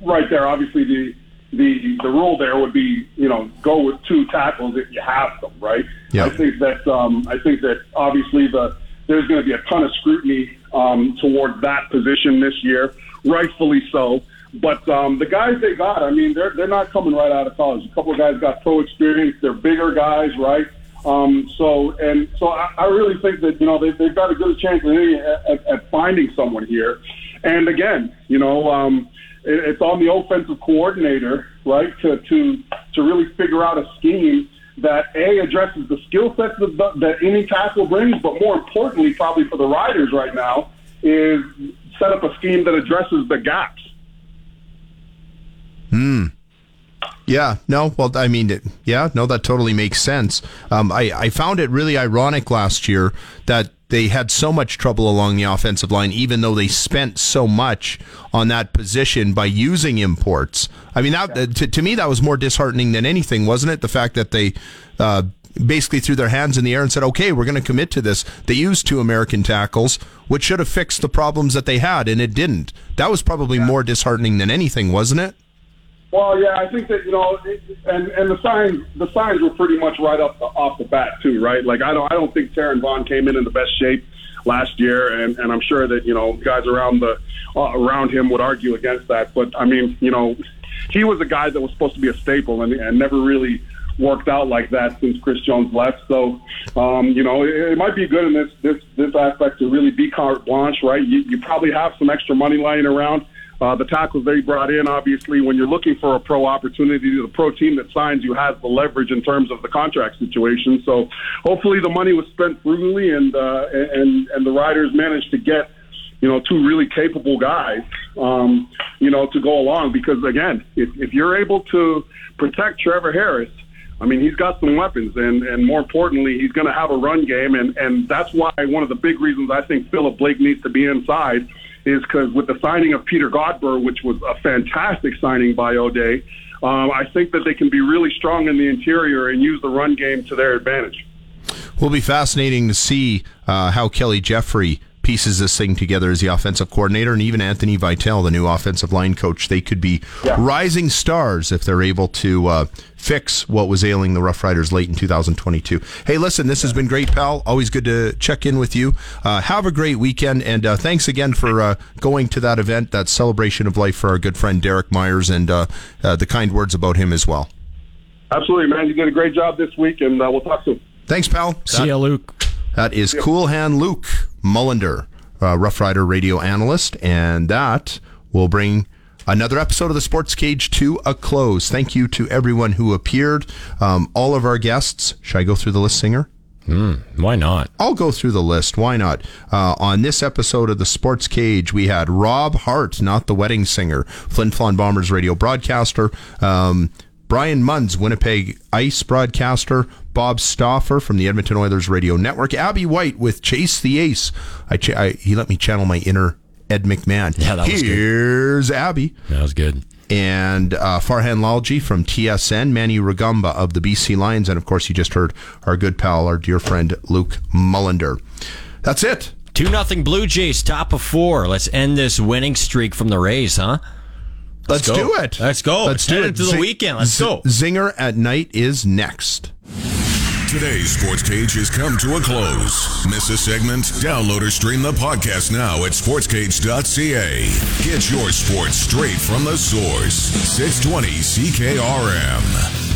right there, obviously the the the rule there would be you know go with two tackles if you have them, right? Yeah. I think that um, I think that obviously the there's going to be a ton of scrutiny um, towards that position this year, rightfully so. But um, the guys they got, I mean, they're they're not coming right out of college. A couple of guys got pro experience. They're bigger guys, right? Um, so and so, I, I really think that you know they, they've got a good chance at, at, at finding someone here. And again, you know, um, it, it's on the offensive coordinator, right, to to to really figure out a scheme that a addresses the skill sets that, that any tackle brings, but more importantly, probably for the riders right now, is set up a scheme that addresses the gaps. Hmm. Yeah, no, well, I mean, it- yeah, no, that totally makes sense. Um, I, I found it really ironic last year that they had so much trouble along the offensive line, even though they spent so much on that position by using imports. I mean, that to, to me, that was more disheartening than anything, wasn't it? The fact that they uh, basically threw their hands in the air and said, okay, we're going to commit to this. They used two American tackles, which should have fixed the problems that they had, and it didn't. That was probably more disheartening than anything, wasn't it? Well, yeah, I think that you know, it, and and the signs the signs were pretty much right up the, off the bat too, right? Like I don't I don't think Taron Vaughn came in in the best shape last year, and and I'm sure that you know guys around the uh, around him would argue against that. But I mean, you know, he was a guy that was supposed to be a staple, and, and never really worked out like that since Chris Jones left. So, um, you know, it, it might be good in this this this aspect to really be carte blanche, right? You, you probably have some extra money lying around. Uh, the tackles they brought in, obviously, when you're looking for a pro opportunity, the pro team that signs you has the leverage in terms of the contract situation. So hopefully the money was spent frugally, and uh, and and the riders managed to get you know two really capable guys, um, you know, to go along. Because again, if, if you're able to protect Trevor Harris. I mean, he's got some weapons, and, and more importantly, he's going to have a run game, and, and that's why one of the big reasons I think Philip Blake needs to be inside is because with the signing of Peter Godber, which was a fantastic signing by O'Day, um, I think that they can be really strong in the interior and use the run game to their advantage. Will be fascinating to see uh, how Kelly Jeffrey pieces this thing together as the offensive coordinator, and even Anthony Vitale, the new offensive line coach. They could be rising stars if they're able to uh, fix what was ailing the Rough Riders late in 2022. Hey, listen, this has been great, pal. Always good to check in with you. Uh, have a great weekend, and uh, thanks again for uh, going to that event, that celebration of life for our good friend Derek Myers, and uh, uh, the kind words about him as well. Absolutely, man. You did a great job this week, and uh, we'll talk soon. Thanks, pal. See ya, Luc. That is Cool Hand Luke Mullinder, uh, Rough Rider radio analyst, and that will bring another episode of the Sports Cage to a close. Thank you to everyone who appeared, um, all of our guests. Should I go through the list, Singer? Hmm, why not? I'll go through the list. Why not? Uh, on this episode of the Sports Cage, we had Rob Hart, not the wedding singer, Flin Flon Bombers radio broadcaster, um, Brian Munz, Winnipeg Ice broadcaster, Bob Stauffer from the Edmonton Oilers radio network, Abby White with Chase the Ace. I, ch- I he let me channel my inner Ed McMahon. Yeah, that was good. Here's Abby. That was good. And uh, Farhan Lalji from TSN, Manny Rugamba of the BC Lions, and of course, you just heard our good pal, our dear friend Luc Mullinder. That's it. Two nothing Blue Jays, top of four. Let's end this winning streak from the Rays, huh? Let's, go. do it. Let's go. Let's do Head it. into the Zing- weekend. Let's Z- go. Zinger at night is next. Today's Sports Cage has come to a close. Miss a segment? Download or stream the podcast now at sportscage.ca. Get your sports straight from the source. 620 CKRM.